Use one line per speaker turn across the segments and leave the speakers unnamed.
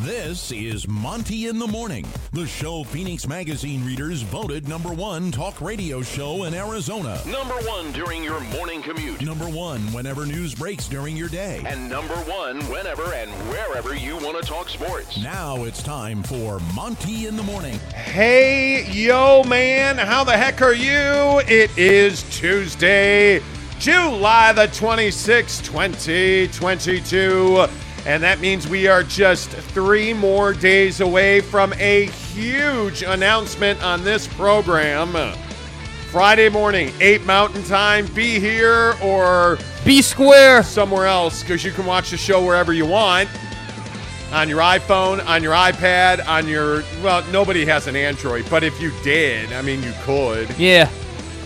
This is Monty in the Morning, the show Phoenix Magazine readers voted number one talk radio show in Arizona.
Number one during your morning commute.
Number one whenever news breaks during your day.
And number one whenever and wherever you want to talk sports.
Now it's time for Monty in the Morning.
Hey, yo, man, how the heck are you? It is Tuesday, July the 26th, 2022. And that means we are just three more days away from a huge announcement on this program. Friday morning, 8 Mountain Time. Be here or
B square.
somewhere else because you can watch the show wherever you want on your iPhone, on your iPad, on your. Well, nobody has an Android, but if you did, I mean, you could.
Yeah.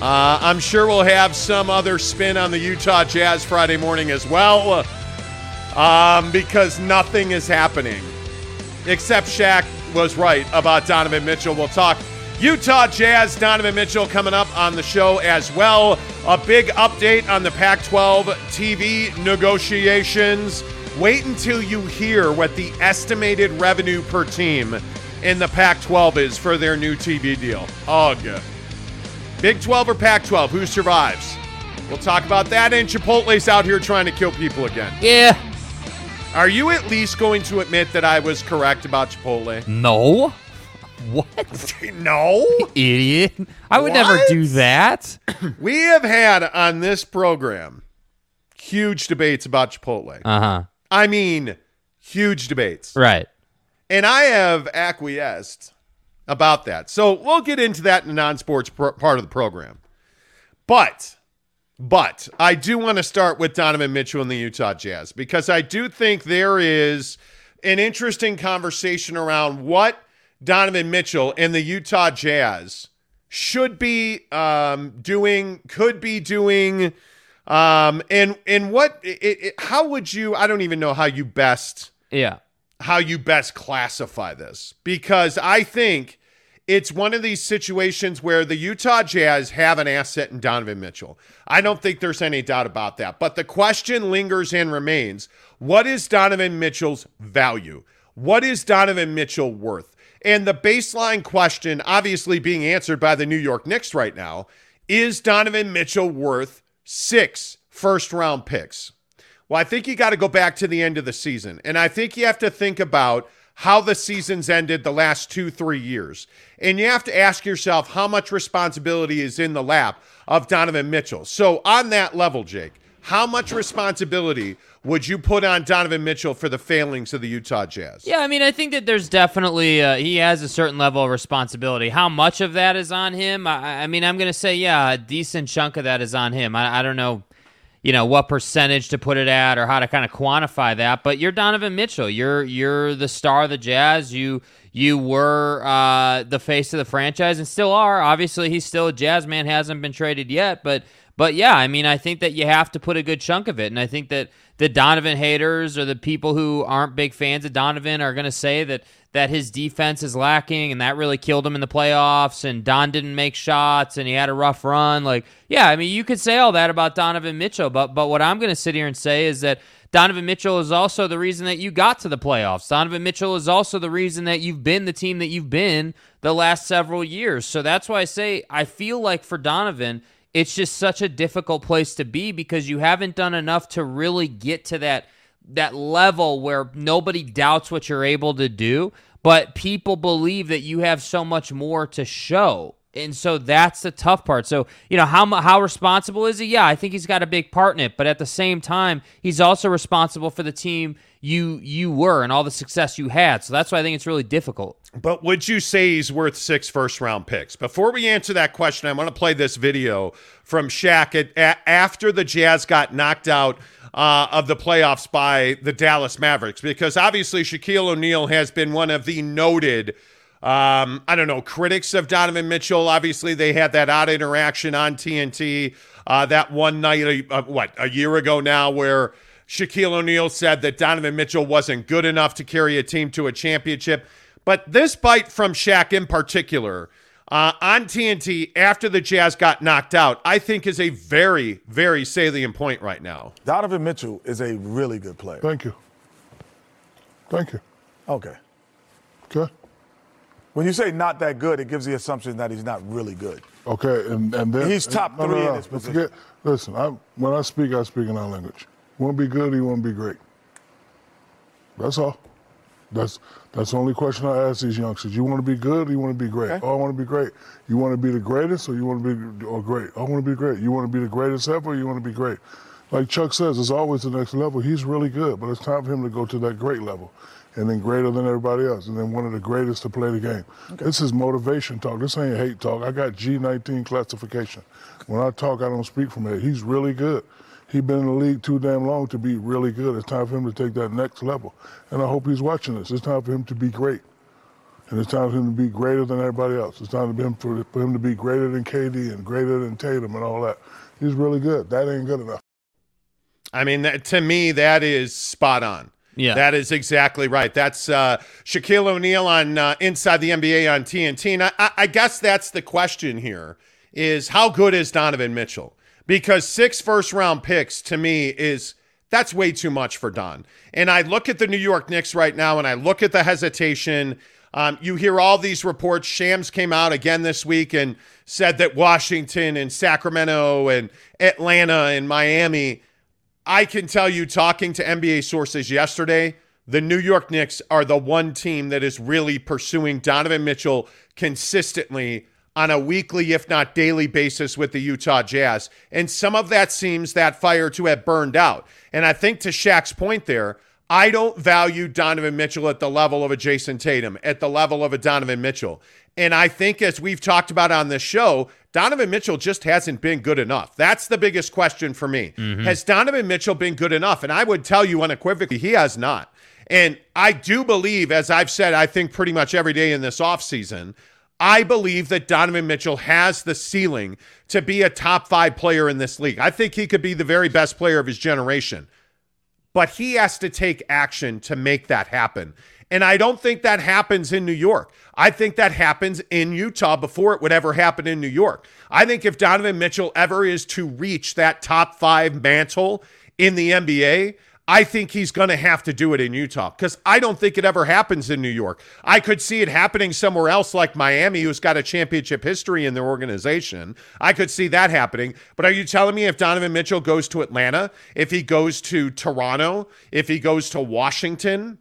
Uh, I'm sure we'll have some other spin on the Utah Jazz Friday morning as well um, because nothing is happening. Except Shaq was right about Donovan Mitchell. We'll talk Utah Jazz, Donovan Mitchell coming up on the show as well. A big update on the Pac 12 TV negotiations. Wait until you hear what the estimated revenue per team in the Pac 12 is for their new TV deal. Ugh. Big 12 or Pac 12, who survives? We'll talk about that. And Chipotle's out here trying to kill people again.
Yeah.
Are you at least going to admit that I was correct about Chipotle?
No. What?
no.
Idiot. I would never do that.
We have had on this program huge debates about Chipotle.
Uh huh.
I mean, huge debates.
Right.
And I have acquiesced about that. So we'll get into that in the non sports pro- part of the program. But, but I do want to start with Donovan Mitchell and the Utah Jazz because I do think there is an interesting conversation around what Donovan Mitchell and the Utah Jazz should be um, doing, could be doing. Um, and and what it, it, how would you I don't even know how you best
Yeah.
how you best classify this because I think it's one of these situations where the Utah Jazz have an asset in Donovan Mitchell. I don't think there's any doubt about that. But the question lingers and remains what is Donovan Mitchell's value? What is Donovan Mitchell worth? And the baseline question, obviously being answered by the New York Knicks right now, is Donovan Mitchell worth six first round picks? Well, I think you got to go back to the end of the season. And I think you have to think about how the seasons ended the last two, three years. And you have to ask yourself how much responsibility is in the lap of Donovan Mitchell. So, on that level, Jake, how much responsibility would you put on Donovan Mitchell for the failings of the Utah Jazz?
Yeah, I mean, I think that there's definitely uh, he has a certain level of responsibility. How much of that is on him? I, I mean, I'm going to say, yeah, a decent chunk of that is on him. I, I don't know, you know, what percentage to put it at or how to kind of quantify that. But you're Donovan Mitchell. You're you're the star of the Jazz. You you were uh, the face of the franchise and still are. Obviously, he's still a Jazz man. Hasn't been traded yet, but. But yeah, I mean, I think that you have to put a good chunk of it, and I think that the Donovan haters or the people who aren't big fans of Donovan are going to say that that his defense is lacking, and that really killed him in the playoffs. And Don didn't make shots, and he had a rough run. Like, yeah, I mean, you could say all that about Donovan Mitchell, but but what I'm going to sit here and say is that Donovan Mitchell is also the reason that you got to the playoffs. Donovan Mitchell is also the reason that you've been the team that you've been the last several years. So that's why I say I feel like for Donovan it's just such a difficult place to be because you haven't done enough to really get to that that level where nobody doubts what you're able to do, but people believe that you have so much more to show. And so that's the tough part. So, you know, how how responsible is he? Yeah, I think he's got a big part in it, but at the same time, he's also responsible for the team you you were and all the success you had. So that's why I think it's really difficult.
But would you say he's worth six first round picks? Before we answer that question, I want to play this video from Shaq at, a- after the Jazz got knocked out uh, of the playoffs by the Dallas Mavericks, because obviously Shaquille O'Neal has been one of the noted. Um, I don't know, critics of Donovan Mitchell. Obviously, they had that odd interaction on TNT uh, that one night, uh, what, a year ago now, where Shaquille O'Neal said that Donovan Mitchell wasn't good enough to carry a team to a championship. But this bite from Shaq in particular uh, on TNT after the Jazz got knocked out, I think is a very, very salient point right now.
Donovan Mitchell is a really good player.
Thank you. Thank you.
Okay.
Okay.
When you say not that good, it gives the assumption that he's not really good.
Okay, and, and then
He's top
no, no,
three in
no,
his position.
Forget, listen, I, when I speak, I speak in our language. You want to be good, or you want to be great. That's all. That's that's the only question I ask these youngsters. You want to be good, or you want to be great?
Okay.
Oh, I want to be great. You want to be the greatest, or you want to be or great? I want to be great. You want to be the greatest ever, or you want to be great? Like Chuck says, it's always the next level. He's really good, but it's time for him to go to that great level, and then greater than everybody else, and then one of the greatest to play the game. This is motivation talk. This ain't hate talk. I got G19 classification. When I talk, I don't speak from it. He's really good. He's been in the league too damn long to be really good. It's time for him to take that next level, and I hope he's watching this. It's time for him to be great. And it's time for him to be greater than everybody else. It's time for him, for, for him to be greater than KD and greater than Tatum and all that. He's really good. That ain't good enough.
I mean, that, to me, that is spot on.
Yeah.
That is exactly right. That's uh, Shaquille O'Neal on uh, Inside the NBA on TNT. And I, I, guess that's the question here is how good is Donovan Mitchell? Because six first round picks to me is that's way too much for Don. And I look at the New York Knicks right now and I look at the hesitation. Um, you hear all these reports. Shams came out again this week and said that Washington and Sacramento and Atlanta and Miami I can tell you, talking to NBA sources yesterday, the New York Knicks are the one team that is really pursuing Donovan Mitchell consistently on a weekly, if not daily basis with the Utah Jazz. And some of that seems that fire to have burned out. And I think to Shaq's point there, I don't value Donovan Mitchell at the level of a Jayson Tatum, at the level of a Donovan Mitchell. And I think, as we've talked about on this show, Donovan Mitchell just hasn't been good enough. That's the biggest question for me. Mm-hmm. Has Donovan Mitchell been good enough? And I would tell you unequivocally, he has not. And I do believe, as I've said, I think pretty much every day in this offseason, I believe that Donovan Mitchell has the ceiling to be a top five player in this league. I think he could be the very best player of his generation but he has to take action to make that happen. And I don't think that happens in New York. I think that happens in Utah before it would ever happen in New York. I think if Donovan Mitchell ever is to reach that top five mantle in the NBA, I think he's going to have to do it in Utah because I don't think it ever happens in New York. I could see it happening somewhere else like Miami, who's got a championship history in their organization. I could see that happening. But are you telling me if Donovan Mitchell goes to Atlanta, if he goes to Toronto, if he goes to Washington,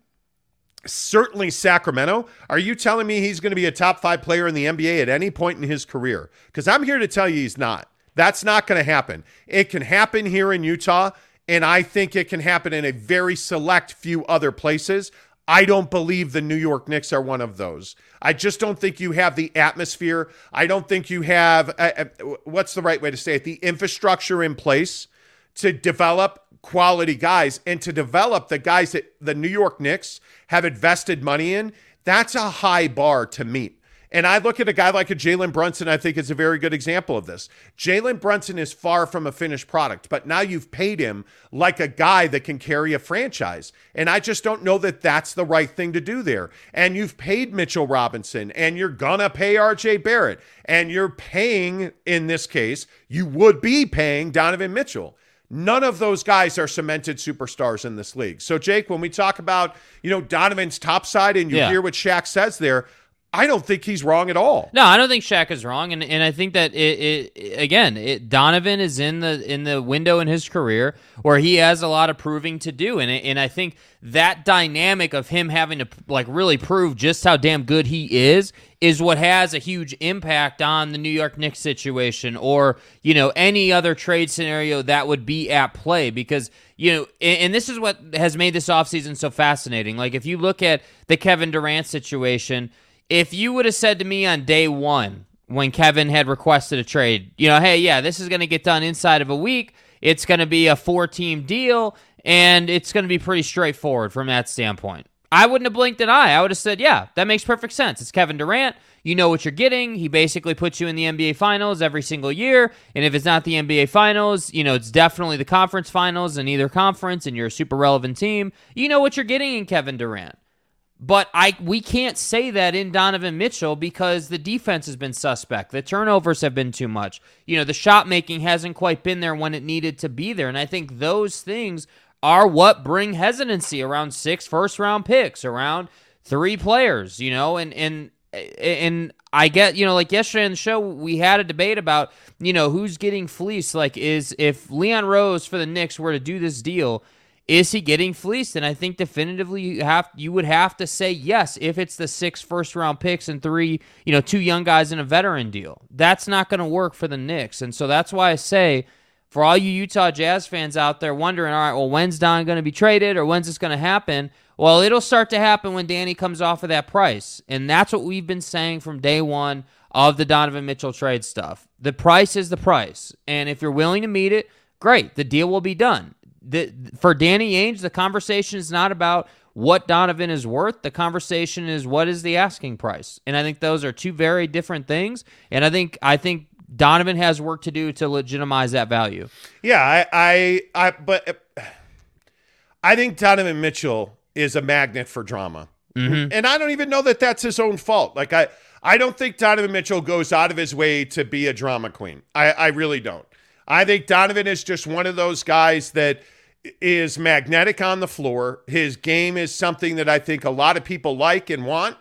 certainly Sacramento. Are you telling me he's going to be a top five player in the NBA at any point in his career? Because I'm here to tell you he's not. That's not going to happen. It can happen here in Utah, and I think it can happen in a very select few other places. I don't believe the New York Knicks are one of those. I just don't think you have the atmosphere. I don't think you have, uh, uh, what's the right way to say it, the infrastructure in place to develop quality guys and to develop the guys that the New York Knicks have invested money in. That's a high bar to meet. And I look at a guy like a Jalen Brunson, I think is a very good example of this. Jalen Brunson is far from a finished product, but now you've paid him like a guy that can carry a franchise. And I just don't know that that's the right thing to do there. And you've paid Mitchell Robinson, and you're going to pay RJ Barrett, and you're paying, in this case, you would be paying Donovan Mitchell. None of those guys are cemented superstars in this league. So, Jake, when we talk about, you know, Donovan's top side and you
Yeah.
hear what Shaq says there, I don't think he's wrong at all.
No, I don't think Shaq is wrong, and and I think that it, it again, it, Donovan is in the in the window in his career where he has a lot of proving to do, and and I think that dynamic of him having to like really prove just how damn good he is is what has a huge impact on the New York Knicks situation, or you know any other trade scenario that would be at play because you know, and, and this is what has made this offseason so fascinating. Like if you look at the Kevin Durant situation if you would have said to me on day one when Kevin had requested a trade, you know, hey, yeah, this is going to get done inside of a week. It's going to be a four team deal, and it's going to be pretty straightforward from that standpoint. I wouldn't have blinked an eye. I would have said, yeah, that makes perfect sense. It's Kevin Durant. You know what you're getting. He basically puts you in the NBA Finals every single year. And if it's not the NBA Finals, you know, it's definitely the conference finals in either conference, and you're a super relevant team. You know what you're getting in Kevin Durant. But I we can't say that in Donovan Mitchell because the defense has been suspect. The turnovers have been too much. You know, the shot making hasn't quite been there when it needed to be there. And I think those things are what bring hesitancy around six first round picks, around three players, you know, and and and I get, you know, like yesterday on the show, we had a debate about, you know, who's getting fleeced. Like, is if Leon Rose for the Knicks were to do this deal, is he getting fleeced? And I think definitively you have you would have to say yes if it's the six first round picks and three, you know, two young guys and a veteran deal. That's not going to work for the Knicks, and so that's why I say. For all you Utah Jazz fans out there wondering, all right, well, when's Don going to be traded or when's this going to happen? Well, it'll start to happen when Danny comes off of that price. And that's what we've been saying from day one of the Donovan Mitchell trade stuff. The price is the price. And if you're willing to meet it, great. The deal will be done. The, for Danny Ainge, the conversation is not about what Donovan is worth. The conversation is what is the asking price. And I think those are two very different things. And I think I think Donovan has work to do to legitimize that value.
Yeah, I, I, I but I think Donovan Mitchell is a magnet for drama,
Mm-hmm.
and I don't even know that that's his own fault. Like I, I don't think Donovan Mitchell goes out of his way to be a drama queen. I, I really don't. I think Donovan is just one of those guys that is magnetic on the floor. His game is something that I think a lot of people like and want,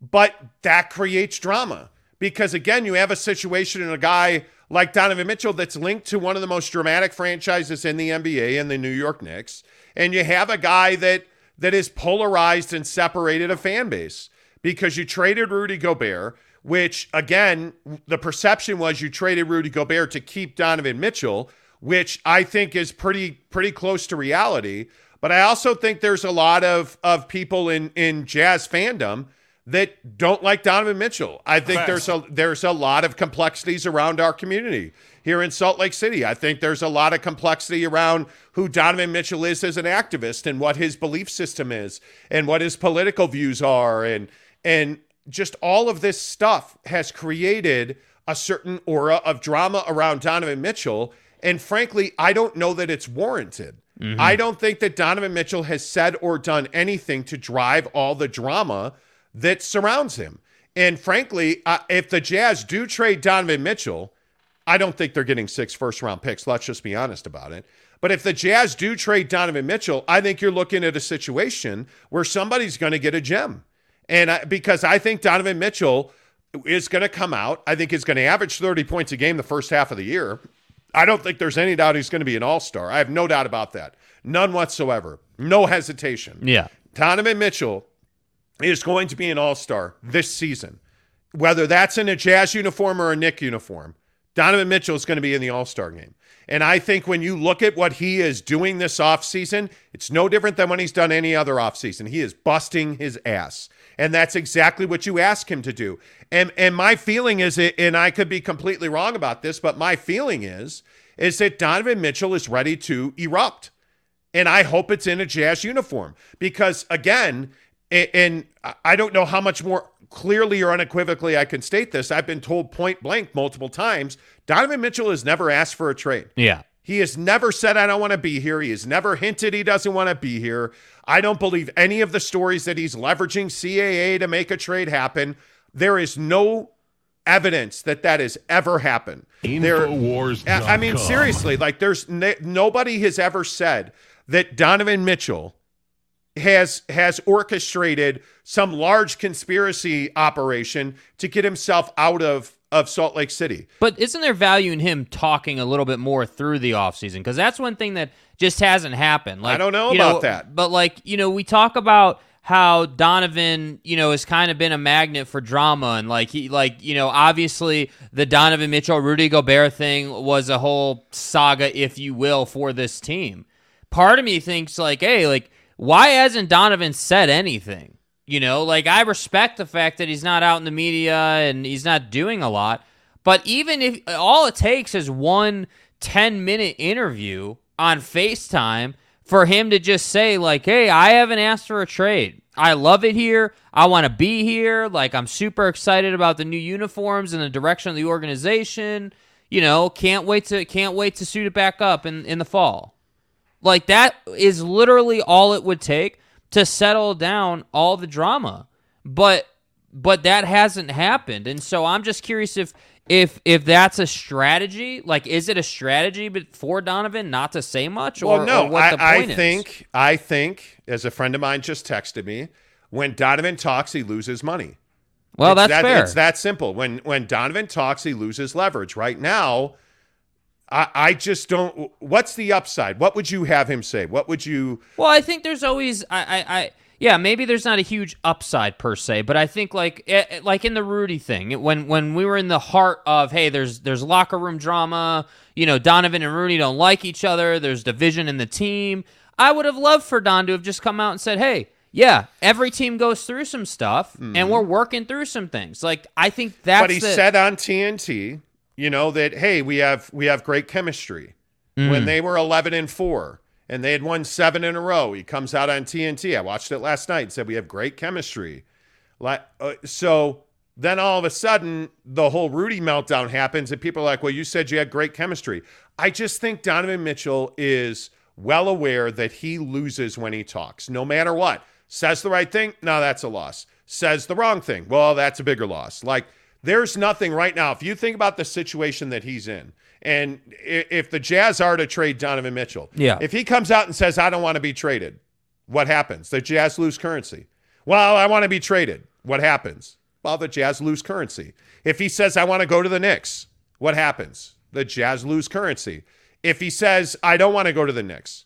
but that creates drama because again, you have a situation in a guy like Donovan Mitchell that's linked to one of the most dramatic franchises in the NBA and the New York Knicks, and you have a guy that that is polarized and separated a fan base because you traded Rudy Gobert, which again, the perception was you traded Rudy Gobert to keep Donovan Mitchell, which I think is pretty pretty close to reality. But I also think there's a lot of of people in in jazz fandom that don't like Donovan Mitchell. I think there's a there's a lot of complexities around our community here in Salt Lake City. I think there's a lot of complexity around who Donovan Mitchell is as an activist and what his belief system is and what his political views are and and just all of this stuff has created a certain aura of drama around Donovan Mitchell and frankly, I don't know that it's warranted. I don't think that Donovan Mitchell has said or done anything to drive all the drama that surrounds him. And frankly, uh, if the Jazz do trade Donovan Mitchell, I don't think they're getting six first round picks. Let's just be honest about it. But if the Jazz do trade Donovan Mitchell, I think you're looking at a situation where somebody's going to get a gem. And I, because I think Donovan Mitchell is going to come out, I think he's going to average 30 points a game the first half of the year. I don't think there's any doubt he's going to be an all star. I have no doubt about that. None whatsoever. No hesitation.
Yeah.
Donovan Mitchell is going to be an all star this season. Whether that's in a Jazz uniform or a Knick uniform, Donovan Mitchell is going to be in the all star game. And I think when you look at what he is doing this offseason, it's no different than when he's done any other offseason. He is busting his ass. And that's exactly what you ask him to do. And and my feeling is and I could be completely wrong about this, but my feeling is is that Donovan Mitchell is ready to erupt. And I hope it's in a Jazz uniform because, again, and I don't know how much more clearly or unequivocally I can state this. I've been told point blank multiple times Donovan Mitchell has never asked for a trade.
Yeah.
He has never said, I don't want to be here. He has never hinted he doesn't want to be here. I don't believe any of the stories that he's leveraging CAA to make a trade happen. There is no evidence that that has ever happened. There,
Infowars.com.
I mean, seriously, like there's n- nobody has ever said that Donovan Mitchell has has orchestrated some large conspiracy operation to get himself out of of Salt Lake City.
But isn't there value in him talking a little bit more through the offseason? Because that's one thing that just hasn't happened. Like I
don't know about that.
But like, you know, we talk about how Donovan, you know, has kind of been a magnet for drama and like he like, you know, obviously the Donovan Mitchell Rudy Gobert thing was a whole saga, if you will, for this team. Part of me thinks like, hey, like, why hasn't Donovan said anything? You know, like I respect the fact that he's not out in the media and he's not doing a lot. But even if all it takes is one 10 minute interview on FaceTime for him to just say, like, hey, I haven't asked for a trade. I love it here. I want to be here. Like, I'm super excited about the new uniforms and the direction of the organization. You know, can't wait to can't wait to suit it back up in, in the fall. Like that is literally all it would take to settle down all the drama. But but that hasn't happened. And so I'm just curious if if if that's a strategy, like is it a strategy but for Donovan not to say much or,
Well, no,
or what the
I, I
point is?
think I think as a friend of mine just texted me, When Donovan talks, he loses money.
Well,
It's
that's
that,
fair.
It's that simple. When when Donovan talks, he loses leverage. Right now, I, I just don't. What's the upside? What would you have him say? What would you?
Well, I think there's always I, I, I yeah maybe there's not a huge upside per se, but I think like eh, eh, like in the Rudy thing when when we were in the heart of hey there's there's locker room drama, you know Donovan and Rudy don't like each other, there's division in the team. I would have loved for Don to have just come out and said hey. Yeah, every team goes through some stuff, and we're working through some things. Like I think that's.
but he
the-
said on TNT, you know that hey, we have we have great chemistry.
Mm.
When they were eleven and four and they had won seven in a row, he comes out on TNT. I watched it last night and said we have great chemistry. Like uh, so, then all of a sudden the whole Rudy meltdown happens, and people are like, "Well, you said you had great chemistry." I just think Donovan Mitchell is well aware that he loses when he talks, no matter what. Says the right thing, no, that's a loss. Says the wrong thing, well, that's a bigger loss. Like there's nothing right now. If you think about the situation that he's in, and if the Jazz are to trade Donovan Mitchell,
Yeah.
if he comes out and says, "I don't want to be traded," what happens? The Jazz lose currency. Well, I want to be traded. What happens? Well, the Jazz lose currency. If he says, I want to go to the Knicks, what happens? The Jazz lose currency. If he says, I don't want to go to the Knicks,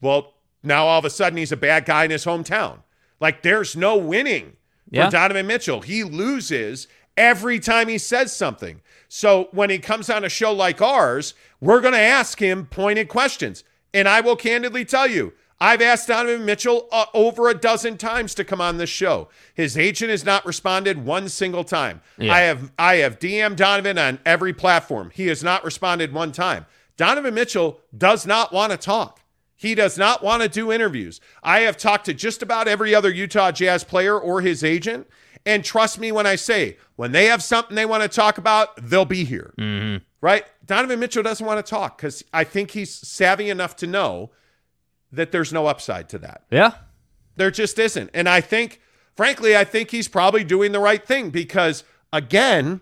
well, now all of a sudden he's a bad guy in his hometown. Like there's no winning
Yeah.
for Donovan Mitchell. He loses every time he says something. So when he comes on a show like ours, we're going to ask him pointed questions. And I will candidly tell you, I've asked Donovan Mitchell uh, over a dozen times to come on this show. His agent has not responded one single time.
Yeah.
I have I have DM Donovan on every platform. He has not responded one time. Donovan Mitchell does not want to talk. He does not want to do interviews. I have talked to just about every other Utah Jazz player or his agent. And trust me when I say, when they have something they want to talk about, they'll be here. Mm-hmm. Right? Donovan Mitchell doesn't want to talk because I think he's savvy enough to know that there's no upside to that.
yeah,
There just isn't. And I think, frankly, I think he's probably doing the right thing because, again,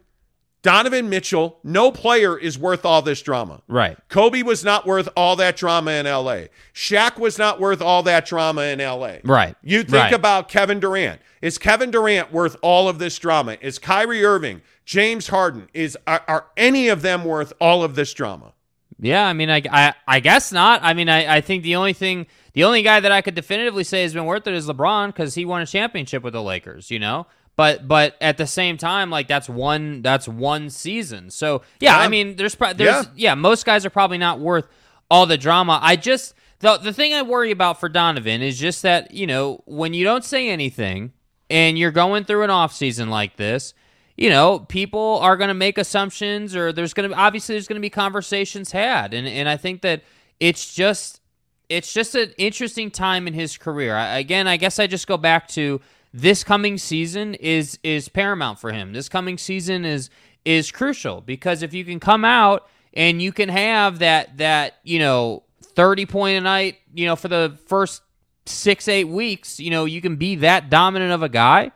Donovan Mitchell, no player is worth all this drama.
right.
Kobe was not worth all that drama in LA. Shaq was not worth all that drama in LA.
Right.
You think
Right.
about Kevin Durant. Is Kevin Durant worth all of this drama? Is Kyrie Irving, James Harden, is are, are any of them worth all of this drama?
Yeah, I mean, I, I, I guess not. I mean, I, I think the only thing, the only guy that I could definitively say has been worth it is LeBron because he won a championship with the Lakers. You know, but but at the same time, like that's one that's one season. So yeah,
Yeah.
I mean, there's pro- there's
Yeah.
yeah. most guys are probably not worth all the drama. I just the the thing I worry about for Donovan is just that you know when you don't say anything and you're going through an off season like this you know, people are going to make assumptions, or there's going to obviously there's going to be conversations had, and and I think that it's just it's just an interesting time in his career. I, again, I guess I just go back to this coming season is is paramount for him. This coming season is is crucial because if you can come out and you can have that that you know 30 point a night, you know, for the first six eight weeks, you know, you can be that dominant of a guy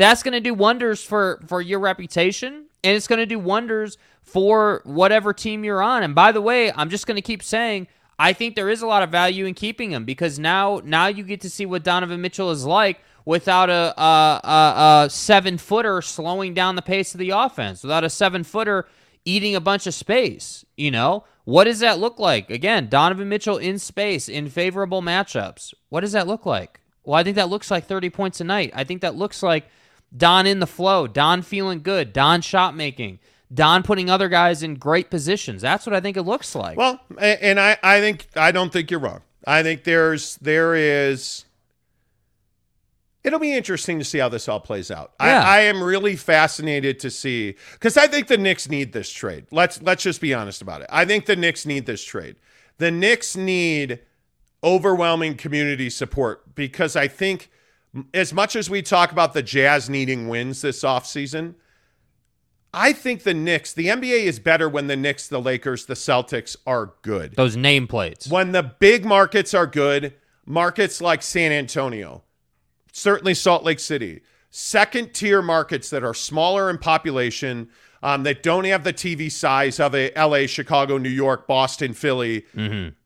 that's going to do wonders for for your reputation and it's going to do wonders for whatever team you're on and by the way i'm just going to keep saying i think there is a lot of value in keeping him because now now you get to see what donovan mitchell is like without a a, a, a seven footer slowing down the pace of the offense without a seven footer eating a bunch of space you know what does that look like again donovan mitchell in space in favorable matchups what does that look like well i think that looks like 30 points a night i think that looks like Don in the flow, Don feeling good, Don shot making, Don putting other guys in great positions. That's what I think it looks like.
Well, and I, I think I don't think you're wrong. I think there's there is. It'll be interesting to see how this all plays out.
Yeah.
I, I am really fascinated to see because I think the Knicks need this trade. Let's let's just be honest about it. I think the Knicks need this trade. The Knicks need overwhelming community support because I think as much as we talk about the Jazz needing wins this offseason, I think the Knicks, the NBA is better when the Knicks, the Lakers, the Celtics are good.
Those nameplates.
When the big markets are good, markets like San Antonio, certainly Salt Lake City, second tier markets that are smaller in population, um, that don't have the TV size of a LA, Chicago, New York, Boston, Philly,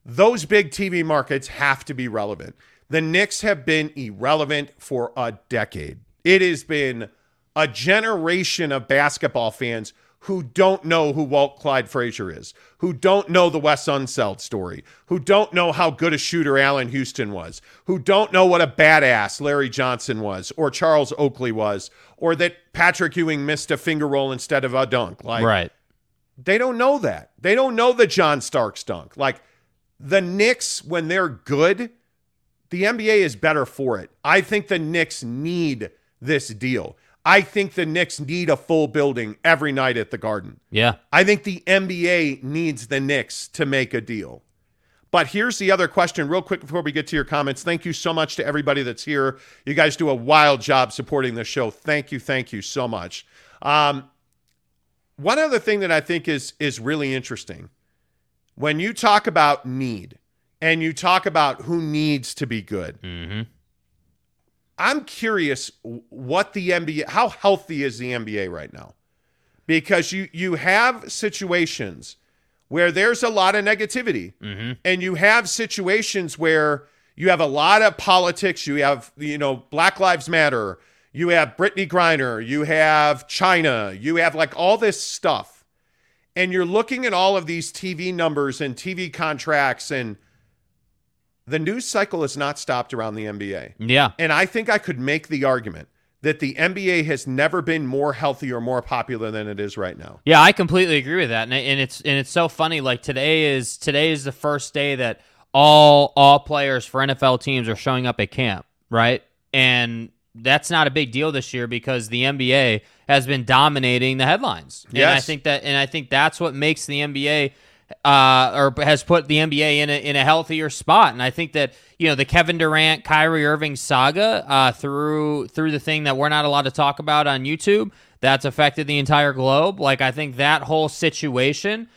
those big TV markets have to be relevant. The Knicks have been irrelevant for a decade. It has been a generation of basketball fans who don't know who Walt Clyde Frazier is, who don't know the Wes Unseld story, who don't know how good a shooter Allan Houston was, who don't know what a badass Larry Johnson was, or Charles Oakley was, or that Patrick Ewing missed a finger roll instead of a dunk. Like,
Right.
they don't know that. They don't know the John Starks dunk. Like the Knicks, when they're good, the NBA is better for it. I think the Knicks need this deal. I think the Knicks need a full building every night at the Garden.
Yeah.
I think the NBA needs the Knicks to make a deal. But here's the other question, real quick before we get to your comments. Thank you so much to everybody that's here. You guys do a wild job supporting the show. Thank you, thank you so much. Um, one other thing that I think is is really interesting when you talk about need and you talk about who needs to be good.
Mm-hmm.
I'm curious what the NBA, how healthy is the NBA right now? Because you you have situations where there's a lot of negativity, mm-hmm. and you have situations where you have a lot of politics. You have you know Black Lives Matter. You have Brittney Griner. You have China. You have like all this stuff, and you're looking at all of these TV numbers and TV contracts and. The news cycle has not stopped around the NBA.
Yeah.
And I think I could make the argument that the NBA has never been more healthy or more popular than it is right now.
Yeah, I completely agree with that, and, and it's and it's so funny. Like today is today is the first day that all all players for NFL teams are showing up at camp, right? And that's not a big deal this year because the NBA has been dominating the headlines. And I think that and I think that's what makes the NBA uh, or has put the NBA in a in a healthier spot. And I think that you know the Kevin Durant, Kyrie Irving saga uh, through through the thing that we're not allowed to talk about on YouTube that's affected the entire globe. Like I think that whole situation,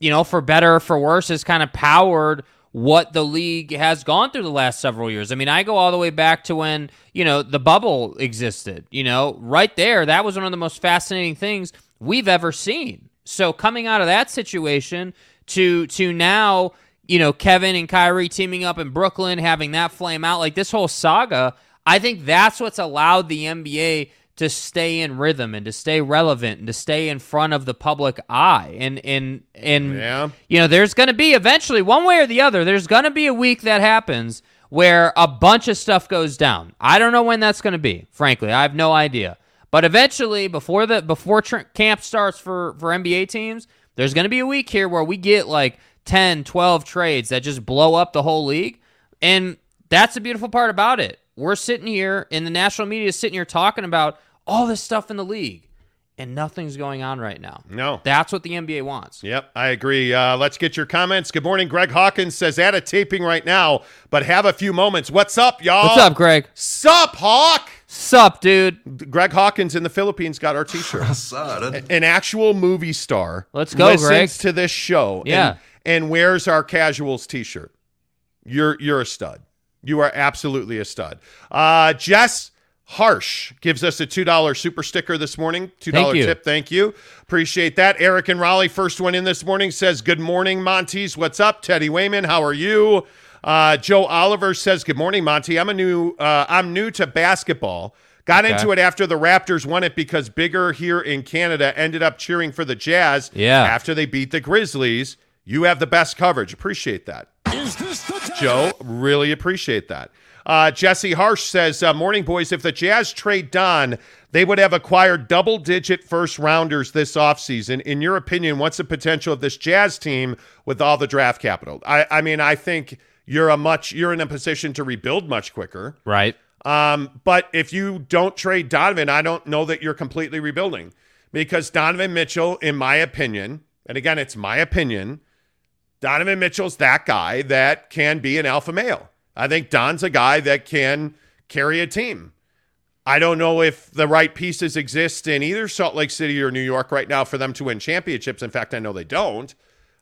you know, for better or for worse, has kind of powered what the league has gone through the last several years. I mean, I go all the way back to when, you know, the bubble existed, you know, right there. That was one of the most fascinating things we've ever seen. So coming out of that situation to to now, you know, Kevin and Kyrie teaming up in Brooklyn, having that flame out, like this whole saga, I think that's what's allowed the NBA to stay in rhythm and to stay relevant and to stay in front of the public eye. And and and
Yeah.
you know, there's going to be eventually one way or the other, there's going to be a week that happens where a bunch of stuff goes down. I don't know when that's going to be. Frankly, I have no idea. But eventually, before the before tr- camp starts for for NBA teams, there's going to be a week here where we get like 10, 12 trades that just blow up the whole league. And that's the beautiful part about it. We're sitting here and the national media is sitting here talking about all this stuff in the league and nothing's going on right now.
No.
That's what the NBA wants.
Yep, I agree. Uh, let's get your comments. Good morning. Greg Hawkins says, at a taping right now, but have a few moments. What's up, y'all?
What's up, Greg?
Sup, Hawk?
Sup, dude?
Greg Hawkins in the Philippines got our t-shirt. An actual movie star.
Let's go,
listens
Greg.
to this show. and-
Yeah.
And, wears our casuals t-shirt. You're you're a stud. You are absolutely a stud. Uh, Jess Harsh gives us a two dollar super sticker this morning. Two dollar
Thank you.
tip. Thank you. Appreciate that. Eric and Raleigh, first one in this morning, says, Good morning, Montes. What's up? Teddy Wayman, how are you? Uh, Joe Oliver says, Good morning, Monty. I'm a new uh, I'm new to basketball. Got
Okay.
into it after the Raptors won it because Bigger here in Canada ended up cheering for the Jazz
Yeah.
after they beat the Grizzlies. You have the best coverage. Appreciate that. Joe, really appreciate that. Uh, Jesse Harsh says, uh, Morning, boys. If the Jazz trade Don, they would have acquired double digit first rounders this offseason. In your opinion, what's the potential of this Jazz team with all the draft capital? I, I mean, I think you're a much you're in a position to rebuild much quicker.
Right.
Um, but if you don't trade Donovan, I don't know that you're completely rebuilding because Donovan Mitchell, in my opinion, and again, it's my opinion, Donovan Mitchell's that guy that can be an alpha male. I think Don's a guy that can carry a team. I don't know if the right pieces exist in either Salt Lake City or New York right now for them to win championships. In fact, I know they don't.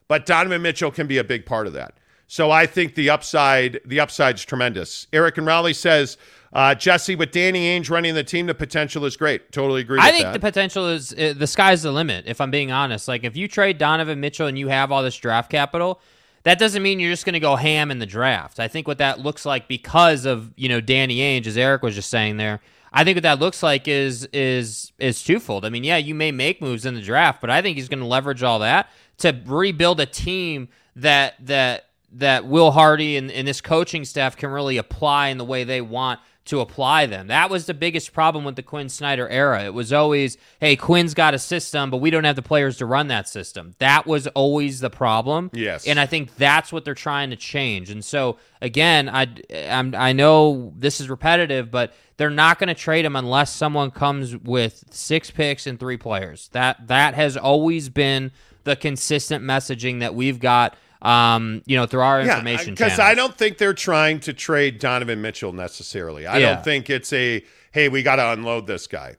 But Donovan Mitchell can be a big part of that. So I think the upside, the upside's tremendous. Eric and Raleigh says, uh, Jesse, with Danny Ainge running the team, the potential is great. Totally agree.
I think
that.
the potential is uh, the sky's the limit. If I'm being honest, like if you trade Donovan Mitchell and you have all this draft capital, that doesn't mean you're just going to go ham in the draft. I think what that looks like because of you know Danny Ainge, as Eric was just saying there. I think what that looks like is is is twofold. I mean, yeah, you may make moves in the draft, but I think he's going to leverage all that to rebuild a team that that that Will Hardy and, and this coaching staff can really apply in the way they want to apply them. That was the biggest problem with the Quinn Snyder era. It was always, hey, Quinn's got a system, but we don't have the players to run that system. That was always the problem.
Yes.
And I think that's what they're trying to change. And so again, I I'm, I know this is repetitive, but they're not going to trade him unless someone comes with six picks and three players. That that has always been the consistent messaging that we've got um, you know, through our information
because I don't think they're trying to trade Donovan Mitchell necessarily. I
Yeah.
don't think it's a hey, we got to unload this guy.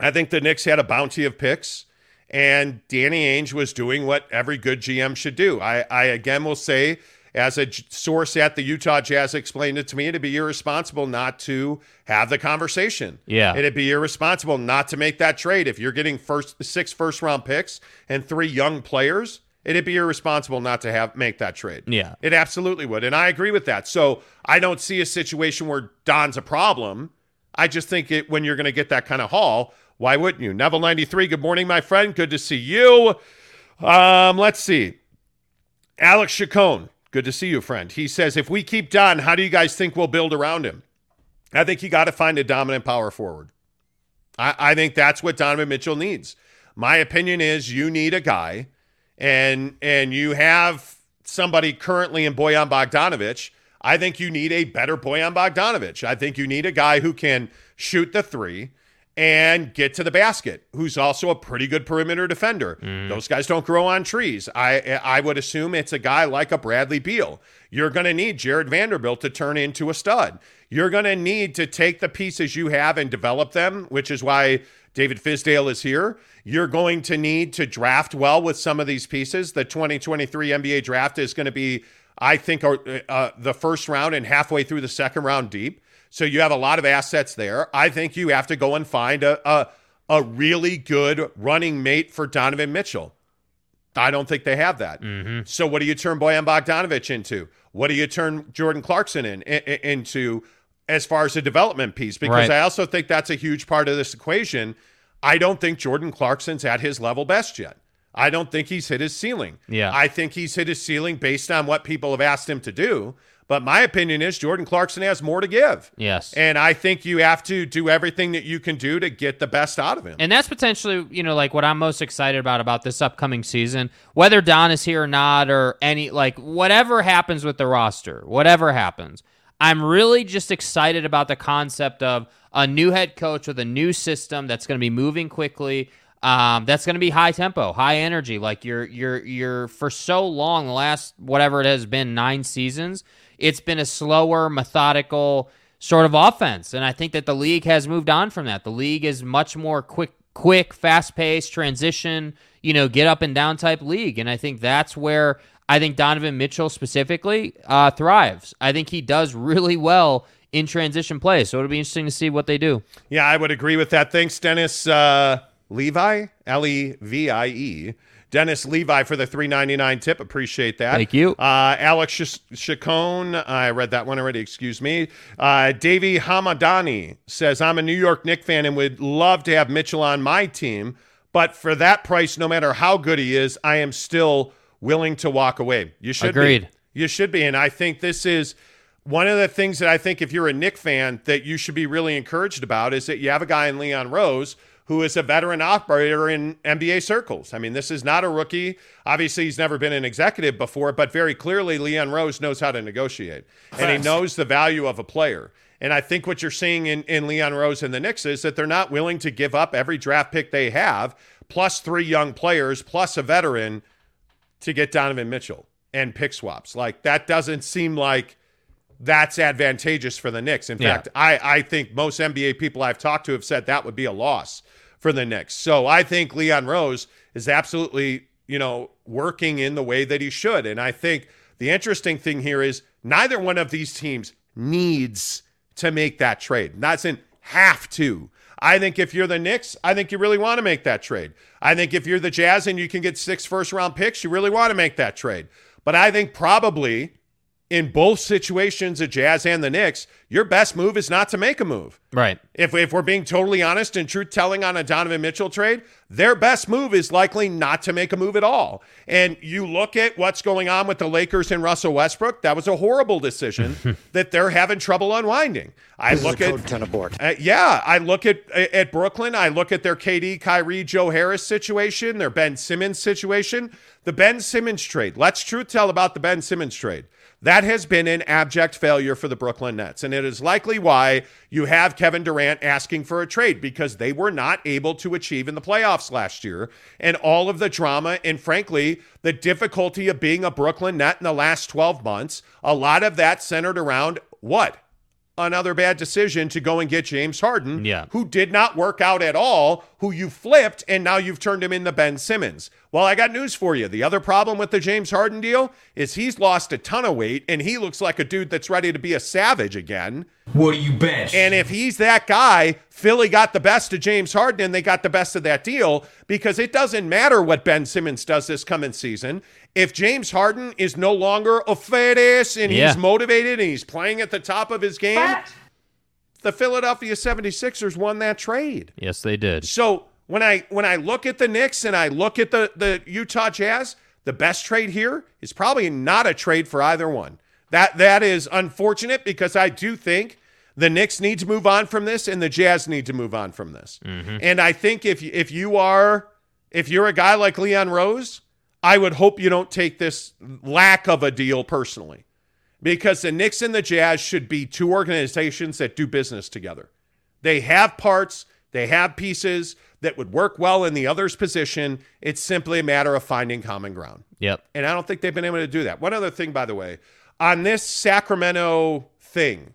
I think the Knicks had a bounty of picks, and Danny Ainge was doing what every good GM should do. I, I again will say, as a j- source at the Utah Jazz explained it to me, it'd be irresponsible not to have the conversation.
Yeah.
it'd be irresponsible not to make that trade if you're getting first six first round picks and three young players. It'd be irresponsible not to have make that trade.
Yeah.
It absolutely would. And I agree with that. So I don't see a situation where Don's a problem. I just think it when you're going to get that kind of haul, why wouldn't you? Neville 93, good morning, my friend. Good to see you. Um, let's see. Alex Chacon, good to see you, friend. He says, if we keep Don, how do you guys think we'll build around him? I think you got to find a dominant power forward. I, I think that's what Donovan Mitchell needs. My opinion is you need a guy, and and you have somebody currently in Bojan Bogdanovic. I think you need a better Bojan Bogdanovic. I think you need a guy who can shoot the three and get to the basket, who's also a pretty good perimeter defender. Mm-hmm. Those guys don't grow on trees. I I would assume it's a guy like a Bradley Beal. You're going to need Jarred Vanderbilt to turn into a stud. You're going to need to take the pieces you have and develop them, which is why David Fizdale is here. You're going to need to draft well with some of these pieces. The 2023 NBA draft is going to be, I think, uh, uh, the first round and halfway through the second round deep. So you have a lot of assets there. I think you have to go and find a a, a really good running mate for Donovan Mitchell. I don't think they have that. So what do you turn Bojan Bogdanovic into? What do you turn Jordan Clarkson in, i- i- into as far as the development piece? Because
Right.
I also think that's a huge part of this equation. I don't think Jordan Clarkson's at his level best yet. I don't think he's hit his ceiling.
Yeah.
I think he's hit his ceiling based on what people have asked him to do. But my opinion is Jordan Clarkson has more to give.
Yes.
And I think you have to do everything that you can do to get the best out of him.
And that's potentially, you know, like what I'm most excited about about this upcoming season. Whether Don is here or not, or any like whatever happens with the roster, whatever happens, I'm really just excited about the concept of a new head coach with a new system that's going to be moving quickly. Um, that's going to be high tempo, high energy. Like you're, you're, you're for so long, the last whatever it has been nine seasons, it's been a slower, methodical sort of offense. And I think that the league has moved on from that. The league is much more quick, quick, fast paced transition, you know, get up and down type league. And I think that's where I think Donovan Mitchell specifically uh, thrives. I think he does really well in transition play. So it'll be interesting to see what they do.
Yeah, I would agree with that. Thanks, Dennis uh, Levi, L E V I E. Dennis Levi for the three ninety nine tip. Appreciate that.
Thank you.
Uh, Alex Sh- Chacon, I read that one already. Excuse me. Uh, Davey Hamadani says I'm a New York Knicks fan and would love to have Mitchell on my team, but for that price, no matter how good he is, I am still willing to walk away. You should
Agreed.
be. You should be, and I think this is one of the things that I think if you're a Knick fan that you should be really encouraged about is that you have a guy in Leon Rose who is a veteran operator in NBA circles. I mean, this is not a rookie. Obviously, he's never been an executive before, but very clearly Leon Rose knows how to negotiate. And he knows the value of a player. And I think what you're seeing in, in Leon Rose and the Knicks is that they're not willing to give up every draft pick they have, plus three young players, plus a veteran to get Donovan Mitchell and pick swaps. Like that doesn't seem like that's advantageous for the Knicks. In
Yeah.
fact, I, I think most NBA people I've talked to have said that would be a loss for the Knicks. So I think Leon Rose is absolutely, you know, working in the way that he should. And I think the interesting thing here is neither one of these teams needs to make that trade. Doesn't have to. I think if you're the Knicks, I think you really want to make that trade. I think if you're the Jazz and you can get six first round picks, you really want to make that trade. But I think probably in both situations, the Jazz and the Knicks, your best move is not to make a move.
Right.
If, if we're being totally honest and truth telling on a Donovan Mitchell trade, their best move is likely not to make a move at all. And you look at what's going on with the Lakers and Russell Westbrook, that was a horrible decision that they're having trouble unwinding. I look at
ten abort.
uh, yeah, I look at at Brooklyn. I look at their KD, Kyrie, Joe Harris situation, their Ben Simmons situation, the Ben Simmons trade. Let's truth tell about the Ben Simmons trade. That has been an abject failure for the Brooklyn Nets, and it is likely why you have Kevin Durant asking for a trade because they were not able to achieve in the playoffs last year, and all of the drama and frankly the difficulty of being a Brooklyn Net in the last 12 months. A lot of that centered around what another bad decision to go and get James Harden,
Yeah.
who did not work out at all, who you flipped, and now you've turned him into Ben Simmons. Well, I got news for you. The other problem with the James Harden deal is he's lost a ton of weight, and he looks like a dude that's ready to be a savage again.
What do you bet?
And if he's that guy, Philly got the best of James Harden and they got the best of that deal because it doesn't matter what Ben Simmons does this coming season. If James Harden is no longer a fetish and
Yeah.
he's motivated and he's playing at the top of his game, the Philadelphia 76ers won that trade.
Yes, they did.
So when I when I look at the Knicks and I look at the the Utah Jazz, the best trade here is probably not a trade for either one. That that is unfortunate because I do think the Knicks need to move on from this and the Jazz need to move on from this. Mm-hmm. And I think if if you are if you're a guy like Leon Rose, I would hope you don't take this lack of a deal personally. Because the Knicks and the Jazz should be two organizations that do business together. They have parts, they have pieces that would work well in the other's position. It's simply a matter of finding common ground.
Yep.
And I don't think they've been able to do that. One other thing, by the way, on this Sacramento thing,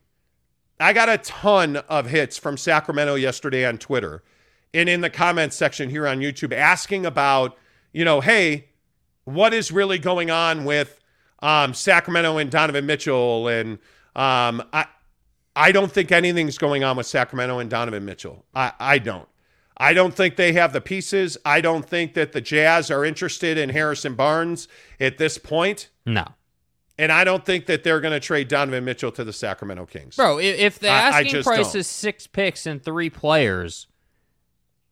I got a ton of hits from Sacramento yesterday on Twitter and in the comments section here on YouTube asking about, you know, hey, what is really going on with um, Sacramento and Donovan Mitchell? And um, I, I don't think anything's going on with Sacramento and Donovan Mitchell. I, I don't. I don't think they have the pieces. I don't think that the Jazz are interested in Harrison Barnes at this point.
No.
And I don't think that they're going to trade Donovan Mitchell to the Sacramento Kings.
Bro, if the
I- I
asking price
don't.
is six picks and three players,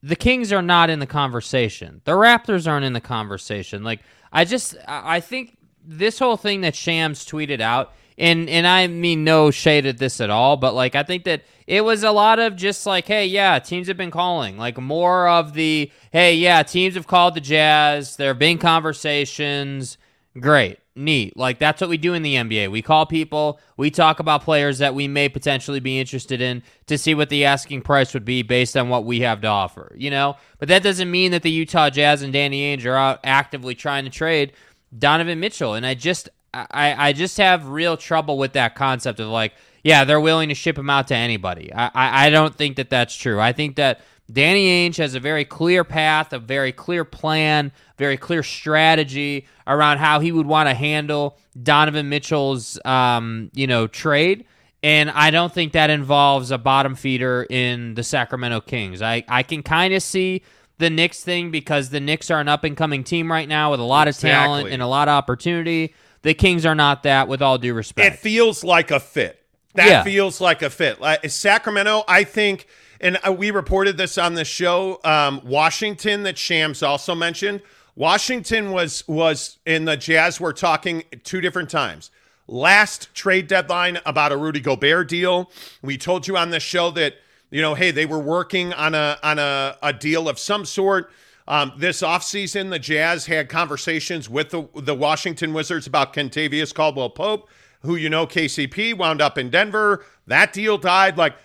the Kings are not in the conversation. The Raptors aren't in the conversation. Like I just I think this whole thing that Shams tweeted out, and and I mean no shade at this at all, but like I think that it was a lot of just like, hey, yeah, teams have been calling. Like more of the hey, yeah, teams have called the Jazz. There have been conversations. Great. Neat. Like that's what we do in the NBA. We call people, we talk about players that we may potentially be interested in to see what the asking price would be based on what we have to offer, you know? But that doesn't mean that the Utah Jazz and Danny Ainge are out actively trying to trade Donovan Mitchell. And I just I, I just have real trouble with that concept of like, yeah, they're willing to ship him out to anybody. I, I, I don't think that that's true. I think that Danny Ainge has a very clear path, a very clear plan, very clear strategy around how he would want to handle Donovan Mitchell's, um, you know, trade. And I don't think that involves a bottom feeder in the Sacramento Kings. I, I can kind of see the Knicks thing because the Knicks are an up and coming team right now with a lot of talent and a lot of opportunity. The Kings are not that, with all due respect.
It feels like a fit. That
Yeah.
feels like a fit. Like Sacramento, I think, and uh, we reported this on the show. Um, Washington, that Shams also mentioned. Washington was was in the Jazz. We were talking two different times. Last trade deadline about a Rudy Gobert deal. We told you on the show that you know, hey, they were working on a on a, a deal of some sort. Um, this offseason, the Jazz had conversations with the, the Washington Wizards about Kentavious Caldwell Pope, who you know KCP wound up in Denver. That deal died. Like,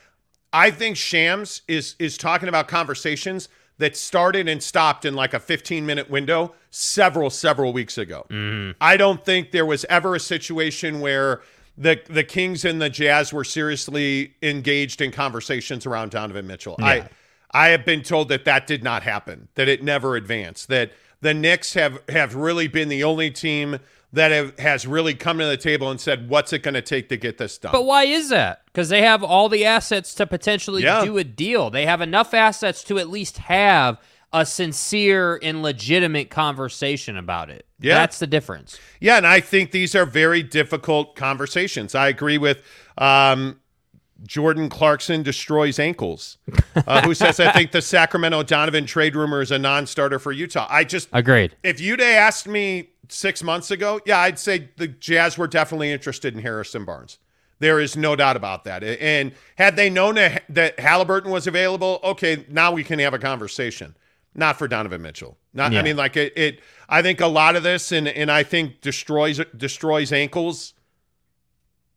I think Shams is is talking about conversations that started and stopped in like a 15 minute window several several weeks ago. Mm-hmm. I don't think there was ever a situation where the the Kings and the Jazz were seriously engaged in conversations around Donovan Mitchell. I I have been told that that did not happen, that it never advanced, that the Knicks have have really been the only team that have, has really come to the table and said, "What's it going to take to get this done?"
But why is that? Because they have all the assets to potentially
Yeah.
do a deal. They have enough assets to at least have a sincere and legitimate conversation about it.
Yeah.
That's the difference.
Yeah, and I think these are very difficult conversations. I agree with um, Jordan Clarkson destroys ankles, uh, who says, I think the Sacramento Donovan trade rumor is a non starter for Utah. I just,
Agreed.
if you'd asked me six months ago, yeah, I'd say the Jazz were definitely interested in Harrison Barnes. There is no doubt about that. And had they known that, Halliburton was available, okay, now we can have a conversation. Not for Donovan Mitchell. Not, I mean, like it, it. I think a lot of this, and and I think destroys destroys ankles.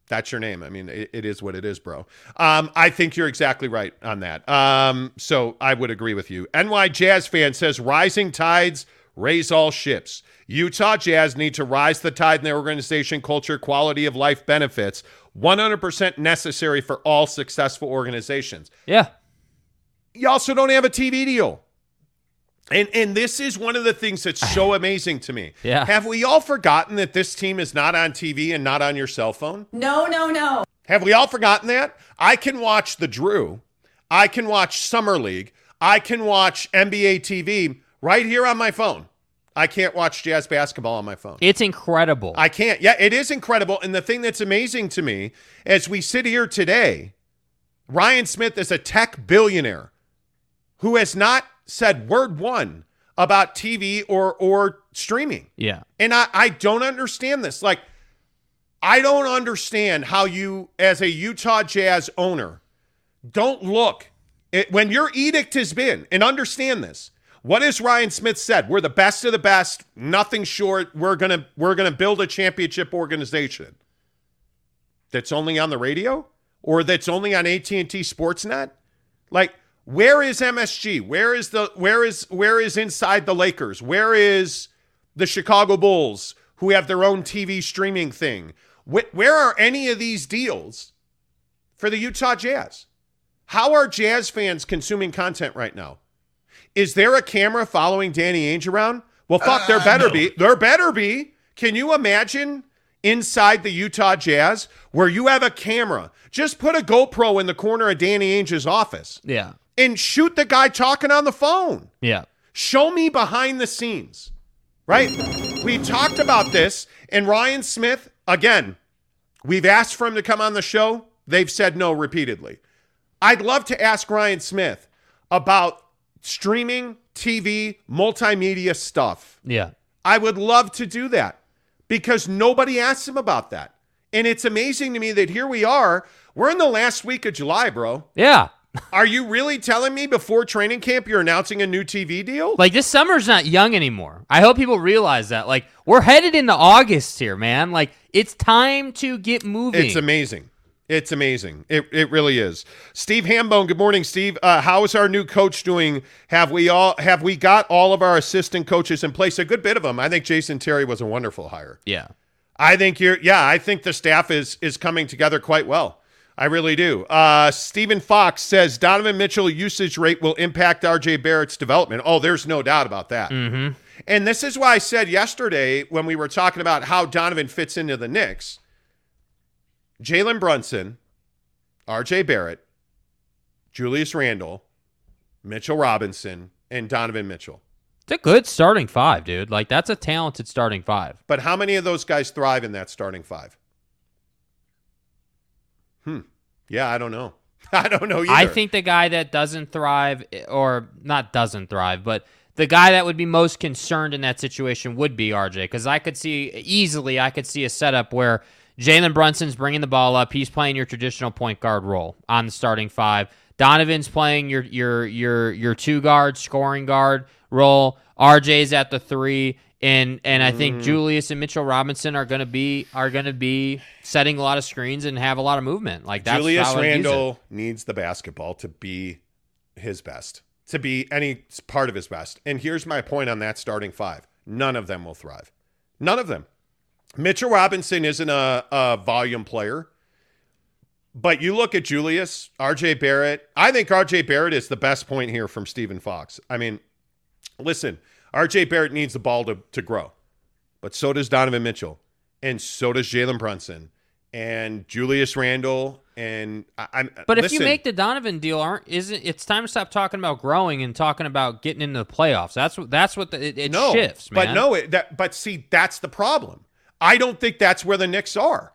That's your name. I mean, it, it is what it is, bro. Um, I think you're exactly right on that. Um, so I would agree with you. NY Jazz fan says rising tides raise all ships. Utah Jazz need to rise the tide in their organization, culture, quality of life benefits. 100% necessary for all successful organizations.
Yeah.
You also don't have a TV deal. And and this is one of the things that's so amazing to me.
Yeah.
Have we all forgotten that this team is not on TV and not on your cell phone?
No, no, no.
Have we all forgotten that? I can watch the Drew. I can watch Summer League. I can watch NBA TV right here on my phone. I can't watch jazz basketball on my phone.
It's incredible.
I can't. Yeah, it is incredible. And the thing that's amazing to me as we sit here today, Ryan Smith is a tech billionaire who has not said word one about TV or or streaming.
yeah.
And I, I don't understand this. Like, I don't understand how you, as a Utah Jazz owner, don't look it, when your edict has been, and understand this. What has Ryan Smith said? We're the best of the best, nothing short. We're gonna we're gonna build a championship organization. That's only on the radio, or that's only on AT and T Sportsnet. Like, where is MSG? Where is the where is where is inside the Lakers? Where is the Chicago Bulls who have their own TV streaming thing? Wh- where are any of these deals for the Utah Jazz? How are Jazz fans consuming content right now? Is there a camera following Danny Ainge around? Well, fuck, there uh, better be. There better be. Can you imagine inside the Utah Jazz where you have a camera? Just put a GoPro in the corner of Danny Ainge's office
Yeah.
And shoot the guy talking on the phone.
Yeah.
Show me behind the scenes, right? We talked about this, and Ryan Smith, again, we've asked for him to come on the show. They've said no repeatedly. I'd love to ask Ryan Smith about streaming, TV, multimedia stuff.
Yeah.
I would love to do that because nobody asks him about that. And it's amazing to me that here we are. We're in the last week of July, bro.
Yeah.
Are you really telling me before training camp you're announcing a new TV deal?
Like this summer's not young anymore. I hope people realize that. Like we're headed into August here, man. Like it's time to get moving.
It's amazing. It's amazing. It, it really is. Steve Hambone, good morning, Steve. Uh, how is our new coach doing? Have we all have we got all of our assistant coaches in place? A good bit of them. I think Jason Terry was a wonderful hire.
yeah.
I think you're yeah, I think the staff is is coming together quite well. I really do. Uh, Stephen Fox says Donovan Mitchell usage rate will impact RJ Barrett's development. Oh, there's no doubt about that.
Mm-hmm.
And this is why I said yesterday when we were talking about how Donovan fits into the Knicks, Jalen Brunson, RJ Barrett, Julius Randle, Mitchell Robinson, and Donovan Mitchell.
It's a good starting five, dude. Like that's a talented starting five.
But how many of those guys thrive in that starting five? Hmm. Yeah, I don't know. I don't know either.
I think the guy that doesn't thrive, or not doesn't thrive, but the guy that would be most concerned in that situation would be RJ. Because I could see easily, I could see a setup where Jalen Brunson's bringing the ball up. He's playing your traditional point guard role on the starting five. Donovan's playing your your your your two guard scoring guard role. RJ's at the three, and and I
Mm.
think Julius and Mitchell Robinson are gonna be are gonna be setting a lot of screens and have a lot of movement. Like that's
Julius
how I'd use it.
Randle needs the basketball to be his best, to be any part of his best. And here's my point on that starting five none of them will thrive. None of them. Mitchell Robinson isn't a, a volume player. But you look at Julius, RJ Barrett. I think RJ Barrett is the best point here from Stephen Fox. I mean, listen, RJ Barrett needs the ball to, to grow, but so does Donovan Mitchell, and so does Jalen Brunson, and Julius Randle and I, I'm.
But if you make the Donovan deal, aren't isn't it's time to stop talking about growing and talking about getting into the playoffs? That's what that's what the, it, it
no,
shifts, man.
but no, it, that but see that's the problem. I don't think that's where the Knicks are.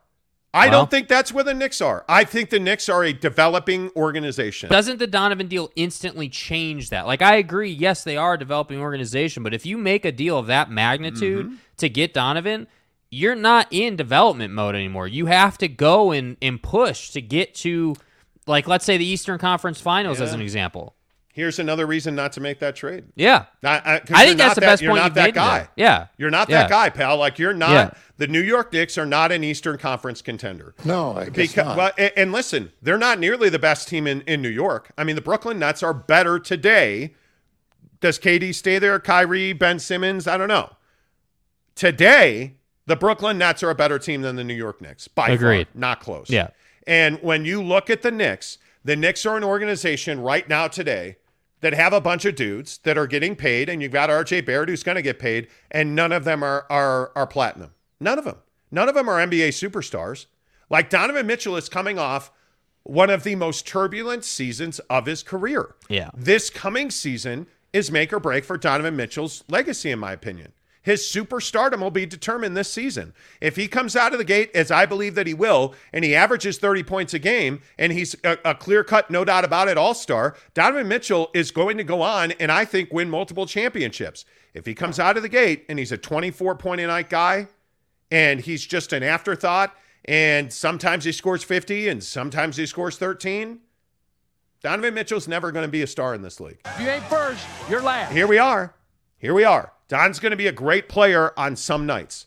I
Well-
don't think that's where the Knicks are. I think the Knicks are a developing organization.
Doesn't the Donovan deal instantly change that? Like, I agree. Yes, they are a developing organization, but if you make a deal of that magnitude
Mm-hmm.
to get Donovan, you're not in development mode anymore. You have to go and, and push to get to, like, let's say the Eastern Conference Finals as an example.
Here's another reason not to make that trade.
Yeah.
I, I, uh, 'cause
I think that's the
that-
best
you're
point
not
you've
that
made
guy.
today. Yeah.
You're not
Yeah.
that guy, pal. Like you're not
Yeah.
the New York Knicks are not an Eastern Conference contender.
No, I guess
Because,
not.
well, and, and listen, they're not nearly the best team in, in New York. I mean, the Brooklyn Nets are better today. Does KD stay there? Kyrie, Ben Simmons? I don't know. Today, the Brooklyn Nets are a better team than the New York Knicks. By
Agreed.
far, not close.
Yeah.
And when you look at the Knicks, the Knicks are an organization right now today that have a bunch of dudes that are getting paid, and you've got RJ Barrett who's going to get paid, and none of them are are are platinum. None of them. None of them are NBA superstars. Like Donovan Mitchell is coming off one of the most turbulent seasons of his career.
Yeah.
This coming season is make or break for Donovan Mitchell's legacy, in my opinion. His superstardom will be determined this season. If he comes out of the gate, as I believe that he will, and he averages 30 points a game, and he's a, a clear cut, no doubt about it, all star, Donovan Mitchell is going to go on and I think win multiple championships. If he comes out of the gate and he's a 24 point a night guy, and he's just an afterthought, and sometimes he scores 50 and sometimes he scores 13, Donovan Mitchell's never going to be a star in this league.
If you ain't first, you're last.
Here we are. Here we are. Don's going to be a great player on some nights.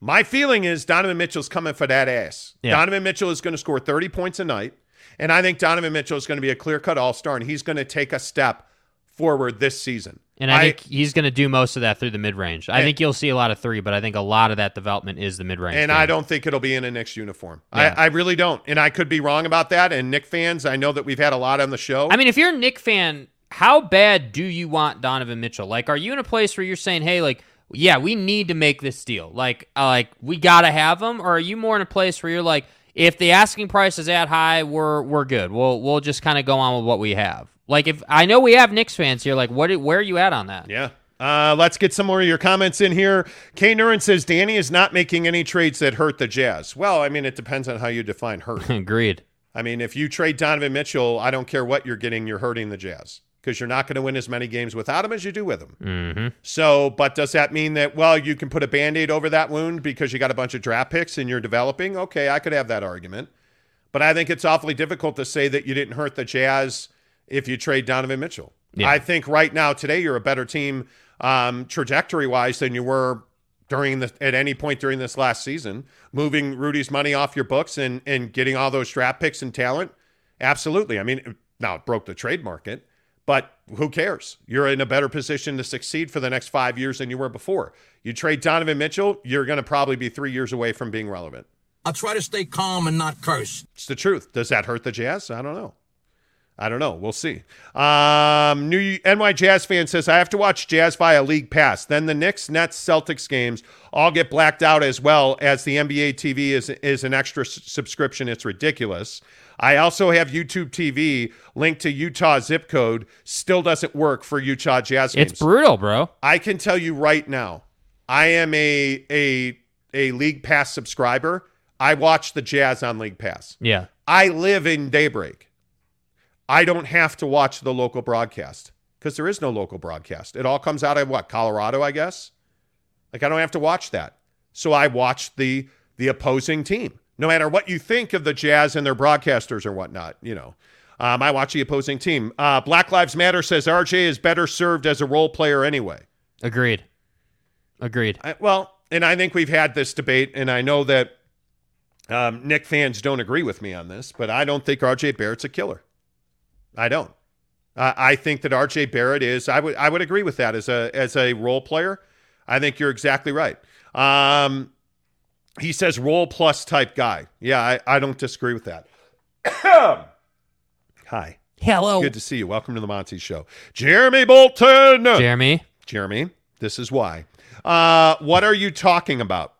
My feeling is Donovan Mitchell's coming for that ass.
Yeah.
Donovan Mitchell is going to score 30 points a night. And I think Donovan Mitchell is going to be a clear cut all star, and he's going to take a step forward this season.
And I, think he's going to do most of that through the mid range. I
And-
think you'll see a lot of three, but I think a lot of that development is the mid range.
And I don't think it'll be in a Knicks uniform.
Yeah.
I, I really don't. And I could be wrong about that. And Knick fans, I know that we've had a lot on the show.
I mean, if you're a Knick fan, how bad do you want Donovan Mitchell? Like, are you in a place where you're saying, "Hey, like, yeah, we need to make this deal. Like, uh, like we gotta have him," or are you more in a place where you're like, if the asking price is that high, we're we're good. We'll we'll just kind of go on with what we have. Like, if I know we have Knicks fans here, like, what where are you at on that?
Yeah. Uh, let's get some more of your comments in here. K. Nuren says Danny is not making any trades that hurt the Jazz. Well, I mean, it depends on how you define hurt.
Agreed.
I mean, if you trade Donovan Mitchell, I don't care what you're getting, you're hurting the Jazz because you're not going to win as many games without him as you do with him.
Mm-hmm.
So, but does that mean that, well, you can put a band aid over that wound because you got a bunch of draft picks and you're developing? Okay, I could have that argument. But I think it's awfully difficult to say that you didn't hurt the Jazz if you trade Donovan Mitchell.
Yeah.
I think right now, today, you're a better team um, trajectory wise than you were during the at any point during this last season. Moving Rudy's money off your books and and getting all those draft picks and talent, absolutely. I mean, now it broke the trade market, but who cares? You're in a better position to succeed for the next five years than you were before. You trade Donovan Mitchell, you're going to probably be three years away from being relevant.
I'll try to stay calm and not curse.
It's the truth. Does that hurt the Jazz? I don't know. I don't know. We'll see. Um, new NY Jazz fan says I have to watch Jazz via League Pass. Then the Knicks, Nets, Celtics games all get blacked out as well as the NBA TV is is an extra s- subscription. It's ridiculous. I also have YouTube TV linked to Utah zip code. Still doesn't work for Utah Jazz games.
It's brutal, bro.
I can tell you right now, I am a a a League Pass subscriber. I watch the Jazz on League Pass.
Yeah.
I live in Daybreak. I don't have to watch the local broadcast because there is no local broadcast. It all comes out of what Colorado, I guess. Like I don't have to watch that, so I watch the the opposing team. No matter what you think of the Jazz and their broadcasters or whatnot, you know, um, I watch the opposing team. Uh, Black Lives Matter says RJ is better served as a role player anyway.
Agreed. Agreed.
I, well, and I think we've had this debate, and I know that um, Knick fans don't agree with me on this, but I don't think RJ Barrett's a killer. I don't. Uh, I think that RJ Barrett is. I would. I would agree with that as a as a role player. I think you're exactly right. Um, he says role plus type guy. Yeah, I, I don't disagree with that. Hi.
Hello,
Good to see you. Welcome to the Monty Show. Jeremy Bolton.
Jeremy.
Jeremy, this is why. Uh, what are you talking about?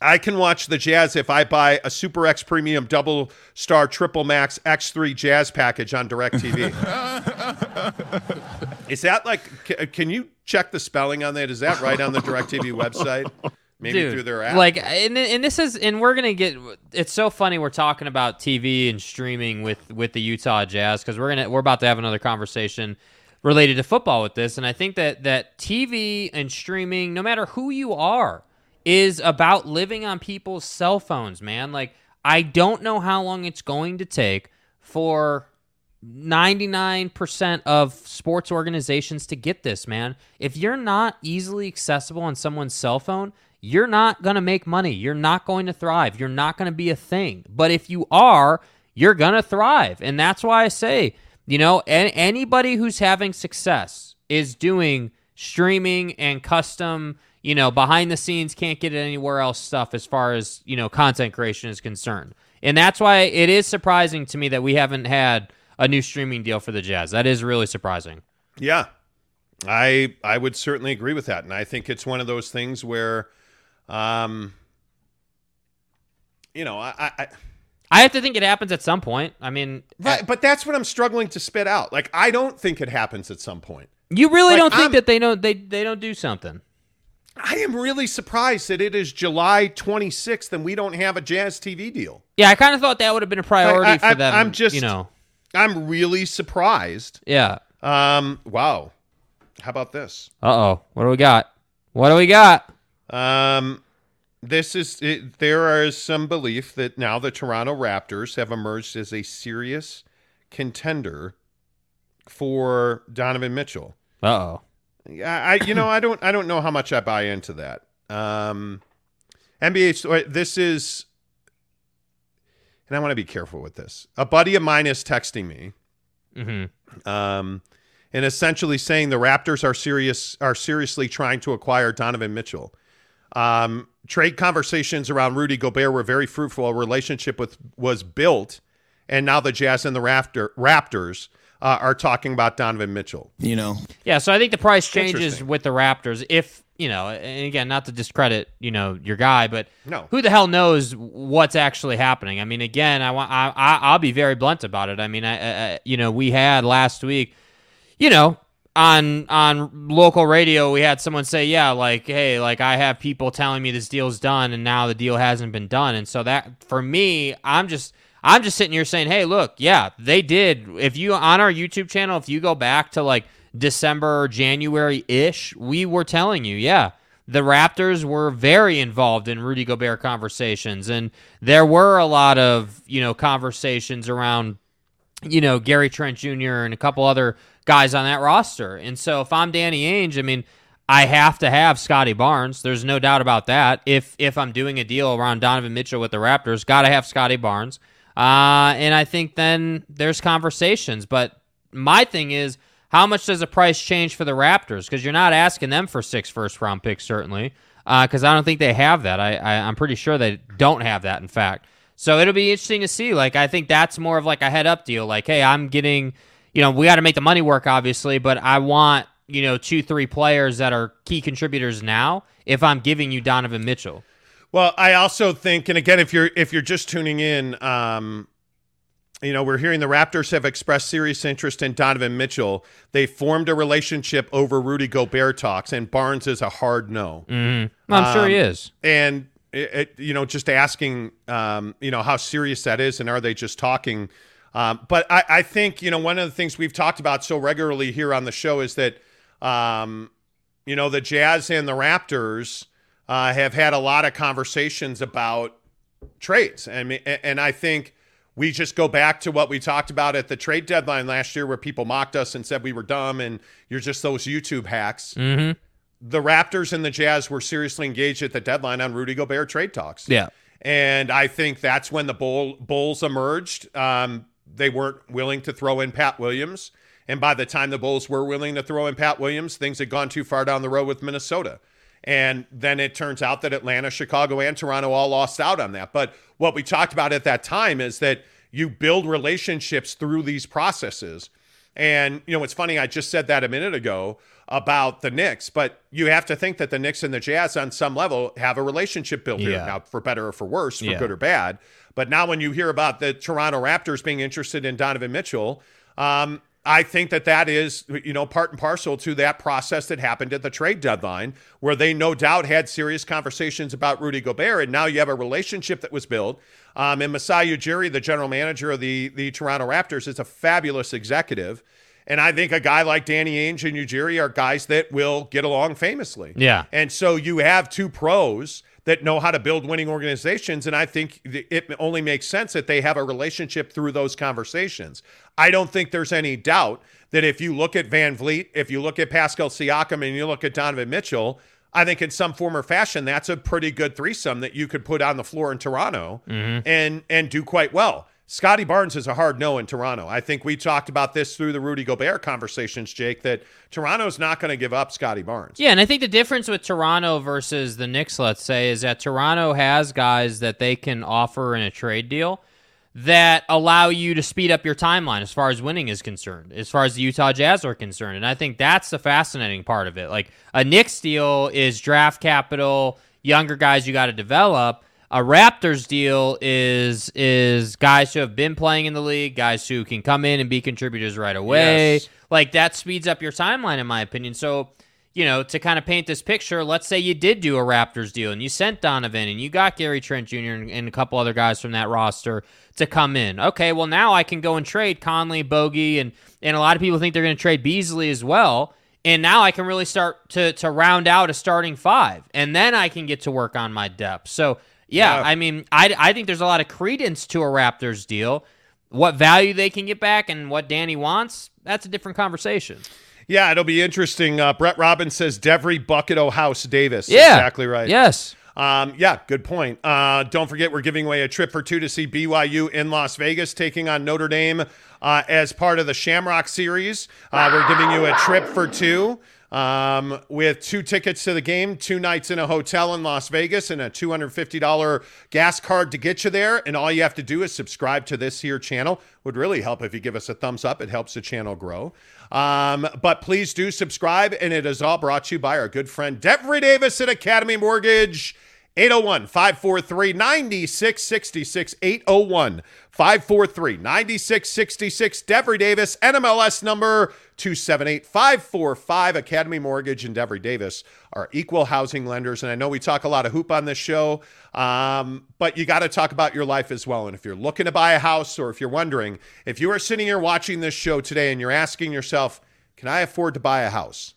I can watch the Jazz if I buy a Super X Premium Double Star Triple Max X3 Jazz package on DirecTV. Is that like? ca- Can you check the spelling on that? Is that right on the DirecTV website? Maybe
Dude,
through their app.
Like, and, and this is, and we're gonna get. It's so funny we're talking about TV and streaming with with the Utah Jazz because we're gonna we're about to have another conversation related to football with this, and I think that that TV and streaming, no matter who you are, is about living on people's cell phones, man. Like, I don't know how long it's going to take for 99% of sports organizations to get this, man. If you're not easily accessible on someone's cell phone, you're not going to make money. You're not going to thrive. You're not going to be a thing. But if you are, you're going to thrive. And that's why I say, you know, anybody who's having success is doing streaming and custom, you know, behind the scenes, can't get it anywhere else stuff as far as, you know, content creation is concerned. And that's why it is surprising to me that we haven't had a new streaming deal for the Jazz. That is really surprising.
Yeah, I I would certainly agree with that, and I think it's one of those things where, um, you know, I, I, I
I have to think it happens at some point. I mean,
right, but that's what I'm struggling to spit out. Like, I don't think it happens at some point.
you really
Like,
don't think
I'm-
that they don't they they don't do something.
I am really surprised that it is July 26th and we don't have a Jazz TV deal.
Yeah, I kind of thought that would have been a priority
I-
for them.
I'm just-
you know,
I'm really surprised.
yeah.
Um, wow. How about this?
Uh oh, what do we got? What do we got?
Um, this is it, there is some belief that now the Toronto Raptors have emerged as a serious contender for Donovan Mitchell.
Uh oh.
Yeah, I you know I don't I don't know how much I buy into that. Um, NBA. sto- This is, and I want to be careful with this. A buddy of mine is texting me,
Mm-hmm.
um, and essentially saying the Raptors are serious are seriously trying to acquire Donovan Mitchell. Um, trade conversations around Rudy Gobert were very fruitful. A relationship with was built, and now the Jazz and the Raptor, Raptors uh, are talking about Donovan Mitchell.
You know,
Yeah, so I think the price changes with the Raptors. If you know, and again, not to discredit you know your guy, but
No.
who the hell knows what's actually happening? I mean, again, I want I, I I'll be very blunt about it. I mean, I, I you know we had last week, you know, on on local radio, we had someone say, yeah, like hey, like I have people telling me this deal's done, and now the deal hasn't been done, and so that for me, I'm just. I'm just sitting here saying, hey, look, yeah, they did. If you on our YouTube channel, if you go back to like December or January ish, we were telling you, yeah, the Raptors were very involved in Rudy Gobert conversations. And there were a lot of, you know, conversations around, you know, Gary Trent Jr. and a couple other guys on that roster. And so if I'm Danny Ainge, I mean, I have to have Scotty Barnes. There's no doubt about that. If if I'm doing a deal around Donovan Mitchell with the Raptors, got to have Scotty Barnes. Uh, and I think then there's conversations. But my thing is, how much does the price change for the Raptors? Because you're not asking them for six first round picks, certainly. Because I don't think they have that. I, I I'm pretty sure they don't have that. In fact, so it'll be interesting to see. Like I think that's more of like a head up deal. Like, hey, I'm getting, you know, we got to make the money work, obviously, but I want you know two three players that are key contributors now. If I'm giving you Donovan Mitchell.
Well, I also think, and again, if you're if you're just tuning in, um, you know, we're hearing the Raptors have expressed serious interest in Donovan Mitchell. They formed a relationship over Rudy Gobert talks, and Barnes is a hard no.
Mm-hmm. I'm sure he
Um,
is.
And it, it, you know, just asking, um, you know, how serious that is, and are they just talking? Um, but I, I think you know one of the things we've talked about so regularly here on the show is that, um, you know, the Jazz and the Raptors uh, have had a lot of conversations about trades. I mean, and I think we just go back to what we talked about at the trade deadline last year, where people mocked us and said we were dumb and you're just those YouTube hacks.
Mm-hmm.
The Raptors and the Jazz were seriously engaged at the deadline on Rudy Gobert trade talks.
Yeah.
And I think that's when the Bull, Bulls emerged. Um, they weren't willing to throw in Pat Williams. And by the time the Bulls were willing to throw in Pat Williams, things had gone too far down the road with Minnesota. And then it turns out that Atlanta, Chicago, and Toronto all lost out on that. But what we talked about at that time is that you build relationships through these processes. And, you know, it's funny, I just said that a minute ago about the Knicks, but you have to think that the Knicks and the Jazz on some level have a relationship built here
Yeah.
now, for better or for worse, for
Yeah.
good or bad. But now when you hear about the Toronto Raptors being interested in Donovan Mitchell, um, I think that that is, you know, part and parcel to that process that happened at the trade deadline, where they no doubt had serious conversations about Rudy Gobert, and now you have a relationship that was built. Um, and Masai Ujiri, the general manager of the the Toronto Raptors, is a fabulous executive, and I think a guy like Danny Ainge and Ujiri are guys that will get along famously.
Yeah.
And so you have two pros that know how to build winning organizations. And I think it only makes sense that they have a relationship through those conversations. I don't think there's any doubt that if you look at VanVleet, if you look at Pascal Siakam, and you look at Donovan Mitchell, I think in some form or fashion, that's a pretty good threesome that you could put on the floor in Toronto mm-hmm. and and do quite well. Scotty Barnes is a hard no in Toronto. I think we talked about this through the Rudy Gobert conversations, Jake, that Toronto's not going to give up Scotty Barnes.
Yeah, and I think the difference with Toronto versus the Knicks, let's say, is that Toronto has guys that they can offer in a trade deal that allow you to speed up your timeline as far as winning is concerned, as far as the Utah Jazz are concerned. And I think that's the fascinating part of it. Like a Knicks deal is draft capital, younger guys you got to develop. A Raptors deal is is guys who have been playing in the league, guys who can come in and be contributors right away.
Yes.
Like that speeds up your timeline, in my opinion. So you know, to kind of paint this picture, let's say you did do a Raptors deal and you sent Donovan and you got Gary Trent Jr. and, and a couple other guys from that roster to come in. Okay, well now I can go and trade Conley, Bogey, and and a lot of people think they're going to trade Beasley as well. And now I can really start to to round out a starting five, and then I can get to work on my depth. So yeah,
Yeah.
I mean, I I think there's a lot of credence to a Raptors deal. What value they can get back and what Danny wants, that's a different conversation.
Yeah, it'll be interesting. Uh, Brett Robbins says Devry Bucket O House Davis.
Yeah,
Exactly right.
Yes.
Um, yeah, good point. Uh, don't forget, we're giving away a trip for two to see BYU in Las Vegas, taking on Notre Dame uh, as part of the Shamrock Series. Uh, we're giving you a trip for two um, with two tickets to the game, two nights in a hotel in Las Vegas, and a $250 gas card to get you there. And all you have to do is subscribe to this here channel. Would really help if you give us a thumbs up. It helps the channel grow. Um, but please do subscribe, and it is all brought to you by our good friend Devry Davis at Academy Mortgage. 801 543 9666. 801 543 9666. Devry Davis, NMLS number 278 545. Academy Mortgage and Devry Davis are equal housing lenders. And I know we talk a lot of hoop on this show, um, but you got to talk about your life as well. And if you're looking to buy a house, or if you're wondering, if you are sitting here watching this show today and you're asking yourself, can I afford to buy a house?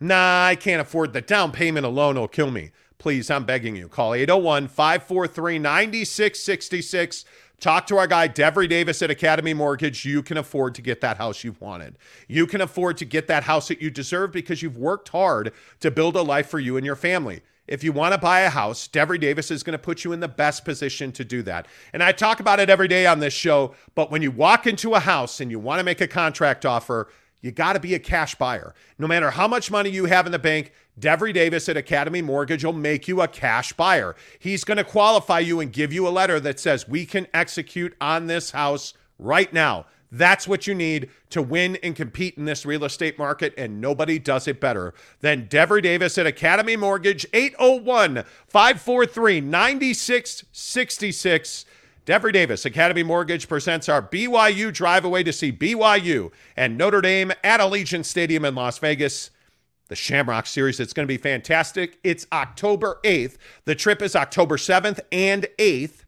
Nah, I can't afford the down payment alone will kill me. Please, I'm begging you. Call 801 543 9666. Talk to our guy, Devry Davis at Academy Mortgage. You can afford to get that house you've wanted. You can afford to get that house that you deserve because you've worked hard to build a life for you and your family. If you want to buy a house, Devry Davis is going to put you in the best position to do that. And I talk about it every day on this show, but when you walk into a house and you want to make a contract offer, you got to be a cash buyer. No matter how much money you have in the bank, Devry Davis at Academy Mortgage will make you a cash buyer. He's going to qualify you and give you a letter that says, We can execute on this house right now. That's what you need to win and compete in this real estate market, and nobody does it better than Devry Davis at Academy Mortgage, 801 543 9666. Devry Davis, Academy Mortgage presents our BYU drive away to see BYU and Notre Dame at Allegiant Stadium in Las Vegas. The Shamrock Series, it's going to be fantastic. It's October 8th. The trip is October 7th and 8th.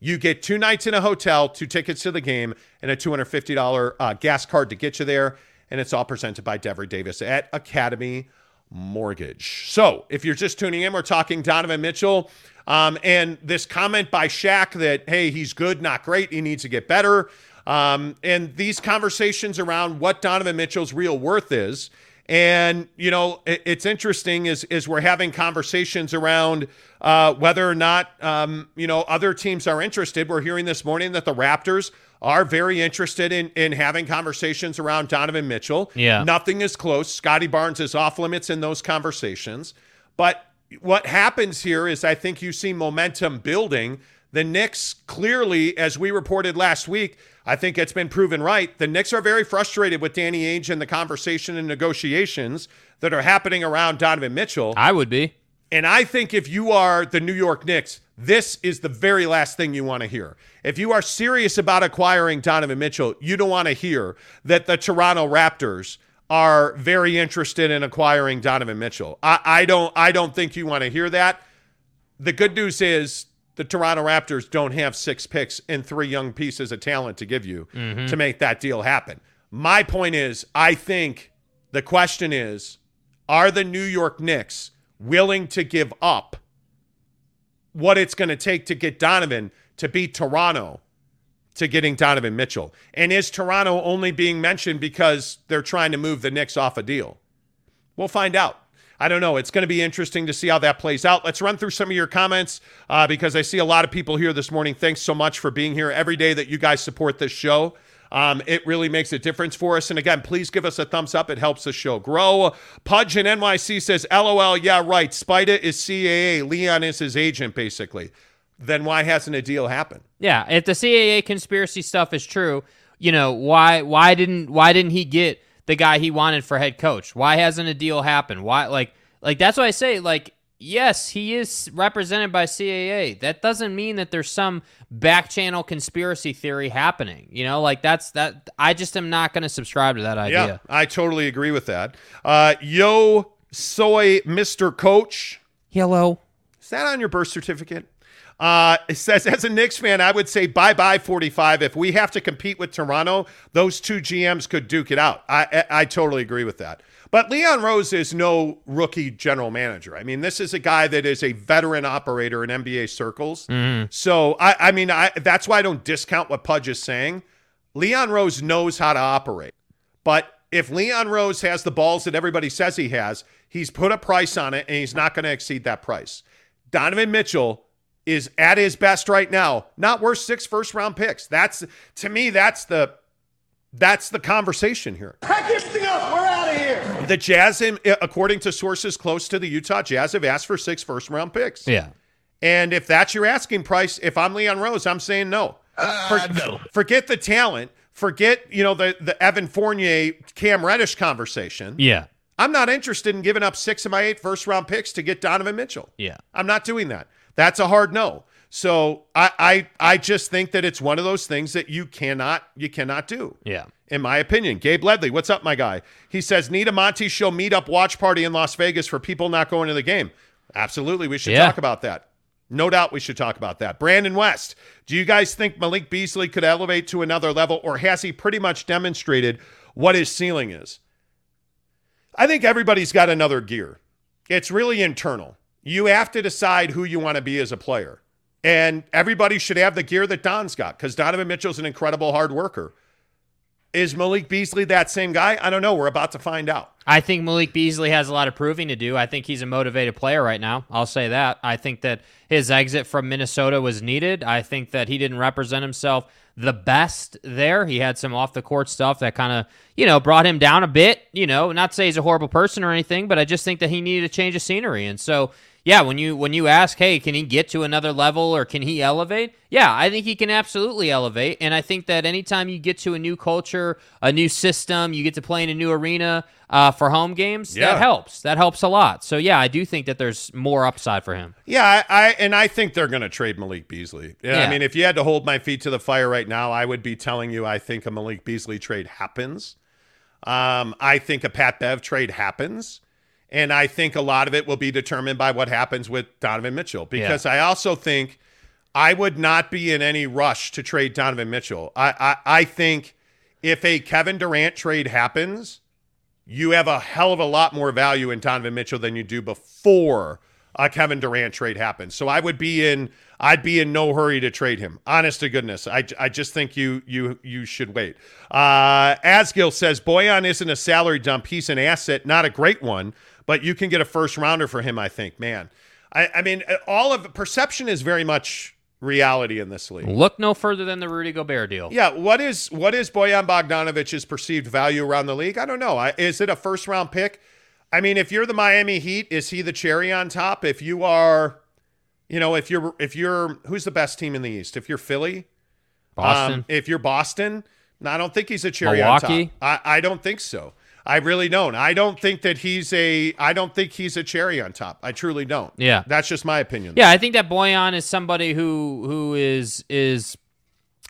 You get two nights in a hotel, two tickets to the game, and a $250 uh, gas card to get you there. And it's all presented by Devry Davis at Academy Mortgage. So if you're just tuning in, we're talking Donovan Mitchell. Um, and this comment by Shaq that, hey, he's good, not great, he needs to get better. Um, and these conversations around what Donovan Mitchell's real worth is. And you know, it, it's interesting is is we're having conversations around uh, whether or not um, you know other teams are interested. We're hearing this morning that the Raptors are very interested in in having conversations around Donovan Mitchell.
Yeah.
nothing is close. Scotty Barnes is off limits in those conversations. But what happens here is I think you see momentum building The Knicks clearly, as we reported last week, I think it's been proven right. The Knicks are very frustrated with Danny Ainge and the conversation and negotiations that are happening around Donovan Mitchell.
I would be.
And I think if you are the New York Knicks, this is the very last thing you want to hear. If you are serious about acquiring Donovan Mitchell, you don't want to hear that the Toronto Raptors are very interested in acquiring Donovan Mitchell. I, I don't I don't think you want to hear that. The good news is the Toronto Raptors don't have six picks and three young pieces of talent to give you mm-hmm. to make that deal happen. My point is, I think the question is, are the New York Knicks willing to give up what it's going to take to get Donovan to beat Toronto to getting Donovan Mitchell? And is Toronto only being mentioned because they're trying to move the Knicks off a deal? We'll find out. I don't know. It's going to be interesting to see how that plays out. Let's run through some of your comments uh, because I see a lot of people here this morning. Thanks so much for being here every day that you guys support this show. Um, it really makes a difference for us. And again, please give us a thumbs up. It helps the show grow. Pudge in NYC says, LOL, yeah, right. Spida is CAA. Leon is his agent, basically. Then why hasn't a deal happened?
Yeah, if the CAA conspiracy stuff is true, you know why why didn't why didn't he get the guy he wanted for head coach? Why hasn't a deal happened? Why like like that's why I say like yes, he is represented by CAA. That doesn't mean that there's some back channel conspiracy theory happening. You know, like that's that I just am not going to subscribe to that idea.
Yeah, I totally agree with that. Uh, yo, soy, Mr. Coach.
Hello.
Is that on your birth certificate? Uh, it says, as a Knicks fan, I would say bye bye 45. If we have to compete with Toronto, those two GMs could duke it out. I, I, I totally agree with that. But Leon Rose is no rookie general manager. I mean, this is a guy that is a veteran operator in NBA circles. So, I, I mean, I, that's why I don't discount what Pudge is saying. Leon Rose knows how to operate. But if Leon Rose has the balls that everybody says he has, he's put a price on it and he's not going to exceed that price. Donovan Mitchell is at his best right now, not worth six first round picks. That's to me, that's the that's the conversation here.
Pack everything up. We're out of here.
The Jazz, uh, according to sources close to the Utah Jazz, have asked for six first round picks.
Yeah.
And if that's your asking price, if I'm Leon Rose, I'm saying no. Uh, for-
no.
Forget the talent. Forget, you know, the, the Evan Fournier, Cam Reddish conversation.
Yeah.
I'm not interested in giving up six of my eight first round picks to get Donovan Mitchell.
Yeah.
I'm not doing that. That's a hard no. So I I I just think that it's one of those things that you cannot you cannot do.
Yeah.
In my opinion. Gabe Ledley, what's up, my guy? He says, need a Monty Show meetup watch party in Las Vegas for people not going to the game. Absolutely. We should
Yeah.
talk about that. No doubt we should talk about that. Brandon West, do you guys think Malik Beasley could elevate to another level, or has he pretty much demonstrated what his ceiling is? I think everybody's got another gear. It's really internal. You have to decide who you want to be as a player. And everybody should have the gear that Don's got because Donovan Mitchell's an incredible hard worker. Is Malik Beasley that same guy? I don't know. We're about to find out.
I think Malik Beasley has a lot of proving to do. I think he's a motivated player right now. I'll say that. I think that his exit from Minnesota was needed. I think that he didn't represent himself the best there. He had some off the court stuff that kind of, you know, brought him down a bit. You know, not say he's a horrible person or anything, but I just think that he needed a change of scenery. And so, yeah, when you when you ask, hey, can he get to another level or can he elevate? Yeah, I think he can absolutely elevate. And I think that anytime you get to a new culture, a new system, you get to play in a new arena uh, for home games,
Yeah.
that helps. That helps a lot. So yeah, I do think that there's more upside for him.
Yeah, I, I and I think they're going to trade Malik Beasley. Yeah, I mean, if you had to hold my feet to the fire right now, I would be telling you I think a Malik Beasley trade happens. Um, I think a Pat Bev trade happens. And I think a lot of it will be determined by what happens with Donovan Mitchell. Because I also think I would not be in any rush to trade Donovan Mitchell. I, I, I think if a Kevin Durant trade happens, you have a hell of a lot more value in Donovan Mitchell than you do before a Kevin Durant trade happens. So I would be in I'd be in no hurry to trade him. Honest to goodness. I, I just think you you you should wait. Uh Asgil says Bojan isn't a salary dump, he's an asset, not a great one, but you can get a first rounder for him, I think. Man. I, I mean all of perception is very much reality in this league.
Look no further than the Rudy Gobert deal.
Yeah, what is what is Bojan Bogdanovic's perceived value around the league? I don't know. I, is it a first round pick? I mean, if you're the Miami Heat, is he the cherry on top? If you are, you know, if you're if you're who's the best team in the East? If you're Philly,
Boston.
um, if you're Boston, no, I don't think he's a cherry
Milwaukee?
on top. I, I don't think so. I really don't. I don't think that he's a. I don't think he's a cherry on top. I truly don't.
Yeah.
that's just my opinion.
Yeah, I think that Bojan is somebody who who is is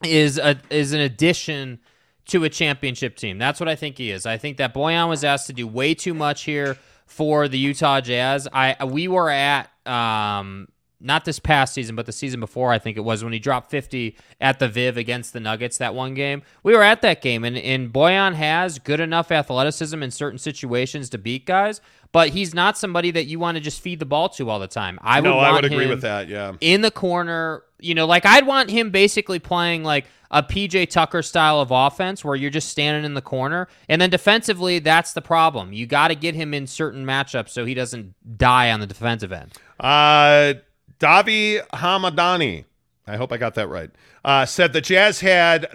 is a is an addition to a championship team. That's what I think he is. I think that Bojan was asked to do way too much here for the Utah Jazz. I we were at um not this past season, but the season before, I think it was when he dropped 50 at the Viv against the Nuggets that one game. We were at that game, and, and Bojan has good enough athleticism in certain situations to beat guys, but he's not somebody that you want to just feed the ball to all the time. I
no,
would
I
want
would agree with that. Yeah,
in the corner. You know, like I'd want him basically playing like a PJ Tucker style of offense where you're just standing in the corner. And then defensively, that's the problem. You got to get him in certain matchups so he doesn't die on the defensive end.
Uh, Davi Hamadani, I hope I got that right, uh, said the Jazz had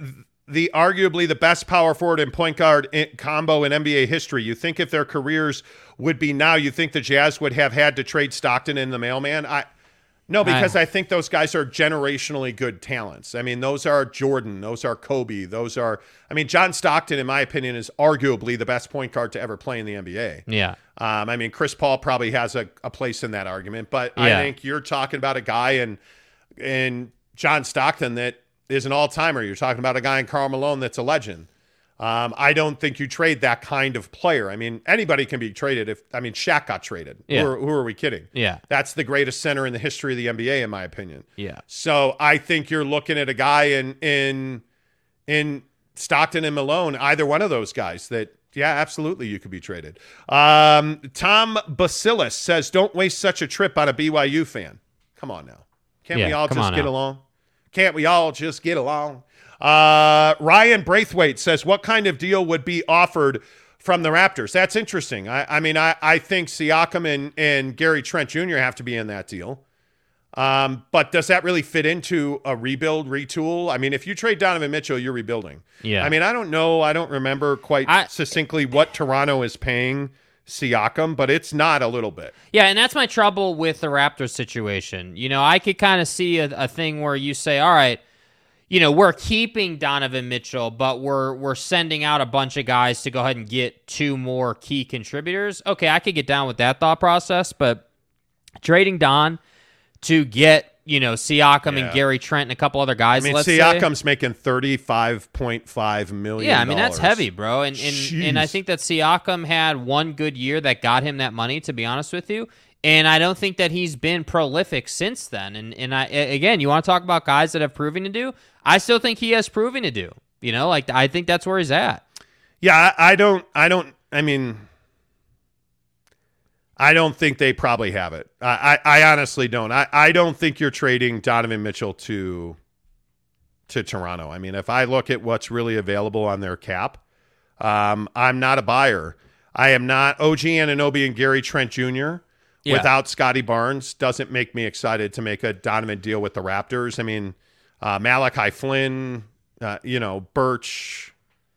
the arguably the best power forward and point guard in, combo in NBA history. You think if their careers would be now, you think the Jazz would have had to trade Stockton in the mailman? I no, because I, I think those guys are generationally good talents. I mean, those are Jordan, those are Kobe, those are. I mean, John Stockton, in my opinion, is arguably the best point guard to ever play in the NBA.
Yeah.
Um, I mean, Chris Paul probably has a, a place in that argument, but I think you're talking about a guy in in John Stockton that is an all timer. You're talking about a guy in Karl Malone that's a legend. Um, I don't think you trade that kind of player. I mean, anybody can be traded. If I mean, Shaq got traded.
Yeah.
Who, are, who are we kidding?
Yeah.
That's the greatest center in the history of the NBA, in my opinion.
Yeah.
So I think you're looking at a guy in in in Stockton and Malone, either one of those guys that yeah, absolutely you could be traded. Um, Tom Basilis says, "Don't waste such a trip on a BYU fan." Come on now, can't we all just get along? Can't we all just get along? Uh, Ryan Braithwaite says, "What kind of deal would be offered?" From the Raptors. That's interesting. I, I mean, I, I think Siakam and, and Gary Trent Jr. have to be in that deal. Um, but does that really fit into a rebuild, retool? I mean, if you trade Donovan Mitchell, you're rebuilding.
Yeah.
I mean, I don't know. I don't remember quite
I-
succinctly what Toronto is paying Siakam, but it's not a little bit.
Yeah, and that's my trouble with the Raptors situation. You know, I could kind of see a, a thing where you say, all right, you know, we're keeping Donovan Mitchell, but we're we're sending out a bunch of guys to go ahead and get two more key contributors. Okay, I could get down with that thought process, but trading Don to get, you know, Siakam
Yeah.
and Gary Trent and a couple other guys.
I mean,
let's say.
Siakam's making thirty-five point five million.
Yeah, I mean that's heavy, bro. And and, and I think that Siakam had one good year that got him that money. To be honest with you, and I don't think that he's been prolific since then. And and I again, you want to talk about guys that have proven to do? I still think he has proven to do. You know, like I think that's where he's at.
Yeah, I, I don't. I don't. I mean, I don't think they probably have it. I, I, I honestly don't. I, I don't think you're trading Donovan Mitchell to to Toronto. I mean, if I look at what's really available on their cap, um, I'm not a buyer. I am not OG Anunoby and Gary Trent Jr.
Yeah.
without Scottie Barnes doesn't make me excited to make a Donovan deal with the Raptors. I mean, uh, Malachi Flynn, uh, you know, Birch.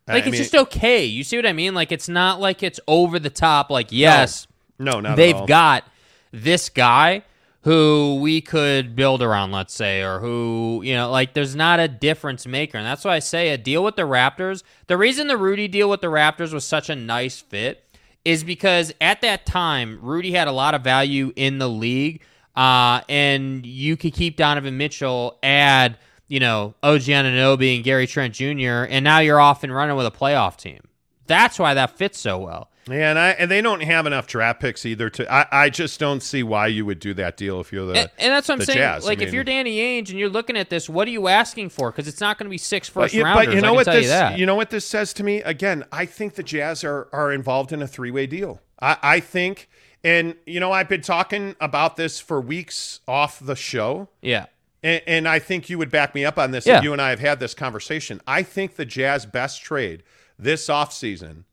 Like
I
it's
mean-
just okay. You see what I mean? Like it's not like it's over the top. Like yes,
No, not at
they've got this guy who we could build around, let's say, or who, you know, like there's not a difference maker. And that's why I say a deal with the Raptors. The reason the Rudy deal with the Raptors was such a nice fit is because at that time, Rudy had a lot of value in the league. Uh, and you could keep Donovan Mitchell, add, you know, OG Anunoby and Gary Trent Jr., and now you're off and running with a playoff team. That's why that fits so well.
Yeah, and I and they don't have enough draft picks either. To I, I just don't see why you would do that deal if you're the
and, and that's what I'm saying.
Jazz. I
Like, if you're Danny Ainge and you're looking at this, what are you asking for? Because it's not going to be six first
But you,
rounders.
but you know what this
you that.
know what this says to me again. I think the Jazz are are involved in a three way deal. I, I think, and you know, I've been talking about this for weeks off the show.
yeah,
And, and I think you would back me up on this
Yeah.
you and I have had this conversation. I think the Jazz best trade this offseason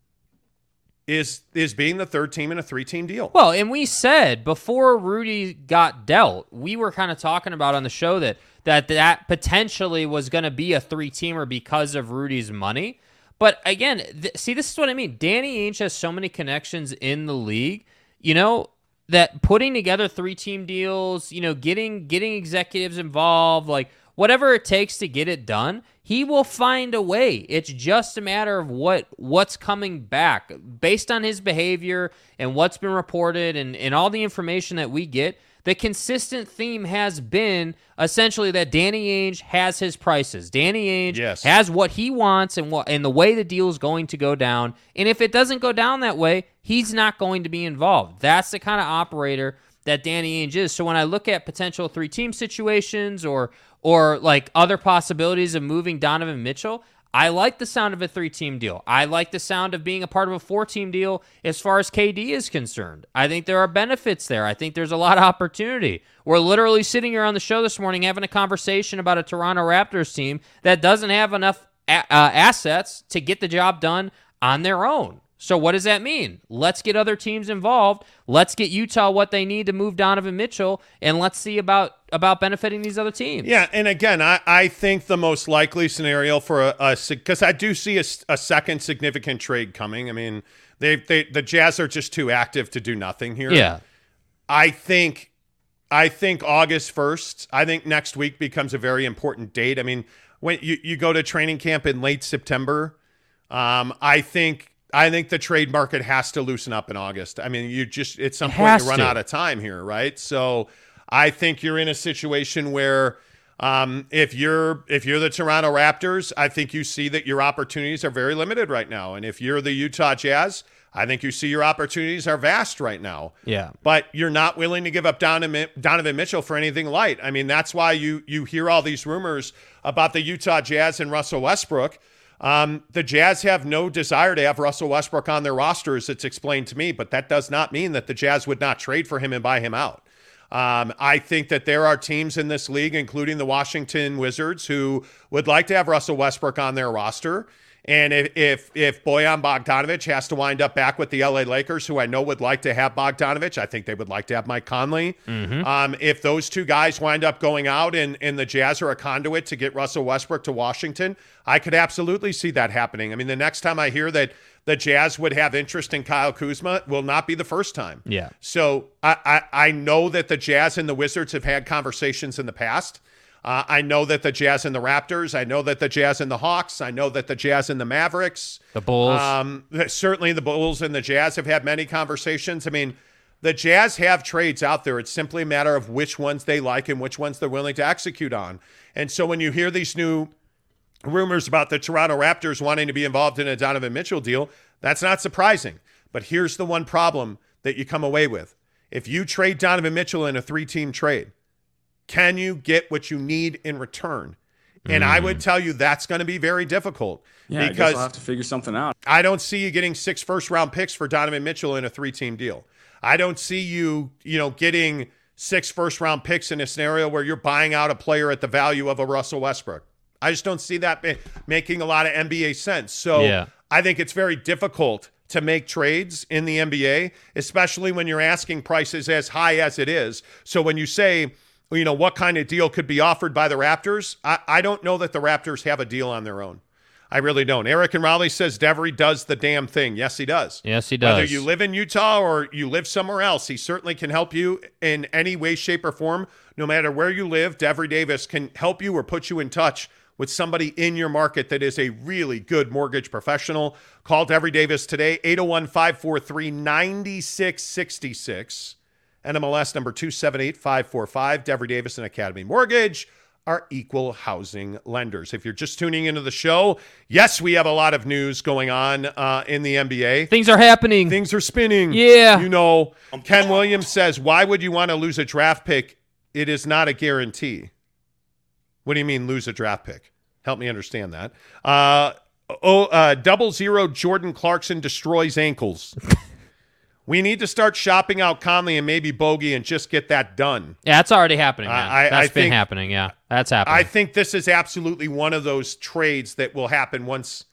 is is being the third team in a three team deal.
Well, and we said before Rudy got dealt, we were kind of talking about on the show that that that potentially was going to be a three teamer because of Rudy's money. But again, th- see, this is what I mean. Danny Ainge has so many connections in the league. You know, that putting together three team deals, you know, getting getting executives involved, like whatever it takes to get it done, he will find a way. It's just a matter of what what's coming back based on his behavior and what's been reported and, and all the information that we get. The consistent theme has been essentially that Danny Ainge has his prices. Danny Ainge
Yes.
has what he wants and what and the way the deal is going to go down. And if it doesn't go down that way, he's not going to be involved. That's the kind of operator that Danny Ainge is. So when I look at potential three team situations or or like other possibilities of moving Donovan Mitchell, I like the sound of a three team deal. I like the sound of being a part of a four team deal as far as KD is concerned. I think there are benefits there. I think there's a lot of opportunity. We're literally sitting here on the show this morning having a conversation about a Toronto Raptors team that doesn't have enough a- uh, assets to get the job done on their own. So what does that mean? Let's get other teams involved. Let's get Utah what they need to move Donovan Mitchell, and let's see about about benefiting these other teams.
Yeah, and again, I, I think the most likely scenario for a because I do see a second significant trade coming. I mean, they they the Jazz are just too active to do nothing here.
Yeah.
I think I think August 1st, I think next week becomes a very important date. I mean, when you, you go to training camp in late September, um, I think I think the trade market has to loosen up in August. I mean, you just at some
It
point you run
to.
out of time here, right? So I think you're in a situation where um, if you're if you're the Toronto Raptors, I think you see that your opportunities are very limited right now. And if you're the Utah Jazz, I think you see your opportunities are vast right now
Yeah.
but you're not willing to give up Donovan, Donovan Mitchell for anything light. I mean, that's why you you hear all these rumors about the Utah Jazz and Russell Westbrook. Um, the Jazz have no desire to have Russell Westbrook on their roster, as it's explained to me, but that does not mean that the Jazz would not trade for him and buy him out. Um, I think that there are teams in this league, including the Washington Wizards, who would like to have Russell Westbrook on their roster. And if if if Bojan Bogdanovic has to wind up back with the LA Lakers, who I know would like to have Bogdanovic, I think they would like to have Mike Conley. Um, if those two guys wind up going out and, and the Jazz are a conduit to get Russell Westbrook to Washington, I could absolutely see that happening. I mean, the next time I hear that the Jazz would have interest in Kyle Kuzma will not be the first time.
Yeah.
So I, I, I know that the Jazz and the Wizards have had conversations in the past. Uh, I know that the Jazz and the Raptors. I know that the Jazz and the Hawks. I know that the Jazz and the Mavericks.
The Bulls.
Um, certainly the Bulls and the Jazz have had many conversations. I mean, the Jazz have trades out there. It's simply a matter of which ones they like and which ones they're willing to execute on. And so when you hear these new rumors about the Toronto Raptors wanting to be involved in a Donovan Mitchell deal, that's not surprising. But here's the one problem that you come away with. If you trade Donovan Mitchell in a three team trade, can you get what you need in return? And I would mm. tell you that's going to be very difficult
Yeah, I
because
I'll have to figure something out.
I don't see you getting six first round picks for Donovan Mitchell in a three team deal. I don't see you, you know, getting six first round picks in a scenario where you're buying out a player at the value of a Russell Westbrook. I just don't see that making a lot of NBA sense. So
Yeah.
I think it's very difficult to make trades in the NBA, especially when you're asking prices as high as it is. So when you say, you know, what kind of deal could be offered by the Raptors, I, I don't know that the Raptors have a deal on their own. I really don't. Eric and Raleigh says Devery does the damn thing. Yes, he does.
Yes, he does.
Whether you live in Utah or you live somewhere else, he certainly can help you in any way, shape, or form. No matter where you live, Devery Davis can help you or put you in touch with somebody in your market that is a really good mortgage professional. Call Devery Davis today, 801 543 9666. NMLS number 278545. Devery Davis and Academy Mortgage are equal housing lenders. If you're just tuning into the show, yes, we have a lot of news going on uh, in the NBA.
Things are happening.
Things are spinning.
Yeah.
You know, Ken Williams says, Why would you want to lose a draft pick? It is not a guarantee. What do you mean lose a draft pick? Help me understand that. Uh, oh, uh, double zero Jordan Clarkson destroys ankles. we need to start shopping out Conley and maybe Bogey and just get that done.
yeah, that's already happening. Man.
I- I-
That's
I
been
think-
happening. Yeah, that's happening.
I think this is absolutely one of those trades that will happen once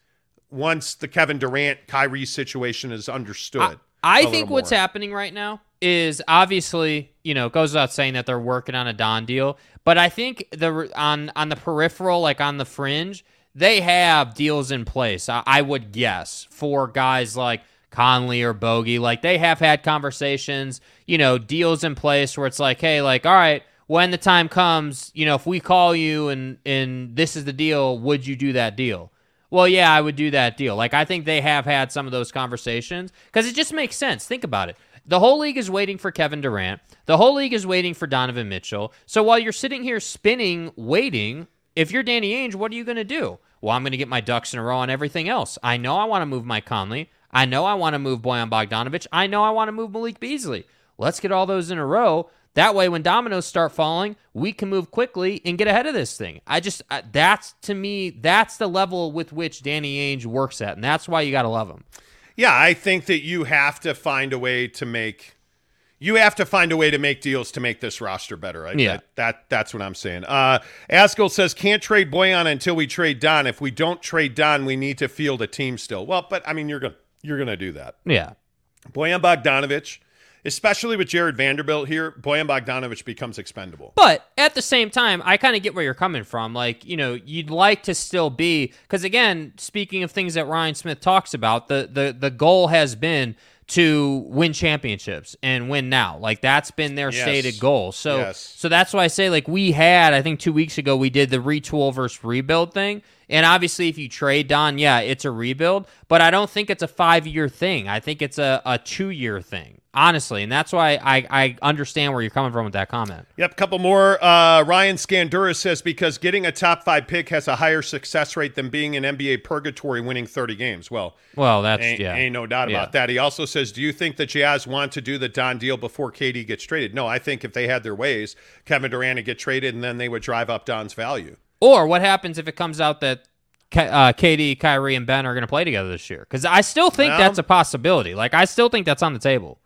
once the Kevin Durant Kyrie situation is understood.
I think what's happening right now is obviously, you know, it goes without saying that they're working on a Don deal, but I think the on on the peripheral, like on the fringe, they have deals in place. I, I would guess for guys like Conley or Bogey. Like they have had conversations, you know, deals in place where it's like, hey, like, all right, when the time comes, you know, if we call you and and this is the deal, would you do that deal? Well, yeah, I would do that deal. Like I think they have had some of those conversations because it just makes sense. Think about it. The whole league is waiting for Kevin Durant. The whole league is waiting for Donovan Mitchell. So while you're sitting here spinning, waiting, if you're Danny Ainge, what are you going to do? Well, I'm going to get my ducks in a row on everything else. I know I want to move Mike Conley. I know I want to move Bojan Bogdanovic. I know I want to move Malik Beasley. Let's get all those in a row. That way, when dominoes start falling, we can move quickly and get ahead of this thing. I just, that's to me, that's the level with which Danny Ainge works at. And that's why you got to love him.
Yeah, I think that you have to find a way to make you have to find a way to make deals to make this roster better. I,
Yeah.
that, that that's what I'm saying. Uh, Askell says can't trade Bojan until we trade Don. If we don't trade Don, we need to field a team still. Well, but I mean you're gonna you're gonna do that.
Yeah.
Bojan Bogdanovic, especially with Jarred Vanderbilt here, Bojan Bogdanovic becomes expendable.
But at the same time, I kind of get where you're coming from. Like, you know, you'd like to still be because again, speaking of things that Ryan Smith talks about, the the the goal has been to win championships and win now. Like that's been their
Yes.
stated goal. So
Yes.
so that's why I say like we had, I think 2 weeks ago we did the retool versus rebuild thing. And obviously if you trade Don, yeah, it's a rebuild, but I don't think it's a 5-year thing. I think it's a a 2-year thing. Honestly, and that's why I, I understand where you're coming from with that comment.
Yep, a couple more. Uh, Ryan Scandura says because getting a top five pick has a higher success rate than being in NBA purgatory winning 30 games. Well,
Well, that's
ain't,
yeah.
ain't no doubt
Yeah.
about that. He also says, Do you think the Jazz want to do the Don deal before KD gets traded? No, I think if they had their ways, Kevin Durant would get traded and then they would drive up Don's value.
Or what happens if it comes out that uh, KD, Kyrie, and Ben are going to play together this year? Because I still think
Well-
that's a possibility. Like I still think that's on the table.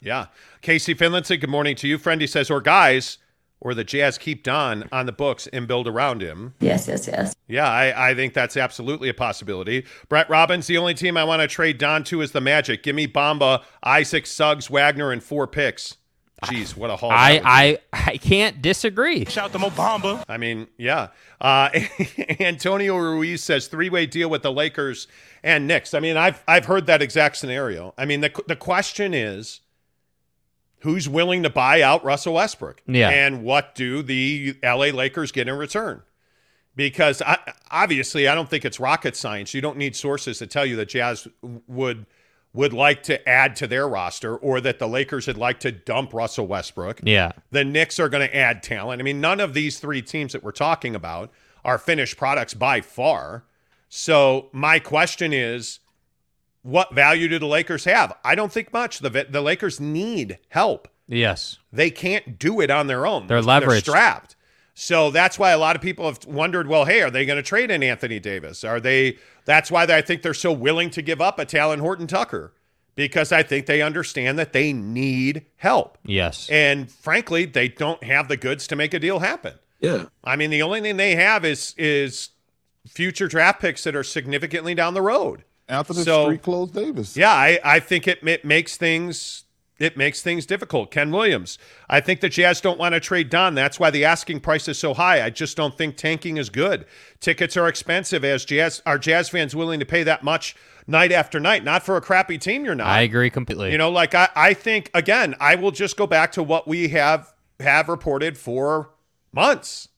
Yeah. Casey Finlandson, good morning to you. Friend, he says, Or guys, or the Jazz keep Don on the books and build around him.
Yes, yes, yes.
Yeah, I, I think that's absolutely a possibility. Brett Robbins, the only team I want to trade Don to is the Magic. Give me Bamba, Isaac, Suggs, Wagner, and four picks. Jeez, what a haul.
I. I I can't disagree.
Shout to Mo Bamba.
I mean, yeah. Uh, Antonio Ruiz says three way deal with the Lakers and Knicks. I mean, I've I've heard that exact scenario. I mean, the the question is, who's willing to buy out Russell Westbrook?
Yeah.
And what do the L.A. Lakers get in return? Because I, obviously, I don't think it's rocket science. You don't need sources to tell you that Jazz would would like to add to their roster, or that the Lakers would like to dump Russell Westbrook
Yeah.
the Knicks are going to add talent. I mean, none of these three teams that we're talking about are finished products by far. So my question is, what value do the Lakers have? I don't think much. The the Lakers need help.
Yes.
They can't do it on their own.
They're
They're
leveraged.
strapped. So that's why a lot of people have wondered, well, hey, are they going to trade in Anthony Davis? Are they? That's why I think they're so willing to give up a Talen Horton-Tucker because I think they understand that they need help.
Yes.
And frankly, they don't have the goods to make a deal happen.
Yeah.
I mean, the only thing they have is is future draft picks that are significantly down the road.
Anthony
So-
Street Clothes Davis.
Yeah, I, I think it, it makes things it makes things difficult. Ken Williams, I think the Jazz don't want to trade Don. That's why the asking price is so high. I just don't think tanking is good. Tickets are expensive. As Jazz are Jazz fans willing to pay that much night after night? Not for a crappy team. You're not.
I agree completely.
You know, like I, I think again, I will just go back to what we have have reported for months.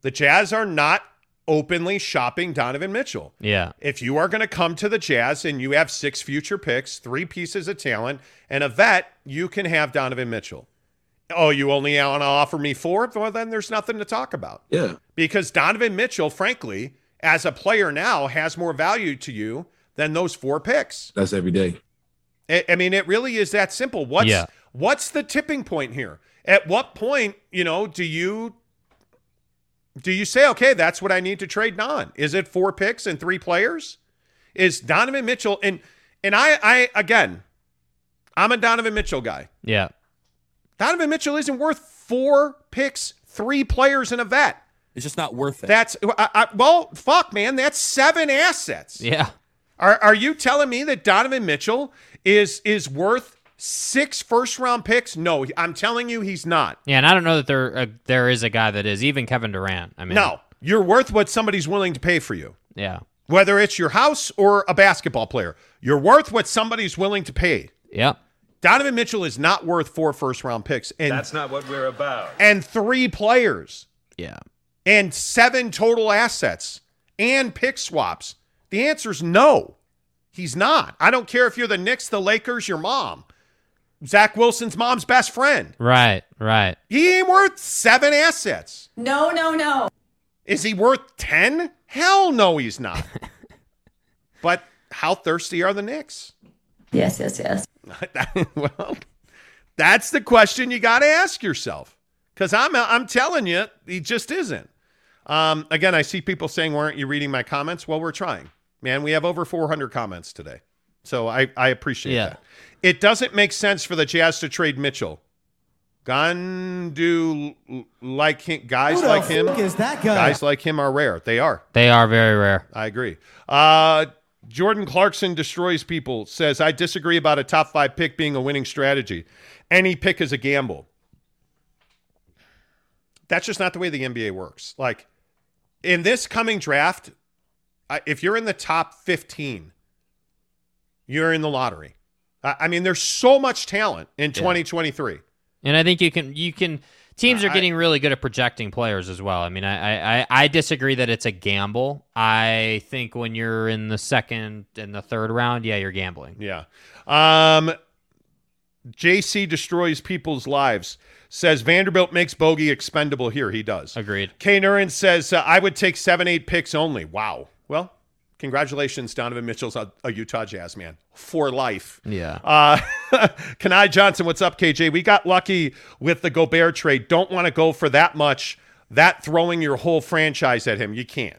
The Jazz are not openly shopping Donovan Mitchell.
yeah.
If you are going to come to the Jazz and you have six future picks, three pieces of talent, and a vet, you can have Donovan Mitchell. Oh, you only want to offer me four? Well, then there's nothing to talk about
Yeah.
because Donovan Mitchell, frankly, as a player now, has more value to you than those four picks.
That's every day.
I, I mean, it really is that simple. What's
Yeah.
what's the tipping point here? At what point, you know, do you do you say, okay, that's what I need to trade Don? Is it four picks and three players? Is Donovan Mitchell and and I I again, I'm a Donovan Mitchell guy.
Yeah.
Donovan Mitchell isn't worth four picks, three players, and a vet.
It's just not worth it.
That's I, I, well, fuck, man. That's seven assets.
Yeah.
Are are you telling me that Donovan Mitchell is is worth six first round picks? No, I'm telling you he's not.
Yeah, and I don't know that there uh, there is a guy that is even Kevin Durant. I mean,
No, you're worth what somebody's willing to pay for you.
Yeah.
Whether it's your house or a basketball player, you're worth what somebody's willing to pay.
Yep.
Donovan Mitchell is not worth four first round picks and
That's not what we're about.
and three players
Yeah.
and seven total assets and pick swaps. The answer is no. He's not. I don't care if you're the Knicks, the Lakers, your mom. Zach Wilson's mom's best friend.
Right. Right.
He ain't worth seven assets.
No, no, no.
Is he worth 10? Hell no, he's not. but how thirsty are the Knicks?
Yes, yes, yes.
well, that's the question you got to ask yourself. Because I'm, I'm telling you, he just isn't. Um, again, I see people saying, "Why aren't you reading my comments?" Well, we're trying, man. We have over 400 comments today, so I, I appreciate
Yeah.
that. It doesn't make sense for the Jazz to trade Mitchell. Gandu like him, guys like him.
is that guy?
Guys like him are rare. They are.
They are very rare.
I agree. Uh, Jordan Clarkson destroys people. Says I disagree about a top five pick being a winning strategy. Any pick is a gamble. That's just not the way the NBA works. Like in this coming draft, if you're in the top 15, you're in the lottery. I mean, there's so much talent in 2023.
And I think you can you can teams are getting really good at projecting players as well. I mean, I, I I disagree that it's a gamble. I think when you're in the second and the third round, yeah, you're gambling.
Yeah. Um, JC destroys people's lives. Says Vanderbilt makes Bogey expendable here. He does.
Agreed.
K. Nurin says uh, I would take seven, eight picks only. Wow. Well, congratulations, Donovan Mitchell's a, a Utah Jazz man for life.
Yeah.
Uh, Kanai Johnson, what's up, KJ? We got lucky with the Gobert trade. Don't want to go for that much. That throwing your whole franchise at him. You can't.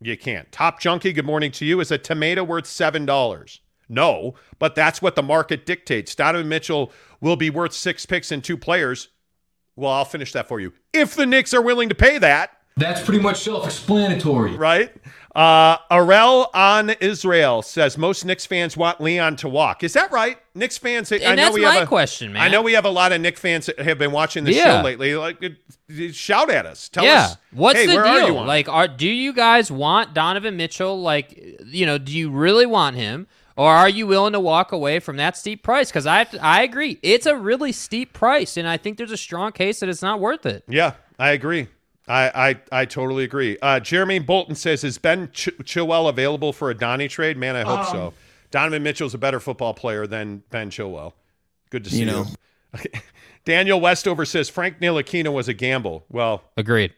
You can't. Top Junkie, good morning to you. Is a tomato worth $7? No, but that's what the market dictates. Donovan Mitchell will be worth six picks and two players. Well, I'll finish that for you. If the Knicks are willing to pay that,
That's pretty much self-explanatory.
right? Uh, Arel on Israel says most Knicks fans want Leon to walk. Is that right? Knicks fans. I
And
know
that's
we
my
have a,
question, man.
I know we have a lot of Knicks fans that have been watching the
Yeah.
show lately. Like, shout at us. Tell
yeah.
us.
What's
hey,
the
where
deal?
Are you on?
like, are do you guys want Donovan Mitchell? Like, you know, do you really want him, or are you willing to walk away from that steep price? Because I I agree, it's a really steep price, and I think there's a strong case that it's not worth it.
Yeah, I agree. I I, I totally agree. Uh, Jeremy Bolton says, "Is Ben Ch- Chilwell available for a Donnie trade?" Man, I hope
Um,
so. Donovan Mitchell's a better football player than Ben Chilwell. Good to see you.
know.
Daniel Westover says Frank Ntilikina was a gamble. Well,
Agreed.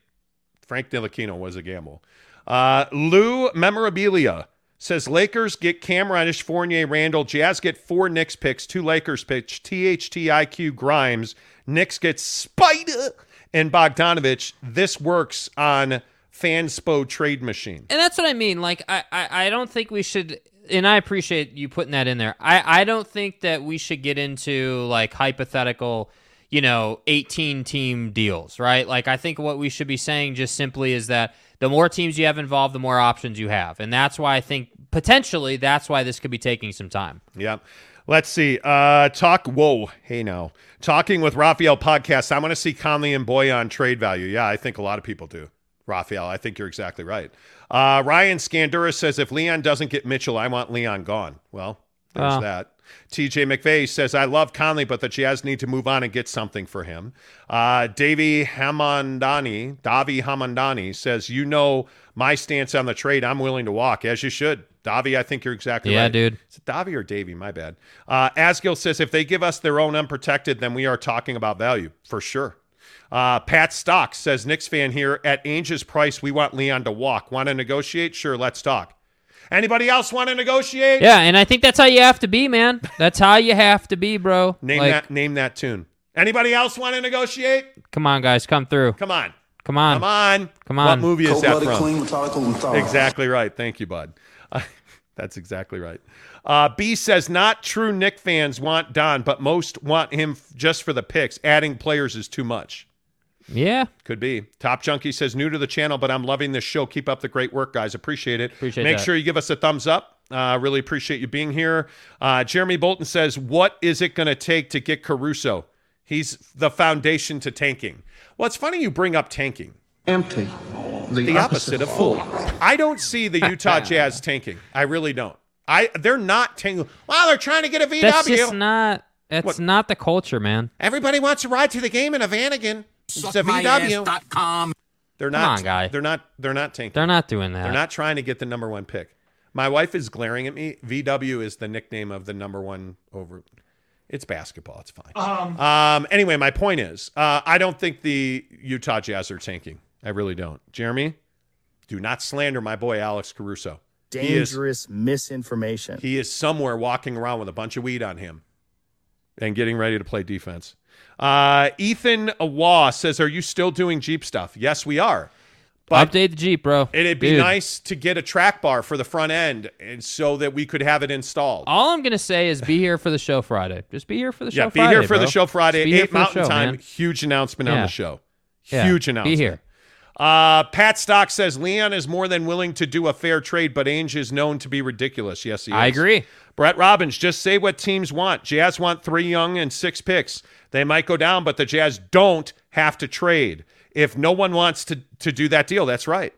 Frank Ntilikina was a gamble. Uh, Lou Memorabilia says Lakers get Cam Reddish, Fournier, Randle. Jazz get four Knicks picks, two Lakers picks, THTIQ Grimes. Knicks get Spider and Bogdanovic. This works on Fanspo trade machine.
And that's what I mean. Like, I, I, I don't think we should. And I appreciate you putting that in there. I, I don't think that we should get into like hypothetical, you know, 18 team deals, right? Like, I think what we should be saying just simply is that the more teams you have involved, the more options you have. And that's why I think potentially that's why this could be taking some time.
Yep. Let's see. Uh, talk. Whoa. Hey, now. Talking with Raphael podcast. I want to see Conley and Bojan trade value. Yeah, I think a lot of people do. Raphael, I think you're exactly right. Uh, Ryan Scandura says if Leon doesn't get Mitchell, I want Leon gone. Well, there's
Oh.
that. TJ McVeigh says, I love Conley, but the Jazz need to move on and get something for him. Uh, Davey Hamandani, Davi Hamandani says, You know my stance on the trade. I'm willing to walk, as you should. Davi, I think you're exactly right.
Yeah,
right.
dude.
Is it Davi or Davy? My bad. Uh, Asgill says, If they give us their own unprotected, then we are talking about value for sure. Uh, Pat Stocks says, Knicks fan here. At Ainge's price, we want Leon to walk. Want to negotiate? Sure, let's talk. Anybody else want to negotiate?
Yeah. And I think that's how you have to be, man. That's how you have to be, bro.
Name
Like,
that. Name that tune. Anybody else want to negotiate?
Come on, guys. Come through.
Come on.
Come on.
Come on.
Come
What movie is that
Cold-blooded,
from?
clean, methodical, and.
Exactly right. Thank you, bud. That's exactly right. Uh, B says not true Nick fans want Don, but most want him f- just for the picks. Adding players is too much.
Yeah.
Could be. Top Junkie says new to the channel, but I'm loving this show. Keep up the great work, guys. Appreciate it.
Appreciate
Make
that.
sure you give us a thumbs up. Uh, really appreciate you being here. Uh, Jeremy Bolton says, "What is it going to take to get Caruso? He's the foundation to tanking." Well, it's funny you bring up tanking.
Empty.
The,
the opposite of full. I don't see the Utah Jazz tanking. I really don't. I they're not tanking. Wow, they're trying to get a VW.
That's just not. That's
What?
not the culture, man.
Everybody wants to ride to the game in a Vanagon. It's a VW. They're not.
on, guy.
They're not. They're not tanking.
They're not doing that.
They're not trying to get the number one pick. My wife is glaring at me. VW is the nickname of the number one over. It's basketball. It's fine. Um. anyway, my point is, uh, I don't think the Utah Jazz are tanking. I really don't. Jeremy, do not slander my boy Alex Caruso. He is-
Dangerous misinformation.
he is somewhere walking around with a bunch of weed on him and getting ready to play defense. Uh, Ethan Waugh says, Are you still doing Jeep stuff? Yes, we are. But
Update the Jeep, bro.
it'd be
Dude.
nice to get a track bar for the front end and so that we could have it installed.
All I'm gonna say is be here for the show Friday. Just be here for the show.
yeah, be here for
bro.
the show Friday at 8
for
Mountain
show,
Time.
man.
Huge announcement on the show.
Yeah,
announcement.
be here.
Uh, Pat Stock says Leon is more than willing to do a fair trade, but Ainge is known to be ridiculous. Yes, he is.
I agree.
Brett Robbins, just say what teams want. Jazz want three young and six picks. They might go down, but the Jazz don't have to trade. If no one wants to, to do that deal, that's right.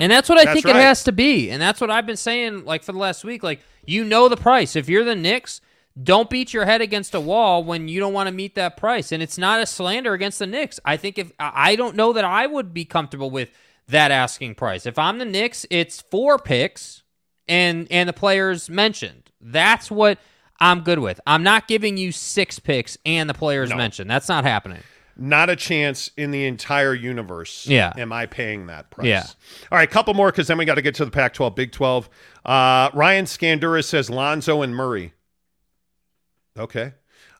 And that's what I
That's
think
right.
it has to be. And that's what I've been saying like for the last week. Like, you know the price. If you're the Knicks, don't beat your head against a wall when you don't want to meet that price. And it's not a slander against the Knicks. I think if I don't know that I would be comfortable with that asking price. If I'm the Knicks, it's four picks and and the players mentioned. That's what I'm good with. I'm not giving you six picks and the players
No.
mentioned. That's not happening.
Not a chance in the entire universe.
Yeah.
Am I paying that price?
Yeah.
All right, couple more because then we got to get to the Pac 12, Big 12. Uh, Ryan Scandura says Lonzo and Murray. Okay.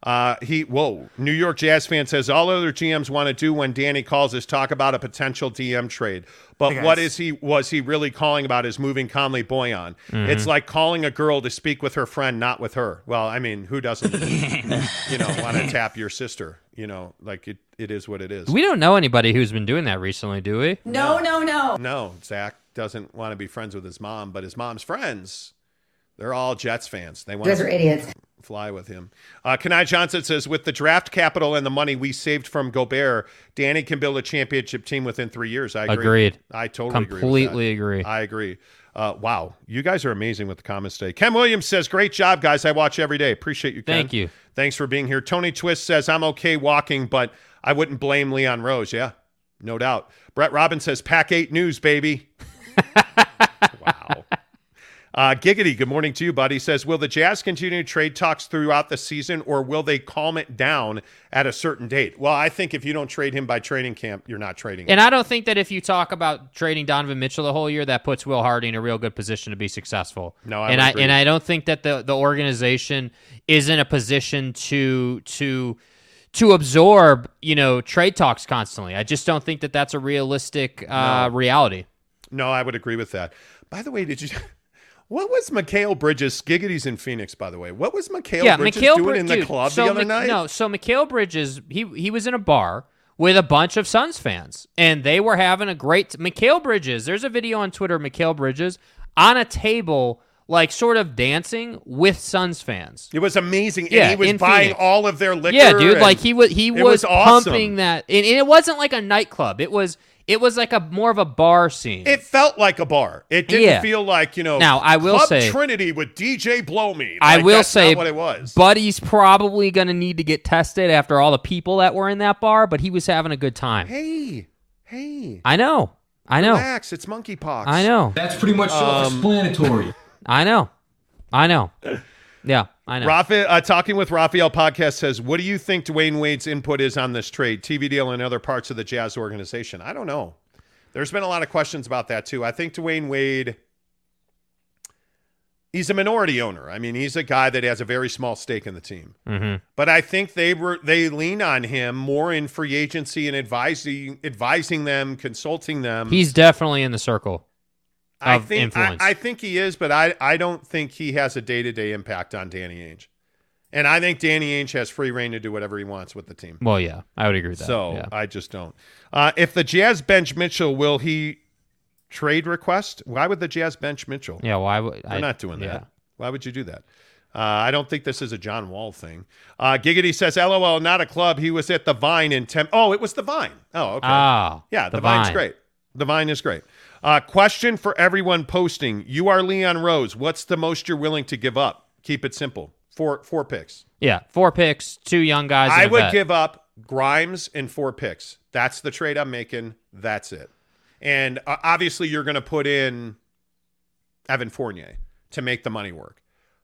Uh, he whoa. New York Jazz fan says all other GMs want to do when Danny calls is talk about a potential DM trade. But
Hey,
what he was he really calling about is moving Conley Bojan.
Mm-hmm.
It's like calling a girl to speak with her friend, not with her. Well, I mean, who doesn't you know want to tap your sister? You know, like it, it is what it is.
We don't know anybody who's been doing that recently, do we?
No, no, no.
No, Zach doesn't want to be friends with his mom, but his mom's friends, they're all Jets fans. They want
You guys are idiots.
Fly with him. Uh, Kanai Johnson says, with the draft capital and the money we saved from Gobert, Danny can build a championship team within three years. I agree.
Agreed.
I totally
Completely
agree.
agree.
I agree. Uh, wow, you guys are amazing with the comments today. Ken Williams says, "Great job, guys. I watch every day. Appreciate you, Ken.
Thank you.
Thanks for being here." Tony Twist says, "I'm okay walking, but I wouldn't blame Leon Rose." Yeah, no doubt. Brett Robbins says, "Pack eight news, baby." wow. Uh, Giggity, good morning to you, buddy. Says, will the Jazz continue trade talks throughout the season, or will they calm it down at a certain date? Well, I think if you don't trade him by training camp, you're not trading him.
And I don't think that if you talk about trading Donovan Mitchell the whole year, that puts Will Hardy in a real good position to be successful.
No, I
and I
agree.
and I don't think that the the organization is in a position to to to absorb you know trade talks constantly. I just don't think that that's a realistic uh, reality.
No, I would agree with that. By the way, did you? What was Mikal Bridges? Giggity's in Phoenix, by the way. What was Mikal
yeah,
Bridges
Mikal
doing
Brid-
in the
dude,
club
so
the other
Mik-
night?
No, so Mikal Bridges, he he was in a bar with a bunch of Suns fans, and they were having a great. Mikal Bridges, there's a video on Twitter. of Mikal Bridges on a table, like sort of dancing with Suns fans.
It was amazing.
Yeah,
and he was buying
Phoenix.
all of their liquor.
Yeah, dude, like he was he was,
was awesome.
pumping that, and, and it wasn't like a nightclub. It was it was like a more of a bar scene.
It felt like a bar. It didn't
Yeah.
feel like you know.
Now, I will
Club
say-
Trinity with DJ Blow Me.
I will
that's
say,
not what it was.
Buddy's probably going to need to get tested after all the people that were in that bar, but he was having a good time.
hey, hey,
I know. I know.
relax. It's monkeypox.
I know.
That's pretty much um, self-explanatory.
I know. I know. Yeah, I know.
Rafa, uh, talking with Raphael podcast says, "What do you think Dwyane Wade's input is on this trade, TV deal, and other parts of the Jazz organization?" I don't know. There's been a lot of questions about that too. I think Dwyane Wade, he's a minority owner. I mean, he's a guy that has a very small stake in the team.
Mhm.
But I think they were they lean on him more in free agency and advising advising them, consulting them.
He's definitely in the circle
I think. I, I think he is, but I, I don't think he has a day to day impact on Danny Ainge. And I think Danny Ainge has free reign to do whatever he wants with the team.
well, yeah, I would agree with that.
So
yeah.
I just don't. Uh, if the Jazz bench Mitchell, will he trade request? Why would the Jazz bench Mitchell?
yeah, why would
They're
I
not doing that.
yeah.
Why would you do that? Uh, I don't think this is a John Wall thing. Uh, Giggity says, "LOL, not a club. He was at the Vine in Tempe. Oh, it was the Vine. Oh, okay.
Ah,
yeah, the,
the
Vine's
Vine.
great. The vine is great. Uh, question for everyone posting: You are Leon Rose. What's the most you're willing to give up? Keep it simple. Four four picks.
Yeah, four picks, two young guys.
I would
vet.
give up Grimes and four picks. That's the trade I'm making. That's it. And uh, obviously, you're going to put in Evan Fournier to make the money work.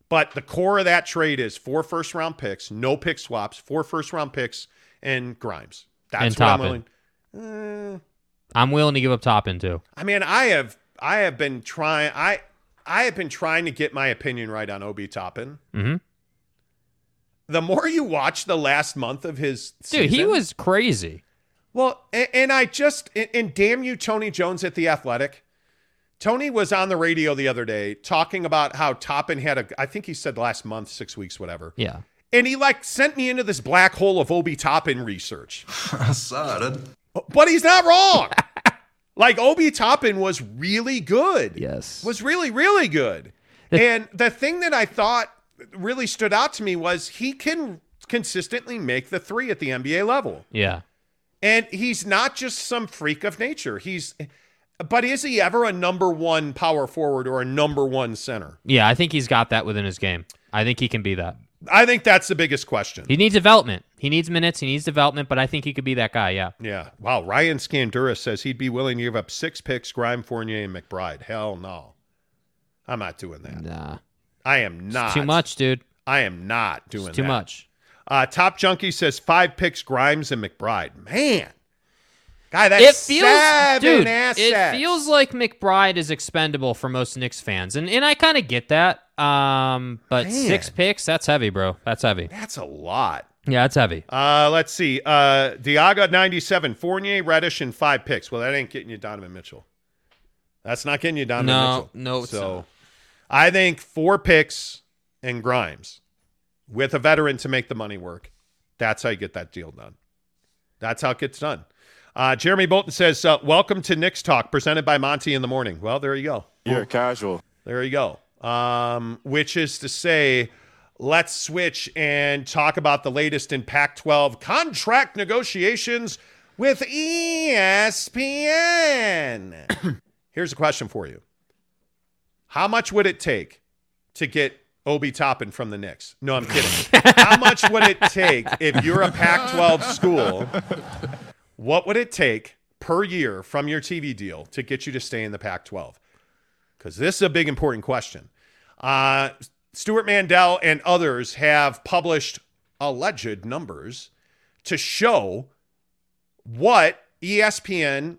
But the core of that trade is four first round picks, no pick swaps, four first round picks, and Grimes. That's
And
what I'm willing. Uh,
I'm willing to give up top Toppin too.
I mean, I have I have been trying I I have been trying to get my opinion right on Obi Toppin.
hmm
The more you watch the last month of his
Dude, he was crazy.
Well, and, and I just and, and damn you, Tony Jones at the Athletic. Tony was on the radio the other day talking about how Toppin had a. I think he said last month, six weeks, whatever.
Yeah.
And he like sent me into this black hole of Obi Toppin research.
I saw it.
But he's not wrong. like Obi Toppin was really good.
Yes.
Was really, really good. and the thing that I thought really stood out to me was he can consistently make the three at the NBA level.
Yeah.
And he's not just some freak of nature. He's but is he ever a number one power forward or a number one center?
Yeah, I think he's got that within his game. I think he can be that.
I think that's the biggest question.
He needs development. He needs minutes. He needs development, but I think he could be that guy. Yeah.
Yeah. Wow. Ryan Scandura says he'd be willing to give up six picks, Grime, Fournier, and McBride. Hell no. I'm not doing that.
Nah.
I am not.
It's too much, dude.
I am not doing
It's too
that.
much.
Uh, Top Junkie says five picks, Grimes and McBride. Man. Guy, that's
it feels,
seven
dude.
assets.
It feels like McBride is expendable for most Knicks fans, and and I kind of get that. Um, but
Man.
six picks—that's heavy, bro. That's heavy.
That's a lot.
Yeah, it's heavy.
Uh, let's see. Uh, Diaga 97, Fournier, Reddish, and five picks. Well, that ain't getting you Donovan Mitchell. That's not getting you Donovan
No,
Mitchell.
no, it's
so
not.
I think four picks and Grimes with a veteran to make the money work. That's how you get that deal done. That's how it gets done. Uh, Jeremy Bolton says, uh, Welcome to Knicks Talk, presented by Monty in the morning. Well, there you go.
You're casual.
There you go. Um, which is to say, let's switch and talk about the latest in Pac 12 contract negotiations with ESPN. Here's a question for you How much would it take to get Obi Toppin from the Knicks? No, I'm kidding. How much would it take if you're a Pac 12 school? What would it take per year from your TV deal to get you to stay in the Pac 12? Because this is a big important question. Uh, Stewart Mandel and others have published alleged numbers to show what ESPN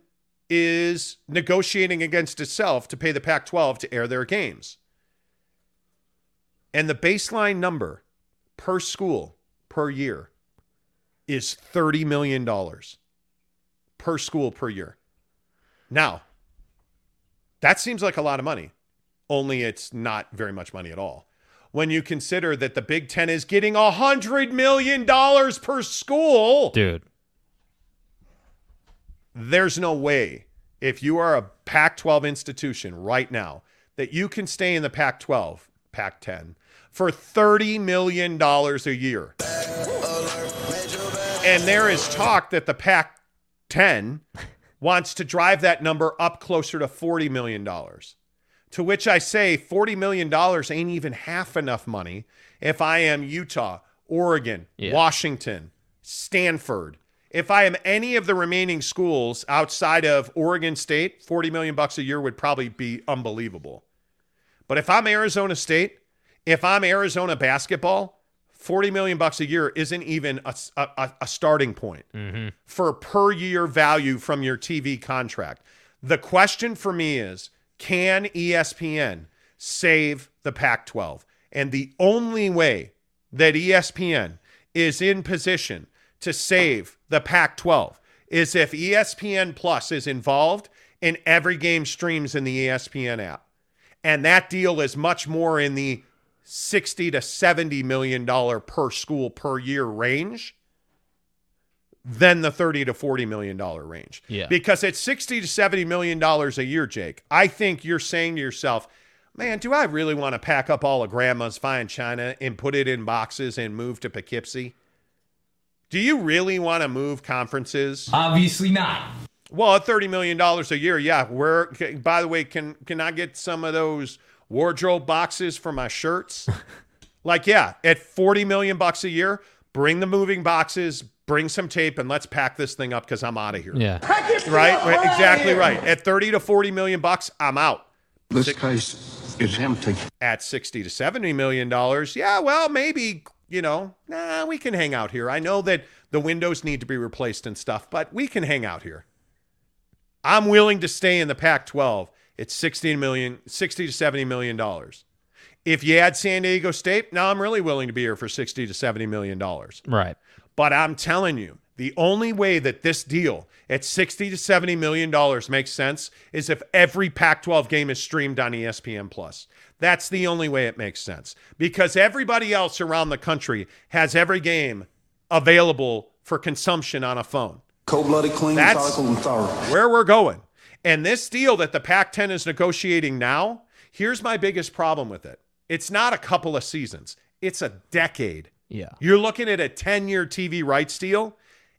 is negotiating against itself to pay the Pac 12 to air their games. And the baseline number per school per year is $30 million per school per year. Now, that seems like a lot of money, only it's not very much money at all. When you consider that the Big Ten is getting a $100 million per school,
dude.
There's no way, if you are a Pac 12 institution right now, that you can stay in the Pac 12, Pac 10, for $30 million a year. And there is talk that the Pac 10 wants to drive that number up closer to $40 million. To which I say $40 million ain't even half enough money if I am Utah, Oregon,
Yeah.
Washington, Stanford. If I am any of the remaining schools outside of Oregon State, 40 million bucks a year would probably be unbelievable. But if I'm Arizona State, if I'm Arizona basketball, 40 million bucks a year isn't even a, a, a starting point mm-hmm. for per year value from your TV contract. The question for me is can ESPN save the Pac 12? And the only way that ESPN is in position to save the Pac 12 is if ESPN Plus is involved in every game streams in the ESPN app. And that deal is much more in the 60 to 70 million dollar per school per year range than the 30 to 40 million dollar range.
Yeah.
Because at 60 to 70 million dollars a year, Jake, I think you're saying to yourself, man, do I really want to pack up all of grandma's fine china and put it in boxes and move to Poughkeepsie? Do you really want to move conferences?
Obviously not.
Well, at thirty million dollars a year, yeah. Where, by the way, can can I get some of those wardrobe boxes for my shirts? like, yeah, at forty million bucks a year, bring the moving boxes, bring some tape, and let's pack this thing up because I'm out of here.
Yeah.
Right, right, exactly right. At thirty to forty million bucks, I'm out.
This case is empty.
At sixty to seventy million dollars, yeah, well, maybe you know, nah, we can hang out here. I know that the windows need to be replaced and stuff, but we can hang out here. I'm willing to stay in the Pac 12 at 60 million, 60 to 70 million dollars. If you add San Diego State, now I'm really willing to be here for 60 to 70 million dollars.
Right.
But I'm telling you, the only way that this deal at 60 to 70 million dollars makes sense is if every Pac-12 game is streamed on ESPN Plus. That's the only way it makes sense because everybody else around the country has every game available for consumption on a phone.
Cold-blooded, clean,
That's
and thorough.
where we're going. And this deal that the Pac 10 is negotiating now, here's my biggest problem with it it's not a couple of seasons, it's a decade.
Yeah.
You're looking at a 10 year TV rights deal.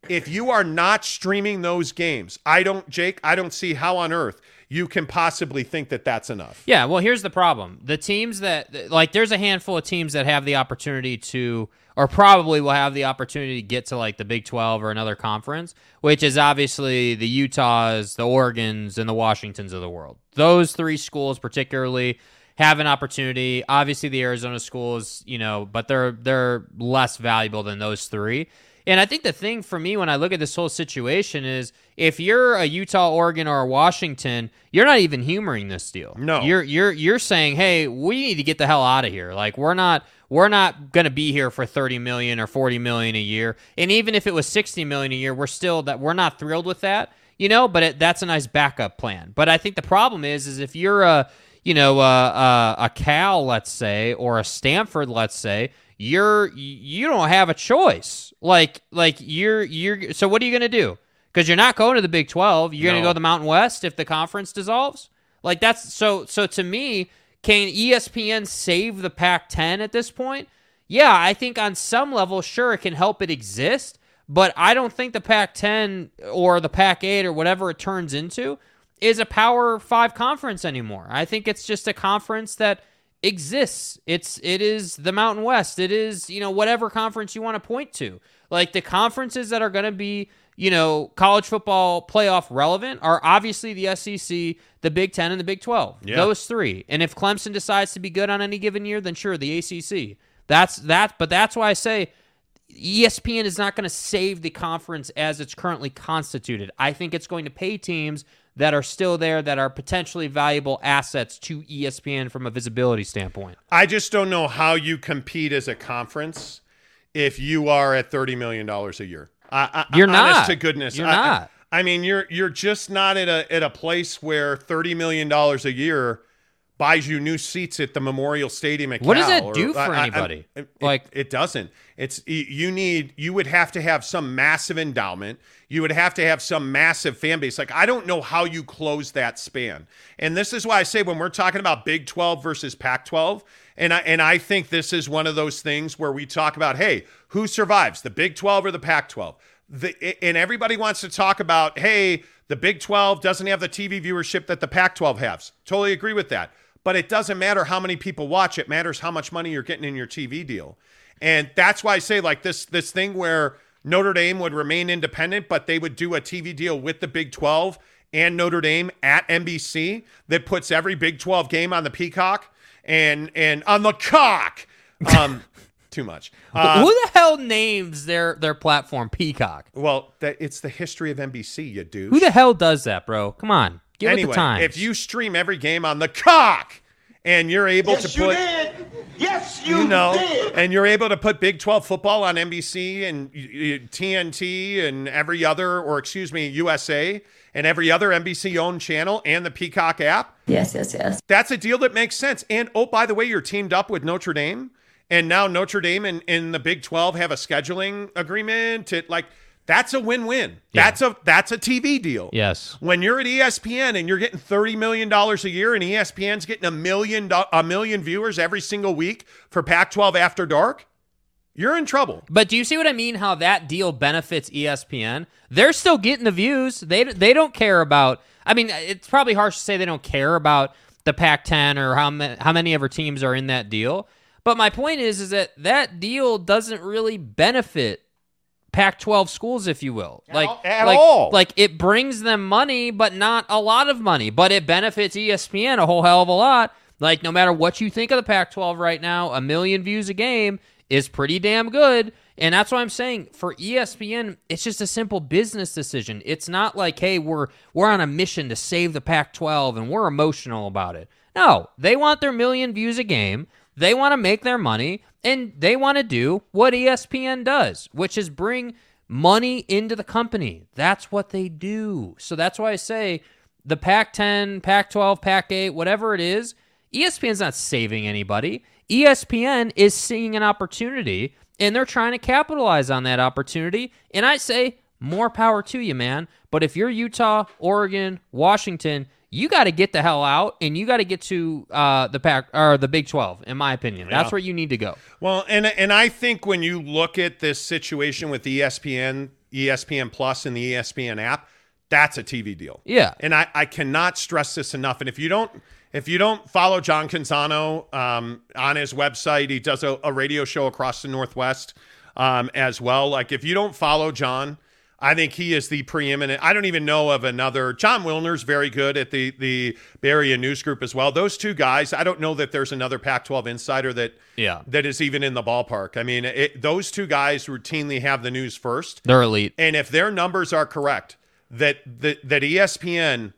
If you are not streaming those games, I don't, Jake, I don't see how on earth you can possibly think that that's enough.
Yeah, well, here's the problem. The teams that, like, there's a handful of teams that have the opportunity to, or probably will have the opportunity to get to, like, the Big 12 or another conference, which is obviously the Utahs, the Oregons, and the Washingtons of the world. Those three schools, particularly, have an opportunity. Obviously, the Arizona schools, you know, but they're they're less valuable than those three. And I think the thing for me when I look at this whole situation is if you're a Utah, Oregon, or a Washington, you're not even humoring this deal.
No.
You're you're you're saying, hey, we need to get the hell out of here. Like we're not we're not gonna be here for 30 million or 40 million a year. And even if it was 60 million a year, we're still that we're not thrilled with that. You know, but it, that's a nice backup plan. But I think the problem is, is if you're a, you know, uh, uh, a Cal, let's say, or a Stanford, let's say, you're you don't have a choice. Like like you're you're so what are you gonna do? Because you're not going to the Big Twelve. You're gonna go to the Mountain West if the conference dissolves. Like that's so so to me, can ESPN save the Pac-10 at this point? Yeah, I think on some level, sure, it can help it exist, but I don't think the Pac-10 or the Pac-8 or whatever it turns into is a Power Five conference anymore. I think it's just a conference that exists. It's it is the Mountain West. It is you know whatever conference you want to point to. Like the conferences that are going to be you know college football playoff relevant are obviously the SEC, the Big Ten, and the Big Twelve.
Yeah.
Those three. And if Clemson decides to be good on any given year, then sure the ACC. That's that. But that's why I say. ESPN is not going to save the conference as it's currently constituted. I think it's going to pay teams that are still there that are potentially valuable assets to ESPN from a visibility standpoint.
I just don't know how you compete as a conference if you are at thirty million dollars a year. I, I,
You're
honest
not.
to goodness.
You're
I-
not.
I mean, you're you're just not at a at a place where thirty million dollars a year buys you new seats at the Memorial Stadium at
What does
Cal,
it do
or-
for
I- I-
anybody? Like-
it doesn't. It's you need you would have to have some massive endowment. You would have to have some massive fan base. Like I don't know how you close that span. And this is why I say when we're talking about Big 12 versus Pac 12, and I and I think this is one of those things where we talk about, hey, who survives, the Big 12 or the Pac 12? The, and everybody wants to talk about, hey, the Big 12 doesn't have the TV viewership that the Pac 12 has. Totally agree with that. But it doesn't matter how many people watch, it matters how much money you're getting in your TV deal. And that's why I say like this this thing where Notre Dame would remain independent, but they would do a TV deal with the Big 12 and Notre Dame at NBC that puts every Big 12 game on the Peacock and and on the cock. Um too much. Uh,
Who the hell names their their platform Peacock?
well, that it's the history of NBC, you do.
Who the hell does that, bro? Come on, get with
anyway,
the times.
if you stream every game on the cock and you're able
Yes,
to
you
put
did. Yes, you,
you know,
did.
and you're able to put Big 12 football on NBC and y- y- TNT and every other, or excuse me, USA and every other NBC owned channel and the Peacock app.
Yes, yes, yes.
That's a deal that makes sense. And oh, by the way, you're teamed up with Notre Dame, and now Notre Dame and, and the Big 12 have a scheduling agreement. It like, that's a win-win.
Yeah.
That's a that's a TV deal.
yes,
When you're at ESPN and you're getting thirty million dollars a year, and ESPN's getting a million a million viewers every single week for Pac-12 After Dark, you're in trouble.
But do you see what I mean? How that deal benefits ESPN? They're still getting the views. They they don't care about. I mean, it's probably harsh to say they don't care about the Pac-10 or how many, how many ever teams are in that deal. But my point is, is that that deal doesn't really benefit Pac-12 schools, if you will, like
at
like,
all.
Like it brings them money, but not a lot of money. But it benefits ESPN a whole hell of a lot. Like no matter what you think of the Pac-12 right now, a million views a game is pretty damn good. And that's why I'm saying for ESPN, it's just a simple business decision. It's not like, hey, we're we're on a mission to save the Pac-12 and we're emotional about it. No, they want their million views a game. They want to make their money and they want to do what ESPN does, which is bring money into the company. That's what they do. So that's why I say the Pac 10, Pac 12, Pac 8, whatever it is, ESPN's not saving anybody. ESPN is seeing an opportunity and they're trying to capitalize on that opportunity. And I say, more power to you, man. But if you're Utah, Oregon, Washington, you got to get the hell out and you got to get to uh, the pack or the Big 12 in my opinion. That's where you need to go.
Well, and and I think when you look at this situation with ESPN, ESPN Plus, and the ESPN app, that's a TV deal.
Yeah.
And I, I cannot stress this enough. And if you don't if you don't follow John Canzano um, on his website, he does a, a radio show across the Northwest um, as well. Like if you don't follow John, I think he is the preeminent. I don't even know of another. Jon Wilner's very good at the the Bay Area News Group as well. Those two guys. I don't know that there's another Pac-12 insider that
Yeah.
that is even in the ballpark. I mean, it, those two guys routinely have the news first.
They're elite.
And if their numbers are correct, that that that ESPN,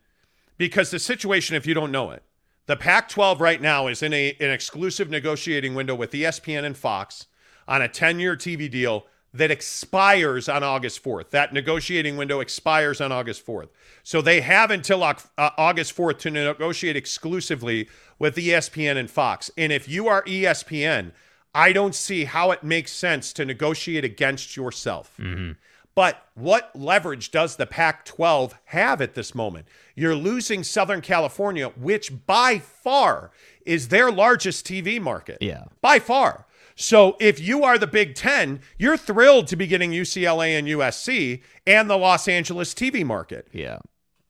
because the situation, if you don't know it, the Pac-12 right now is in a an exclusive negotiating window with ESPN and Fox on a 10-year TV deal that expires on August 4th. That negotiating window expires on August 4th. So they have until uh, August 4th to negotiate exclusively with ESPN and Fox. And if you are ESPN, I don't see how it makes sense to negotiate against yourself. But what leverage does the Pac 12 have at this moment? You're losing Southern California, which by far is their largest TV market.
Yeah.
By far. So if you are the Big Ten, you're thrilled to be getting UCLA and USC and the Los Angeles TV market.
Yeah.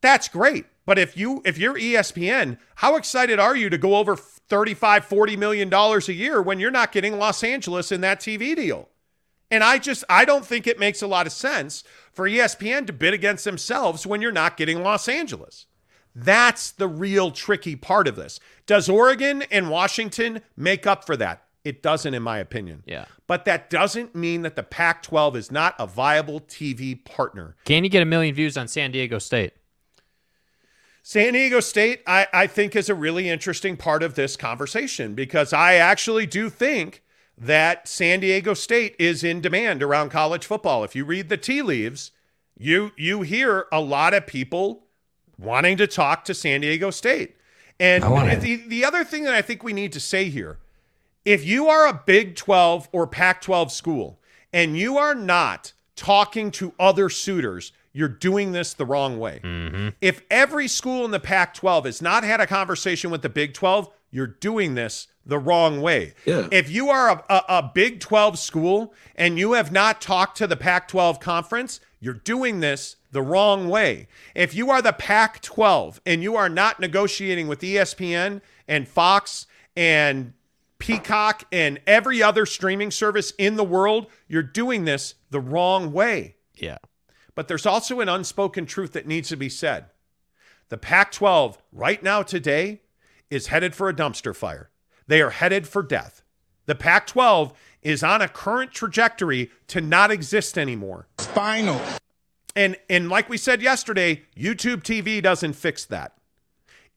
That's great. But if you if you're ESPN, how excited are you to go over 35 40 million dollars a year when you're not getting Los Angeles in that TV deal? And I just I don't think it makes a lot of sense for ESPN to bid against themselves when you're not getting Los Angeles. That's the real tricky part of this. Does Oregon and Washington make up for that? It doesn't, in my opinion.
Yeah.
But that doesn't mean that the Pac 12 is not a viable TV partner.
Can you get a million views on San Diego State?
San Diego State, I, I think, is a really interesting part of this conversation because I actually do think that San Diego State is in demand around college football. If you read the tea leaves, you you hear a lot of people wanting to talk to San Diego State. And the, the other thing that I think we need to say here if you are a Big 12 or Pac 12 school and you are not talking to other suitors, you're doing this the wrong way. Mm-hmm. If every school in the Pac 12 has not had a conversation with the Big 12, you're doing this the wrong way.
Yeah.
If you are a, a, a Big 12 school and you have not talked to the Pac 12 conference, you're doing this the wrong way. If you are the Pac 12 and you are not negotiating with ESPN and Fox and Peacock and every other streaming service in the world, you're doing this the wrong way.
Yeah.
But there's also an unspoken truth that needs to be said. The Pac 12, right now, today, is headed for a dumpster fire. They are headed for death. The Pac 12 is on a current trajectory to not exist anymore.
Final.
And, and like we said yesterday, YouTube TV doesn't fix that.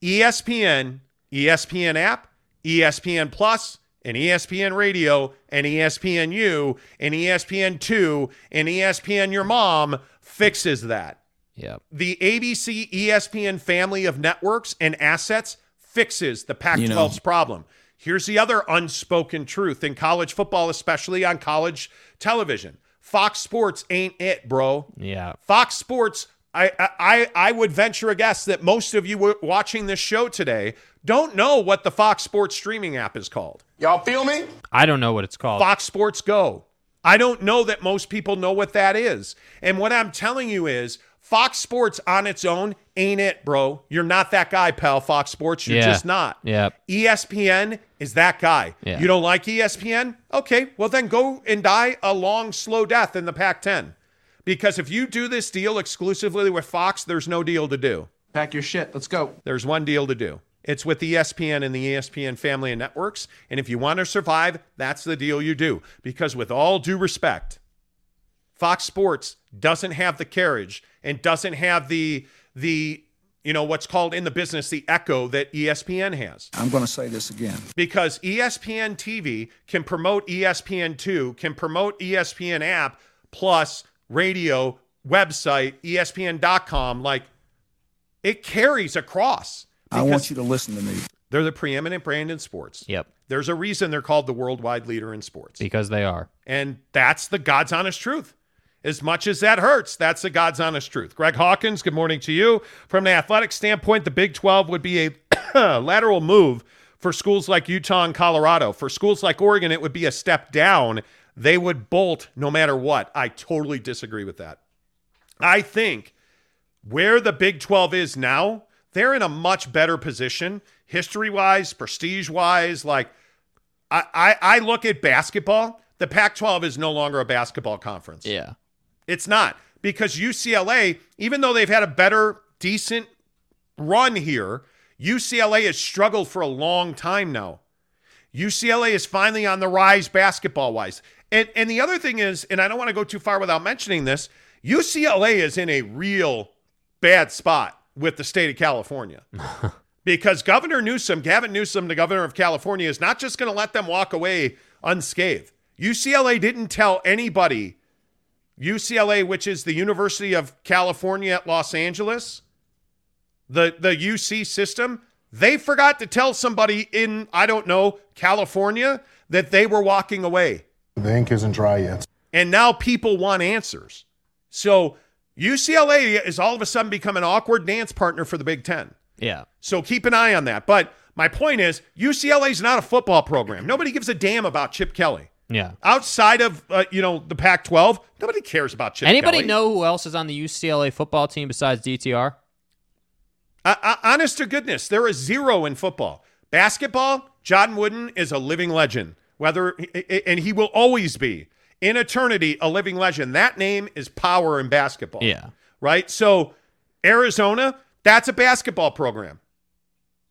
ESPN, ESPN app, ESPN Plus, and ESPN Radio, and ESPNU, and E ESPN2, and ESPN Your Mom fixes that.
Yeah.
The ABC ESPN family of networks and assets fixes the Pac 12's problem. Here's the other unspoken truth in college football, especially on college television Fox Sports ain't it, bro.
Yeah.
Fox Sports, I, I, I would venture a guess that most of you watching this show today don't know what the Fox Sports streaming app is called.
Y'all feel me?
I don't know what it's called.
Fox Sports Go. I don't know that most people know what that is. And what I'm telling you is Fox Sports on its own ain't it, bro. You're not that guy, pal. Fox Sports, you're
Yeah.
just not.
Yeah.
ESPN is that guy.
Yeah.
You don't like ESPN? Okay, well then go and die a long, slow death in the Pac 10. Because if you do this deal exclusively with Fox, there's no deal to do.
Pack your shit. Let's go.
There's one deal to do. It's with ESPN and the ESPN family of networks. And if you want to survive, that's the deal you do. Because with all due respect, Fox Sports doesn't have the carriage and doesn't have the the you know what's called in the business the echo that ESPN has.
I'm going to say this again.
Because ESPN TV can promote E ESPN2, can promote ESPN app plus radio, website, ESPN.com like it carries across.
I want you to listen to me.
They're the preeminent brand in sports.
Yep.
There's a reason they're called the worldwide leader in sports.
Because they are.
And that's the God's honest truth. As much as that hurts, that's the God's honest truth. Greg Hawkins, good morning to you. From the athletic standpoint, the Big 12 would be a lateral move for schools like Utah and Colorado. For schools like Oregon, it would be a step down. They would bolt no matter what. I totally disagree with that. I think where the Big 12 is now, they're in a much better position, history wise, prestige wise. Like, I, I, I look at basketball, the Pac 12 is no longer a basketball conference.
Yeah.
It's not because UCLA, even though they've had a better, decent run here, UCLA has struggled for a long time now. UCLA is finally on the rise basketball wise. And and the other thing is, and I don't want to go too far without mentioning this, UCLA is in a real bad spot with the state of California. because Governor Newsom, Gavin Newsom, the governor of California, is not just going to let them walk away unscathed. UCLA didn't tell anybody, UCLA, which is the University of California at Los Angeles, the, the UC system, they forgot to tell somebody in, I don't know, California that they were walking away.
The ink isn't dry yet.
And now people want answers. So UCLA is all of a sudden become an awkward dance partner for the Big Ten.
Yeah.
So keep an eye on that. But my point is, UCLA is not a football program. Nobody gives a damn about Chip Kelly.
Yeah.
Outside of uh, you know the Pac-12, nobody cares about Chip.
Anybody
Kelly.
know who else is on the UCLA football team besides DTR?
Uh, uh, honest to goodness, there is zero in football. Basketball, John Wooden is a living legend. Whether and he will always be in eternity a living legend. That name is power in basketball.
Yeah.
Right. So Arizona, that's a basketball program.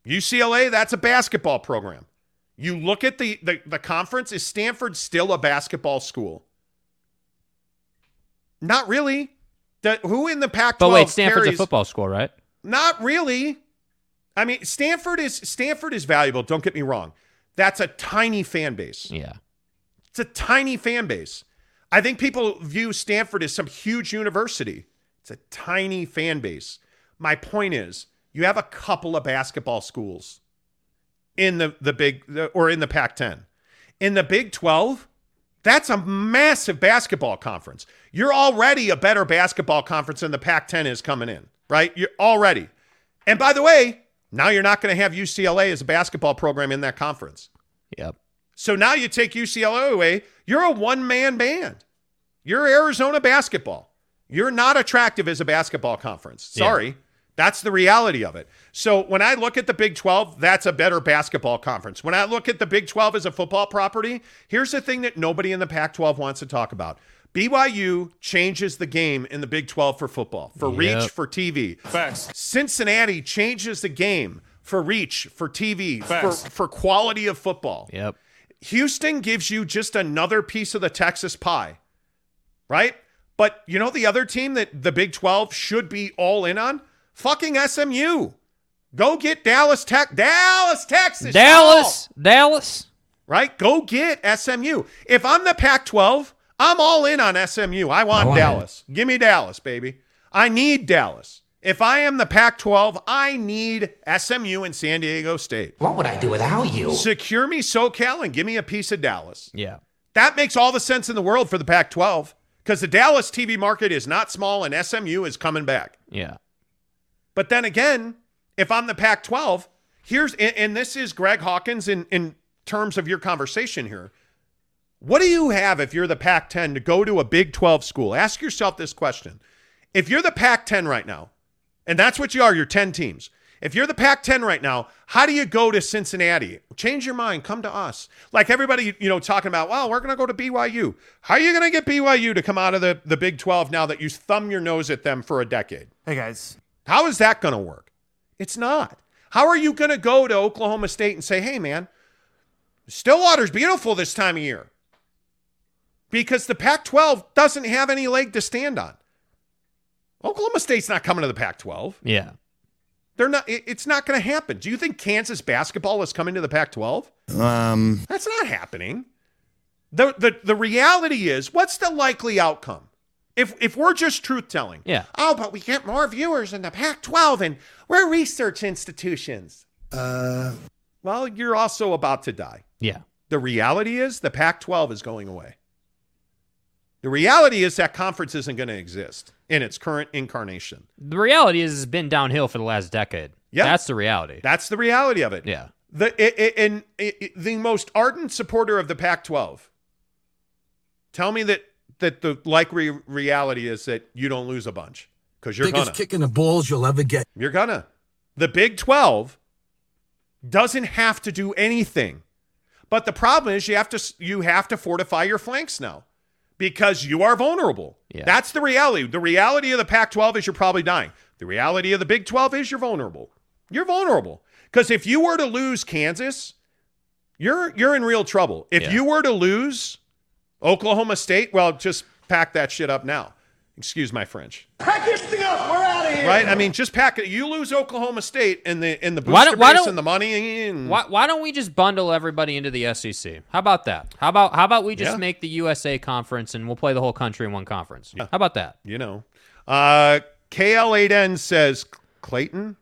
UCLA, that's a basketball program. You look at the the, the conference. Is Stanford still a basketball school? Not really. The, who in the Pac-12?
But wait, Stanford's
carries-
a football school, right?
not really. I mean, Stanford is Stanford is valuable. Don't get me wrong. That's a tiny fan base.
Yeah.
It's a tiny fan base. I think people view Stanford as some huge university. It's a tiny fan base. My point is, you have a couple of basketball schools in the the big the, or in the Pac-10. In the Big 12, that's a massive basketball conference. You're already a better basketball conference than the Pac-10 is coming in, right? You're already. And by the way, now you're not going to have UCLA as a basketball program in that conference.
Yep.
So now you take UCLA away, you're a one man band. You're Arizona basketball. You're not attractive as a basketball conference. Sorry. That's the reality of it. So when I look at the Big 12, that's a better basketball conference. When I look at the Big 12 as a football property, here's the thing that nobody in the Pac 12 wants to talk about. BYU changes the game in the Big 12 for football, for
Yep.
reach, for TV.
Facts.
Cincinnati changes the game for reach, for TV, for, for quality of football.
Yep.
Houston gives you just another piece of the Texas pie, right? But you know the other team that the Big 12 should be all in on? Fucking SMU. Go get Dallas Tech. Dallas, Texas.
Dallas. Dallas.
Right? Go get SMU. If I'm the Pac 12, I'm all in on SMU. I want
I want
Dallas. Give me Dallas, baby. I need Dallas. If I am the Pac 12, I need SMU and San Diego State.
What would I do without you?
Secure me SoCal and give me a piece of Dallas.
Yeah.
That makes all the sense in the world for the Pac 12 because the Dallas TV market is not small and SMU is coming back.
Yeah.
But then again, if I'm the Pac 12, here's, and, and this is Greg Hawkins in, in terms of your conversation here. What do you have if you're the Pac 10 to go to a Big 12 school? Ask yourself this question. If you're the Pac 10 right now, and that's what you are, you're 10 teams. If you're the Pac 10 right now, how do you go to Cincinnati? Change your mind, come to us. Like everybody, you know, talking about, well, we're going to go to BYU. How are you going to get BYU to come out of the, the Big 12 now that you thumb your nose at them for a decade?
Hey, guys.
How is that going to work? It's not. How are you going to go to Oklahoma State and say, hey, man, Stillwater's beautiful this time of year? Because the Pac 12 doesn't have any leg to stand on. Oklahoma State's not coming to the Pac 12.
Yeah.
They're not. It's not going to happen. Do you think Kansas basketball is coming to the Pac-12?
Um,
that's not happening. the the The reality is, what's the likely outcome? If if we're just truth telling,
yeah.
Oh, but we get more viewers in the Pac-12, and we're research institutions.
Uh,
well, you're also about to die.
Yeah.
The reality is, the Pac-12 is going away. The reality is that conference isn't going to exist in its current incarnation.
The reality is it's been downhill for the last decade.
Yeah.
That's the reality.
That's the reality of it.
Yeah.
The it, it, and it, the most ardent supporter of the Pac-12. Tell me that that the likely reality is that you don't lose a bunch because you're
Biggest
gonna
kick in the balls you'll ever get.
You're gonna. The Big 12 doesn't have to do anything. But the problem is you have to you have to fortify your flanks now because you are vulnerable.
Yeah.
That's the reality. The reality of the Pac 12 is you're probably dying. The reality of the Big 12 is you're vulnerable. You're vulnerable. Because if you were to lose Kansas, you're you're in real trouble. If
Yeah.
you were to lose Oklahoma State, well, just pack that shit up now. Excuse my French.
Pack this thing up. We're out of here.
Right? I mean, just pack it. You lose Oklahoma State and the and the
Why
booster
don't- why
base
don't-
and the money. And,
Why, why don't we just bundle everybody into the SEC? How about that? How about how about we just
Yeah.
make the USA conference and we'll play the whole country in one conference? How about that?
you know. Uh, KL8N says Clayton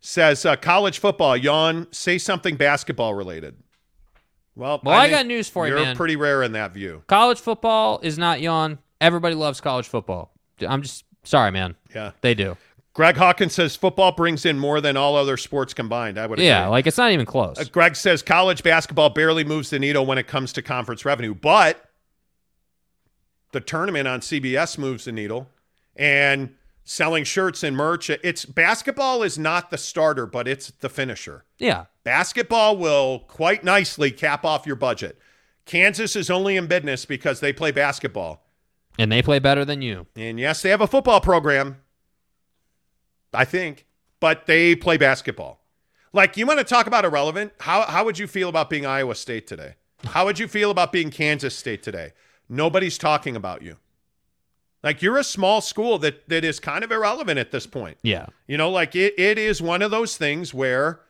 says uh, college football. Yawn. Say something basketball related. Well,
Well, I
think
got news for you,
You're
man.
pretty rare in that view.
College football is not yawn. Everybody loves college football. I'm just sorry, man.
Yeah.
They do.
Greg Hawkins says football brings in more than all other sports combined. I would agree.
Yeah, like it's not even close.
Uh, Greg says college basketball barely moves the needle when it comes to conference revenue, but the tournament on CBS moves the needle. And selling shirts and merch, it's basketball is not the starter, but it's the finisher.
yeah.
Basketball will quite nicely cap off your budget. Kansas is only in business because they play basketball.
And they play better than you.
And yes, they have a football program, I think, but they play basketball. Like, you want to talk about irrelevant? How, how would you feel about being Iowa State today? How would you feel about being Kansas State today? Nobody's talking about you. Like, you're a small school that, that is kind of irrelevant at this point.
Yeah.
You know, like it, it is one of those things where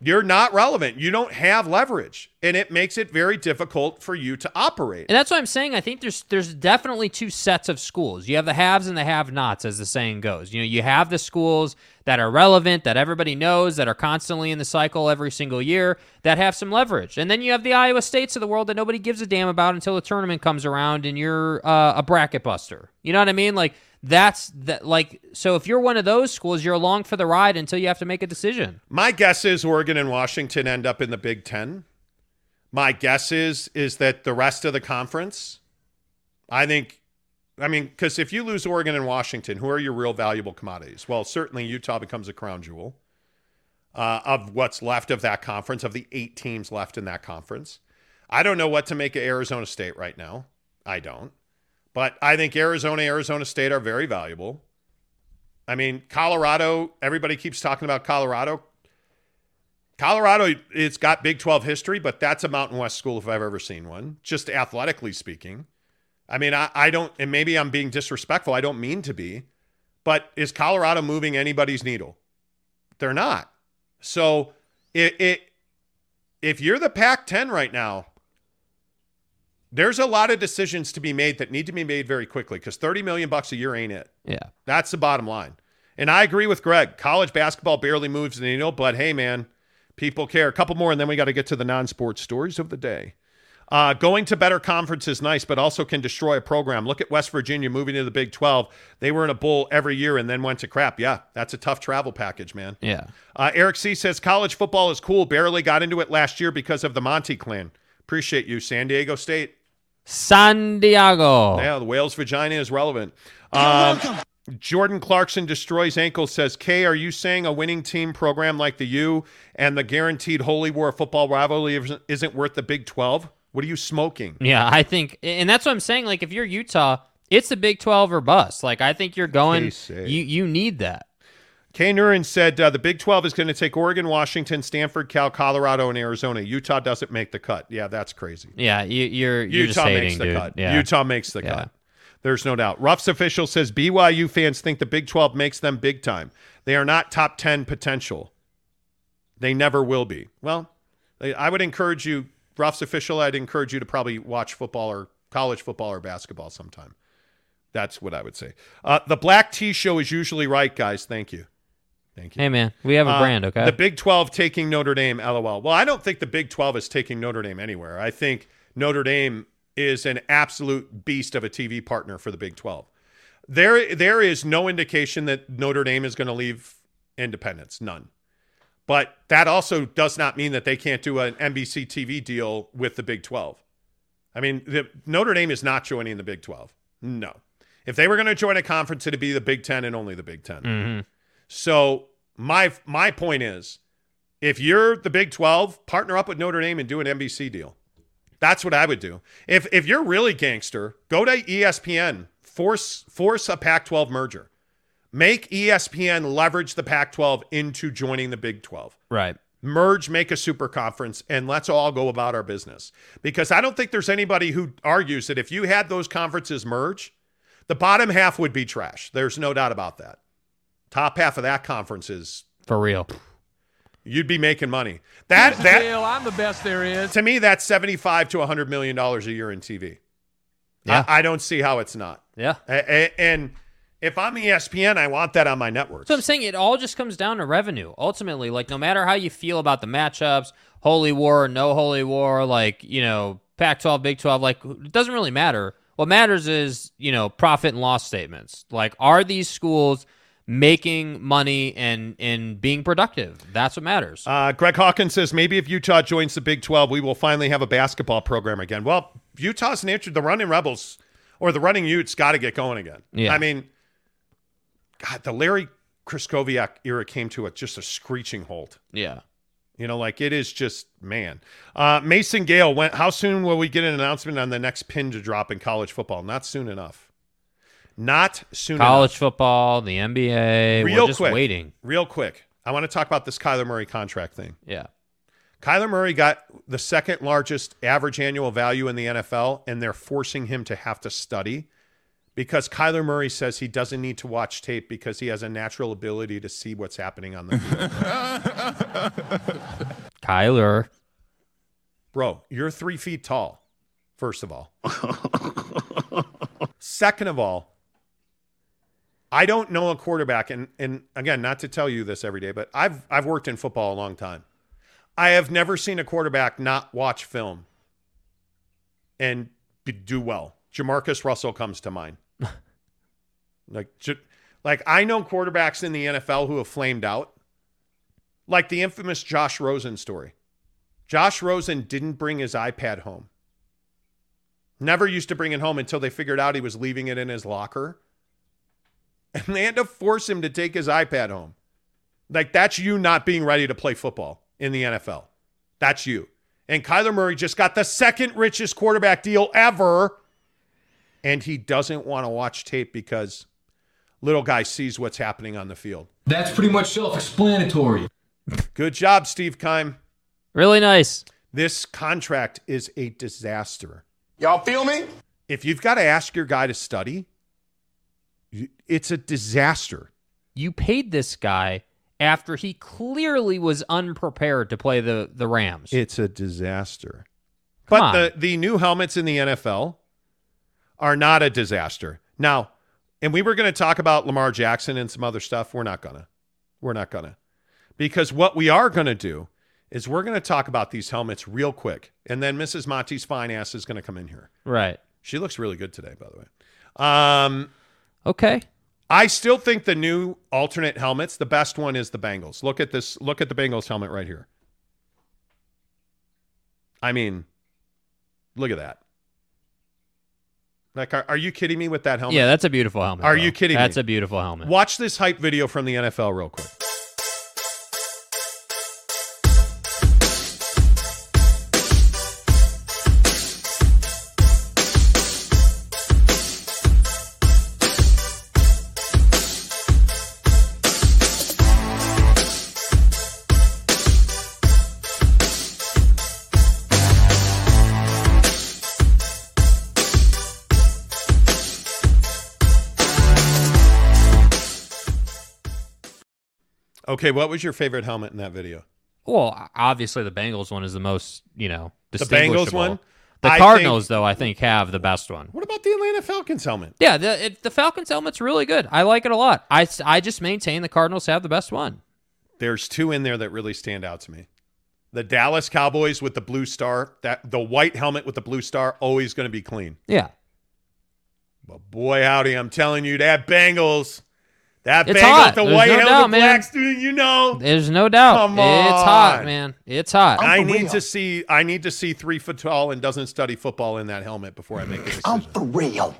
you're not relevant. You don't have leverage, and it makes it very difficult for you to operate.
And that's what I'm saying. I think there's there's definitely two sets of schools. You have the haves and the have-nots, as the saying goes. You know, you have the schools that are relevant, that everybody knows, that are constantly in the cycle every single year, that have some leverage. And then you have the Iowa States of the world that nobody gives a damn about until the tournament comes around and you're uh, a bracket buster. You know what I mean? Like that's that. Like so, if you're one of those schools, you're along for the ride until you have to make a decision.
My guess is Oregon and Washington end up in the Big Ten. My guess is is that the rest of the conference, I think, I mean, because if you lose Oregon and Washington, who are your real valuable commodities? Well, certainly Utah becomes a crown jewel uh, of what's left of that conference, of the eight teams left in that conference. I don't know what to make of Arizona State right now. I don't. But I think Arizona, Arizona State are very valuable. I mean, Colorado, everybody keeps talking about Colorado. Colorado, it's got Big 12 history, but that's a Mountain West school if I've ever seen one, just athletically speaking. I mean, I, I don't, and maybe I'm being disrespectful. I don't mean to be, but is Colorado moving anybody's needle? They're not. So it, it if you're the Pac 10 right now, there's a lot of decisions to be made that need to be made very quickly because 30 million bucks a year ain't it.
Yeah.
That's the bottom line. And I agree with Greg. College basketball barely moves the needle, but hey, man, people care. A couple more, and then we got to get to the non sports stories of the day. Uh, going to better conference is nice, but also can destroy a program. Look at West Virginia moving to the Big 12. They were in a bowl every year and then went to crap. Yeah, that's a tough travel package, man.
Yeah.
Uh, Eric C says college football is cool. Barely got into it last year because of the Monty clan. Appreciate you, San Diego State.
San Diego.
Yeah, the whale's vagina is relevant. Um, Jordan Clarkson destroys ankle says, Kay, are you saying a winning team program like the U and the guaranteed Holy War football rivalry isn't- isn't worth the Big 12? What are you smoking?
Yeah, I think, and that's what I'm saying. Like, if you're Utah, it's the Big 12 or bust. Like, I think you're going. You you need that.
Kay Nurin said uh, the Big 12 is going to take Oregon, Washington, Stanford, Cal, Colorado, and Arizona. Utah doesn't make the cut. Yeah, that's crazy.
Yeah, you, you're you're
Utah
hating,
makes the
dude.
cut.
Yeah.
Utah makes the
Yeah.
cut. There's no doubt. Ruff's official says BYU fans think the Big 12 makes them big time. They are not top 10 potential. They never will be. Well, I- I would encourage you, Ruff's official, I'd encourage you to probably watch football or college football or basketball sometime. That's what I would say. Uh, the Black T Show is usually right, guys. Thank you. Thank you.
Hey man, we have a
Uh,
brand, okay?
The Big 12 taking Notre Dame, lol. Well, I don't think the Big 12 is taking Notre Dame anywhere. I think Notre Dame is an absolute beast of a TV partner for the Big 12. There, there is no indication that Notre Dame is going to leave independence. None. But that also does not mean that they can't do an NBC TV deal with the Big 12. I mean, the, Notre Dame is not joining the Big 12. No. If they were going to join a conference, it'd be the Big 10 and only the Big 10.
Mhm.
So my my point is, if you're the Big 12, partner up with Notre Dame and do an NBC deal. That's what I would do. If if you're really gangster, go to ESPN, force force a Pac-12 merger. Make ESPN leverage the Pac-12 into joining the Big 12
right.
merge, make a super conference, and let's all go about our business. Because I don't think there's anybody who argues that if you had those conferences merge, the bottom half would be trash. There's no doubt about that. Top half of that conference is
For real.
you'd be making money. That that
I'm the best there is.
to me that's 75 to 100 million dollars a year in TV.
Yeah.
I, I don't see how it's not.
Yeah.
A- a- and if I'm ESPN, I want that on my network.
So I'm saying it all just comes down to revenue. Ultimately, like no matter how you feel about the matchups, holy war, no holy war, like, you know, Pac-12, Big 12, like it doesn't really matter. What matters is, you know, profit and loss statements. Like are these schools making money and and being productive? That's what matters.
Uh, Greg Hawkins says maybe if Utah joins the Big 12, we will finally have a basketball program again. Well, Utah's nature, the running Rebels or the running Utes got to get going again.
Yeah.
I mean, God, the Larry Krystkowiak era came to a, just a screeching halt.
yeah.
You know, like it is just man. Uh, Mason Gale went. How soon will we get an announcement on the next pin to drop in college football? Not soon enough. Not soon
College
enough.
football, the NBA,
Real
we're just
quick.
waiting.
Real quick. I want to talk about this Kyler Murray contract thing.
Yeah.
Kyler Murray got the second largest average annual value in the NFL, and they're forcing him to have to study because Kyler Murray says he doesn't need to watch tape because he has a natural ability to see what's happening on the field.
Kyler.
Bro, you're three feet tall, first of all. Second of all, I don't know a quarterback, and, and again, not to tell you this every day, but I've I've worked in football a long time. I have never seen a quarterback not watch film and do well. Jamarcus Russell comes to mind. like, J- like I know quarterbacks in the NFL who have flamed out, like the infamous Josh Rosen story. Josh Rosen didn't bring his iPad home. Never used to bring it home until they figured out he was leaving it in his locker. And they had to force him to take his iPad home. Like, that's you not being ready to play football in the NFL. That's you. And Kyler Murray just got the second richest quarterback deal ever. And he doesn't want to watch tape because little guy sees what's happening on the field.
That's pretty much self explanatory.
Good job, Steve Keim.
Really nice.
This contract is a disaster.
Y'all feel me?
If you've got to ask your guy to study, you- it's a disaster.
You paid this guy after he clearly was unprepared to play the the Rams.
It's a disaster.
Come
but
on.
the the new helmets in the NFL are not a disaster. Now, and we were going to talk about Lamar Jackson and some other stuff. We're not gonna. We're not gonna. Because what we are going to do is we're going to talk about these helmets real quick, and then Mrs. Monty's fine ass is going to come in here.
right.
She looks really good today, by the way. Um,
Okay.
I still think the new alternate helmets, the best one is the Bengals. Look at this. Look at the Bengals helmet right here. I mean, Look at that. Like, are, are you kidding me with that helmet?
Yeah, that's a beautiful helmet.
Are
bro.
you kidding me?
That's a beautiful helmet.
Watch this hype video from the NFL real quick. Okay, what was your favorite helmet in that video?
Well, obviously the Bengals one is the most, you know,
The Bengals
distinguishable.
one?
The
I
Cardinals,
think-
though, I think have the best one.
What about the Atlanta Falcons helmet?
Yeah, the it, the Falcons helmet's really good. I like it a lot. I, I just maintain the Cardinals have the best one.
There's two in there that really stand out to me. The Dallas Cowboys with the blue star, that the white helmet with the blue star, always going to be clean.
Yeah,
But boy, howdy, I'm telling you, that Bengals, that
It's
Bengals,
hot.
the
There's
white
no
helmet,
doubt,
the
man.
black student, you know.
there's no doubt.
Come
It's hot, man. It's hot.
I need
real.
to see. I need to see three foot tall and doesn't study football in that helmet before I make a decision.
I'm for real.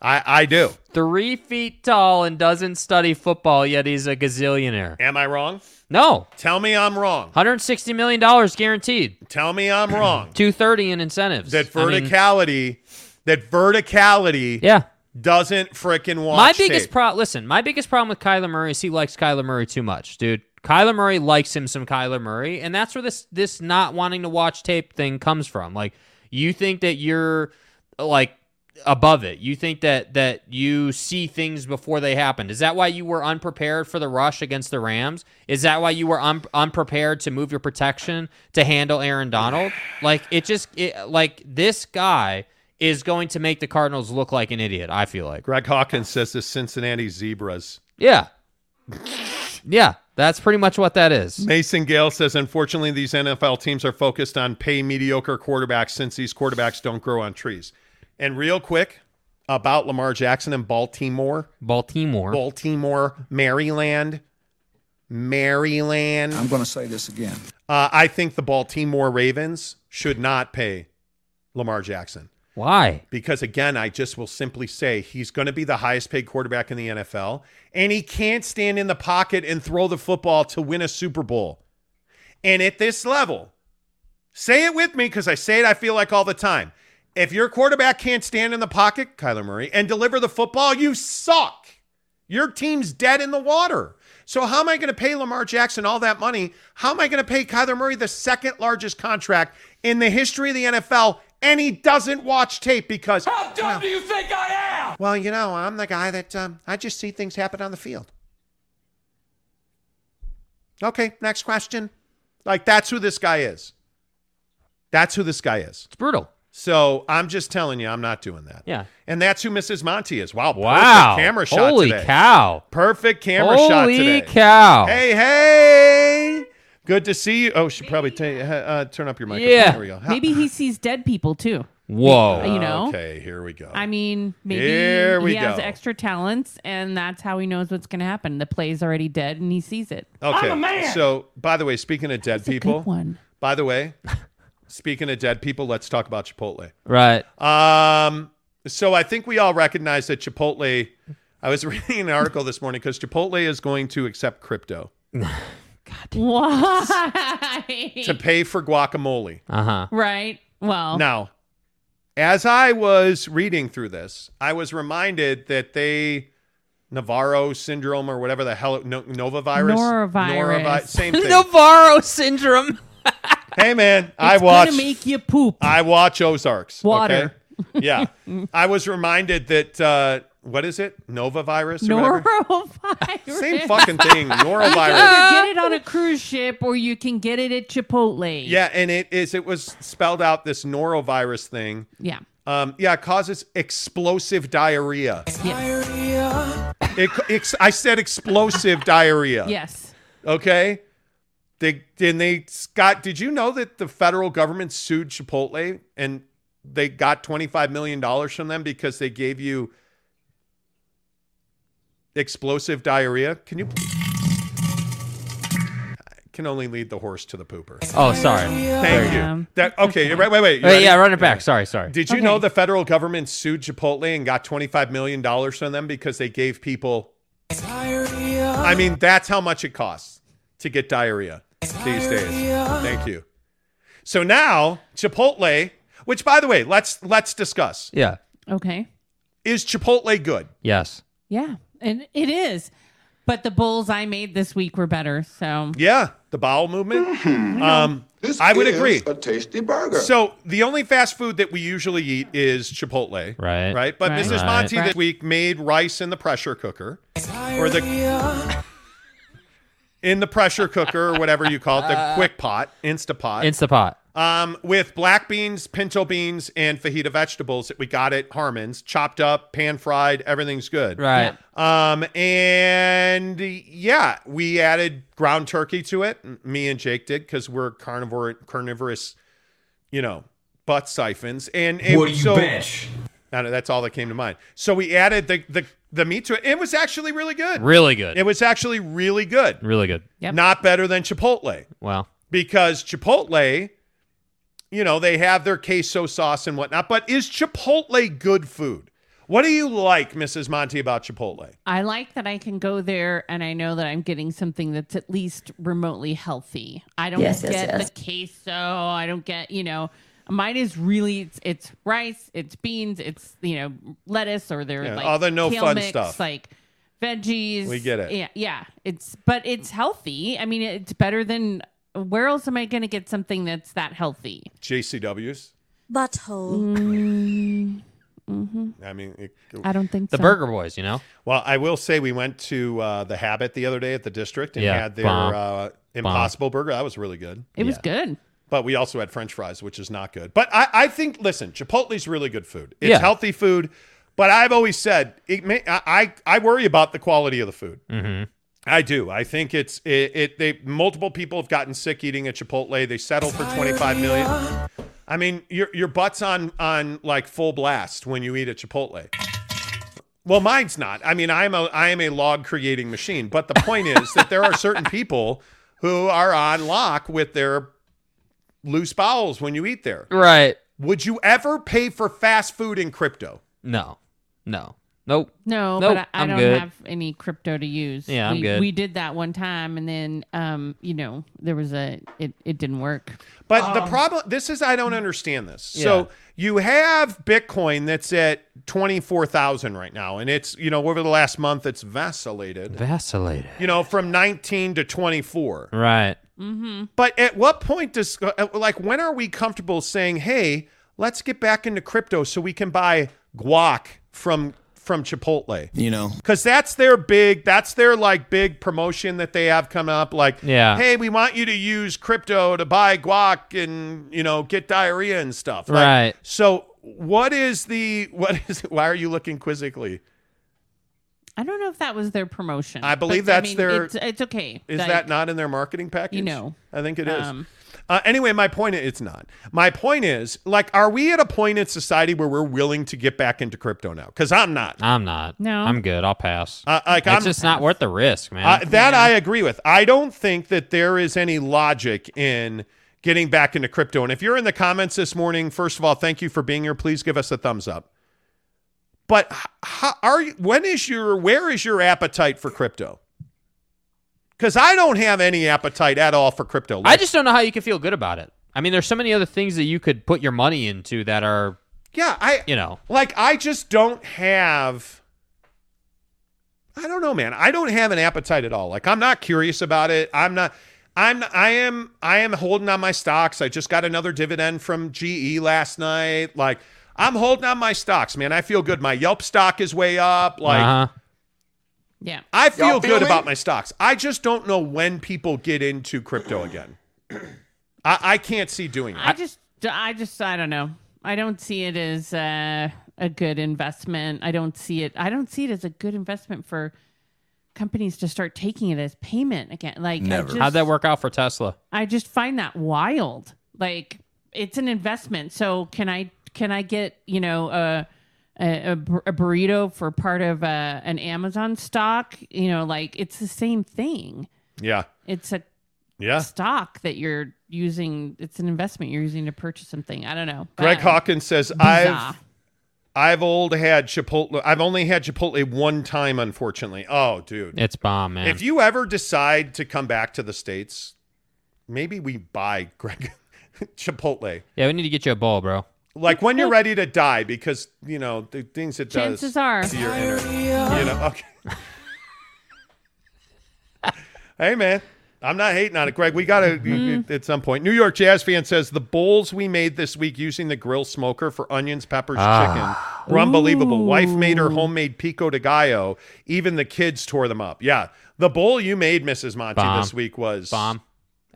I I do.
Three feet tall and doesn't study football, yet he's a gazillionaire.
Am I wrong?
No,
Tell me I'm wrong.
160 million dollars guaranteed.
Tell me I'm wrong.
230 in incentives.
that
I mean,
verticality, that verticality
yeah.
Doesn't frickin' watch.
My biggest problem, listen, my biggest problem with Kyler Murray is he likes Kyler Murray too much, dude. Kyler Murray likes him some Kyler Murray, and that's where this this not wanting to watch tape thing comes from. Like, you think that you're like above it. You think that that you see things before they happened. Is that why you were unprepared for the rush against the Rams? Is that why you were un- unprepared to move your protection to handle Aaron Donald? Like it just it, like this guy is going to make the Cardinals look like an idiot. I feel like.
Greg Hawkins says the Cincinnati Zebras.
Yeah. Yeah, that's pretty much what that is.
Mason Gale says, unfortunately, these NFL teams are focused on pay mediocre quarterbacks since these quarterbacks don't grow on trees. And real quick about Lamar Jackson and Baltimore,
Baltimore.
Baltimore, Maryland, Maryland.
I'm going to say this again.
Uh, I think the Baltimore Ravens should not pay Lamar Jackson.
Why?
Because again, I just will simply say he's going to be the highest paid quarterback in the NFL, and he can't stand in the pocket and throw the football to win a Super Bowl. And at this level, say it with me because I say it, I feel like all the time. If your quarterback can't stand in the pocket, Kyler Murray, and deliver the football, you suck. Your team's dead in the water. So how am I going to pay Lamar Jackson all that money? How am I going to pay Kyler Murray the second largest contract in the history of the NFL? And he doesn't watch tape because
How dumb do you think I am?
well, you know, I'm the guy that um, I just see things happen on the field. Okay, next question. Like that's who this guy is. That's who this guy is.
It's brutal.
So I'm just telling you, I'm not doing that.
Yeah.
And that's who Mrs. Monty is. Wow.
Wow.
Perfect camera shot
Holy
today.
cow.
Perfect camera shot
Holy cow.
Hey, hey. Good to see you. Oh, should probably ta- uh, turn up your microphone.
Yeah.
There we go.
Maybe he sees dead people too.
Whoa.
you know?
Okay, here we go.
I mean, maybe
Here we
he has
go.
extra talents, and that's how he knows what's going to happen. The play's already dead, and he sees it.
Okay.
I'm a man.
So, by the way, speaking of dead
That's a good
people,
one.
by the way, speaking of dead people, let's talk about Chipotle.
Right.
Um, so I think we all recognize that Chipotle. I was reading an article this morning because Chipotle is going to accept crypto
Why?
to pay for guacamole.
Uh huh.
right. Well,
Now, as I was reading through this, I was reminded that they Navarro syndrome or whatever the hell no, Nova virus,
Norovirus.
same thing.
Navarro syndrome.
Hey man, I
it's
watch
gonna make you poop.
I watch Ozarks.
Water.
okay? Yeah. I was reminded that uh what is it? Nova virus or?
Norovirus.
Same fucking thing. Norovirus.
Either get it on a cruise ship, or you can get it at Chipotle.
Yeah, and it is it was spelled out this norovirus thing.
Yeah.
Um, yeah, it causes explosive diarrhea.
Yes.
It, ex, I said explosive diarrhea.
Yes.
Okay. They and they Scott, did you know that the federal government sued Chipotle and they got twenty five million dollars from them because they gave you explosive diarrhea? Can you can only lead the horse to the pooper.
Oh, sorry.
Thank
Yeah.
you. That okay? Wait, wait, wait.
Wait, yeah, run it back. Sorry, sorry.
Did you
Okay.
know the federal government sued Chipotle and got $25 million from them because they gave people. I mean, that's how much it costs to get diarrhea these days. Thank you. So now, Chipotle, which by the way, let's let's discuss.
Yeah.
Okay.
Is Chipotle good?
Yes.
Yeah, and it is. But the bowls I made this week were better. So
Yeah, the bowel movement. Um, I would agree.
A tasty burger.
So the only fast food that we usually eat is Chipotle.
Right.
Right. But
Right.
Mrs.
Right.
Monty this week made rice in the pressure cooker. Or the in the pressure cooker or whatever you call it, the quick pot, Instapot.
Instapot.
Um, with black beans, pinto beans, and fajita vegetables that we got at Harmon's, chopped up, pan fried, everything's good.
Right.
Um, and yeah, we added ground turkey to it. Me and Jake did because we're carnivore, carnivorous, you know, butt siphons. And, and
What do you
so,
bench?
I know, that's all that came to mind. So we added the the the meat to it. It was actually really good.
Really good.
It was actually really good.
really good.
Yep.
Not better than Chipotle
Well,
because Chipotle, you know, they have their queso sauce and whatnot. But is Chipotle good food? What do you like, Mrs. Monty, about Chipotle?
I like that I can go there and I know that I'm getting something that's at least remotely healthy. I don't
Yes, yes,
get
yes.
the queso. I don't get, you know, mine is really it's, it's rice, it's beans, it's you know lettuce or they're
Yeah,
like
all the no
kale
fun
mix,
stuff.
like veggies.
We get it.
Yeah, yeah. It's but it's healthy. I mean, it's better than where else am I going to get something that's that healthy?
JCW's?
Mm, mhm.
I mean, it,
I don't think
the
so.
Burger Boys, you know?
well, I will say we went to uh, the Habit the other day at the district and
Yeah,
had their
bomb.
uh, Impossible Burger. That was really good.
It was good.
But we also had French fries, which is not good. But I, I think, listen, Chipotle's really good food. It's
Yeah.
healthy food. But I've always said, it may, I, I I worry about the quality of the food.
Mm-hmm.
I do. I think it's it, it. They multiple people have gotten sick eating at Chipotle. They settled for twenty five million. I mean, your your butt's on on like full blast when you eat at Chipotle. Well, mine's not. I mean, I'm a I am a log creating machine. But the point is that there are certain people who are on lock with their loose bowels when you eat there.
Right.
Would you ever pay for fast food in crypto?
No. No. Nope.
No,
Nope,
but I, I
I'm
don't
good.
have any crypto to use.
Yeah, I'm
we,
good.
We did that one time, and then, um, you know, there was a it. It didn't work.
But the problem, this is, I don't understand this.
Yeah.
So you have Bitcoin that's at 24,000 right now. And it's, you know, over the last month, it's vacillated,
Vacillated.
you know, from 19 to 24.
Right.
Mm-hmm.
But at what point does, uh, like, when are we comfortable saying, hey, let's get back into crypto so we can buy guac from from Chipotle?
You know,
Because that's their big, that's their like big promotion that they have come up. Like,
Yeah.
hey, we want you to use crypto to buy guac and you know get diarrhea and stuff. Like,
Right.
So, what is the what is? Why are you looking quizzically?
I don't know if that was their promotion.
I believe
but,
that's
mean,
their-
It's, it's okay.
Is
Like,
that not in their marketing package?
You know.
I think it is.
Um,
uh, anyway, my point is it's not. My point is like, are we at a point in society where we're willing to get back into crypto now? Because I'm not.
I'm not.
No.
I'm good. I'll pass.
Uh, like
it's
I'm
just not worth the risk, man.
Uh, that I agree with. I don't think that there is any logic in getting back into crypto. And if you're in the comments this morning, first of all, thank you for being here. Please give us a thumbs up. But how, are you, when is your where is your appetite for crypto? Because I don't have any appetite at all for crypto.
I just don't know how you can feel good about it. I mean, there's so many other things that you could put your money into that are,
yeah, I
you know,
like I just don't have I don't know, man. I don't have an appetite at all. Like I'm not curious about it. I'm not I'm I am I am holding on my stocks. I just got another dividend from GE last night. Like I'm holding on my stocks, man. I feel good. My Yelp stock is way up. Like
uh-huh.
Yeah.
I feel
Y'all
good
feel
about my stocks. I just don't know when people get into crypto again. I, I can't see doing it.
I just, I just, I don't know. I don't see it as uh, a good investment. I don't see it. I don't see it as a good investment for companies to start taking it as payment again. Like,
Never.
just,
how'd that work out for Tesla?
I just find that wild. Like, it's an investment. So can I, can I get, you know, a, a, a a burrito for part of uh, an Amazon stock? You know, like it's the same thing.
yeah.
It's a
Yeah.
stock that you're using. It's an investment you're using to purchase something. I don't know.
Greg
Uh,
Hawkins says,
bizarre.
I've I've old had Chipotle. I've only had Chipotle one time, unfortunately. Oh, dude.
It's bomb, man.
If you ever decide to come back to the States, maybe we buy Greg Chipotle.
yeah, we need to get you a bowl, bro.
Like when you're ready to die, because you know the things it does.
Chances are.
to your inner, you know. Okay. hey man, I'm not hating on it, Greg. We got to
Mm-hmm.
at some point. New York Jazz fan says the bowls we made this week using the grill smoker for onions, peppers,
Ah.
chicken were unbelievable. Wife made her homemade pico de gallo. Even the kids tore them up. Yeah, the bowl you made, Mrs. Monty,
Bomb.
this week was
Bomb.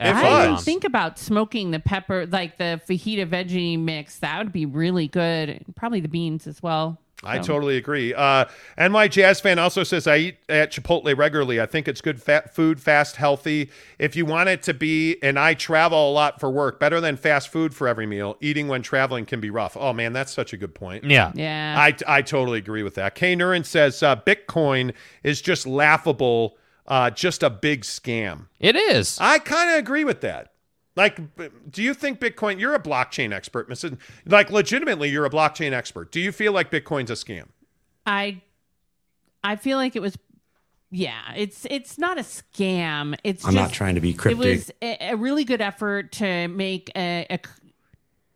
It
I didn't think about smoking the pepper, like the fajita veggie mix. That would be really good. Probably the beans as well.
I
So.
totally agree. Uh, and my jazz fan also says I eat at Chipotle regularly. I think it's good fat food, fast, healthy. If you want it to be, and I travel a lot for work, better than fast food for every meal. Eating when traveling can be rough. Oh man, that's such a good point.
Yeah.
Yeah.
I, I totally agree with that. K Nurin says uh, Bitcoin is just laughable, uh, just a big scam.
It is.
I kind of agree with that. Like, do you think Bitcoin? You're a blockchain expert, Mrs. Like, legitimately, you're a blockchain expert. Do you feel like Bitcoin's a scam?
I I feel like it was yeah, it's it's not a scam. It's
I'm not trying to be cryptic.
It was a, a really good effort to make a, a c-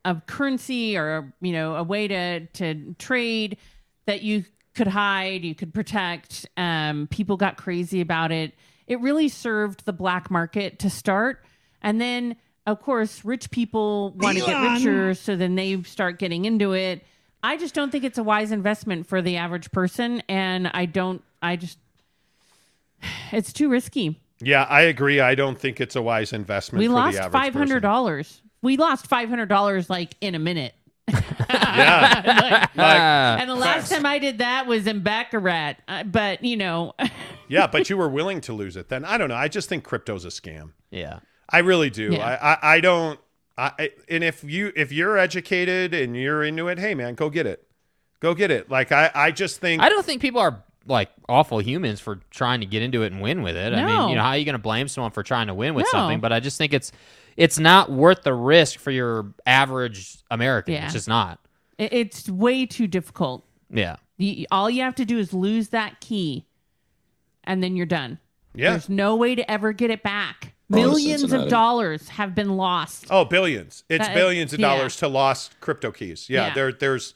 a currency or you know a way to to trade that you could hide, you could protect. Um, people got crazy about it. It really served the black market to start, and then of course rich people want to get richer, so then they start getting into it. I just don't think it's a wise investment for the average person, and I don't. I just it's too risky.
Yeah, I agree. I don't think it's a wise investment.
We
for
lost
the average
five hundred dollars. We lost five hundred dollars like in a minute.
Yeah, Like-
and the last time I did that was in Baccarat. Uh, but you know,
yeah, but you were willing to lose it. Then I don't know. I just think crypto's a scam.
Yeah.
I really do.
Yeah.
I, I I don't. I I- and if you if you're educated and you're into it, hey man, go get it. Go get it. Like I I just think
I don't think people are like awful humans for trying to get into it and win with it. I mean, you know, how are you going to blame someone for trying to win with
No.
something? But I just think it's it's not worth the risk for your average American.
Yeah.
It's just not.
it's way too difficult.
Yeah.
You, all you have to do is lose that key, and then you're done.
Yeah.
There's no way to ever get it back.
Oh,
Millions of dollars have been lost.
Oh, billions. It's
That-
billions of
yeah.
dollars to lost crypto keys. Yeah,
Yeah.
there there's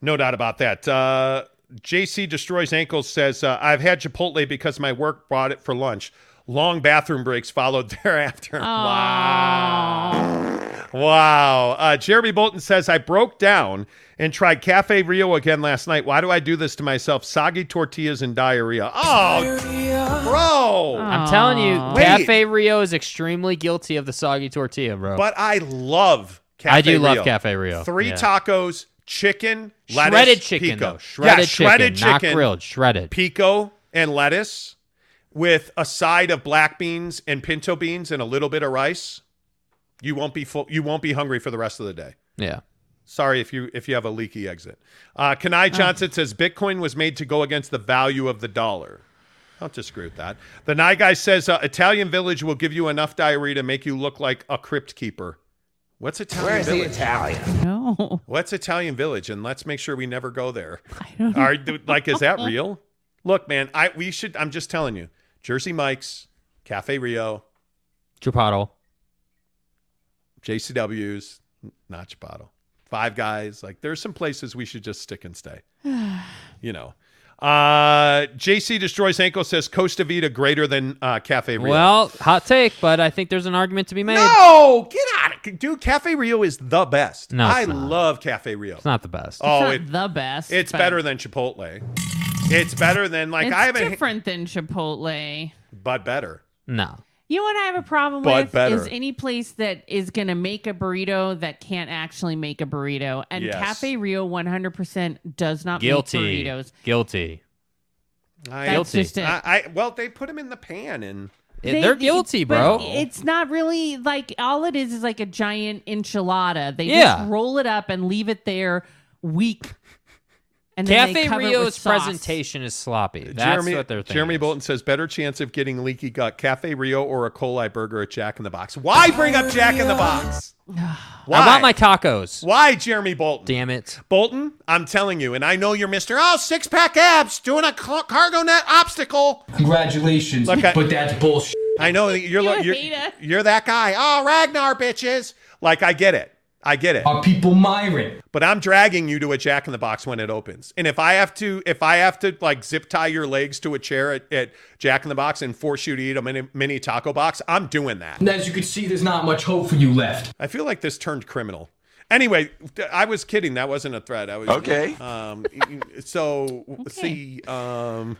no doubt about that. Uh, JC Destroys Ankles says, uh, I've had Chipotle because my work brought it for lunch. Long bathroom breaks followed thereafter. Wow. Wow. Uh, Jeremy Bolton says, I broke down and tried Cafe Rio again last night. Why do I do this to myself? Soggy tortillas and diarrhea. Oh, bro.
I'm telling you,
Wait.
Cafe Rio is extremely guilty of the soggy tortilla, bro.
But I love Cafe Rio.
I do love Cafe Rio.
Three
Yeah.
tacos, chicken, lettuce,
shredded chicken,
pico.
though. Shredded,
yeah, shredded
chicken,
chicken,
not grilled. Shredded.
pico and lettuce with a side of black beans and pinto beans and a little bit of rice. You won't be full. You won't be hungry for the rest of the day.
Yeah.
Sorry if you if you have a leaky exit. Uh, Kanai Johnson says Bitcoin was made to go against the value of the dollar. I don't disagree with that. The Nye guy says uh, Italian village will give you enough diarrhea to make you look like a crypt keeper. What's Italian
Where's the
village?
Italian?
No.
What's Italian village? And let's make sure we never go there. I don't Are, like is that real? Look, man, I we should. I'm just telling you, Jersey Mike's, Cafe Rio,
Chipotle.
JCW's, not Chipotle, Five Guys. Like there's some places we should just stick and stay. you know. Uh, JC Destroys Ankle says Costa Vida greater than uh, Cafe Rio.
Well, hot take, but I think there's an argument to be made.
no, get out of Dude, Cafe Rio is the best.
No, it's
I
not.
love Cafe Rio.
It's not the best.
Oh,
it's
it,
the best.
it's
but
better than Chipotle. It's better than like
it's
I haven't,
different than Chipotle.
but better.
No.
You know what I have a problem
But
with
better.
is any place that is going to make a burrito that can't actually make a burrito. And
Yes.
Cafe Rio 100% does not
Guilty.
make burritos.
Guilty.
I,
That's
Guilty.
just it.
I, I well, they put them in the pan and
They, are guilty, bro.
But it's not really like all it is is like a giant enchilada. They
Yeah.
just roll it up and leave it there week And then
Cafe
cover it with
Rio's presentation is sloppy. That's
Jeremy,
what they're thinking.
Jeremy Bolton says better chance of getting leaky gut, Cafe Rio or a coli burger at Jack in the Box. Why bring up Jack in the Box? Why?
I want my tacos.
Why, Jeremy Bolton?
Damn it.
Bolton, I'm telling you, and I know you're Mr. Oh, six pack abs doing a car- cargo net obstacle.
Congratulations,
Look, I-
but that's bullshit.
I know you're
You
lo- you're, you're that guy. Oh, Ragnar bitches. Like I get it. I get it.
Are people Myron?
But I'm dragging you to a Jack in the Box when it opens. And if I have to, if I have to like zip tie your legs to a chair at, at Jack in the Box and force you to eat a mini, mini taco box, I'm doing that.
And as you can see, there's not much hope for you left.
I feel like this turned criminal. Anyway, I was kidding. That wasn't a threat. I was
Okay.
Um, y- y- so see. Um,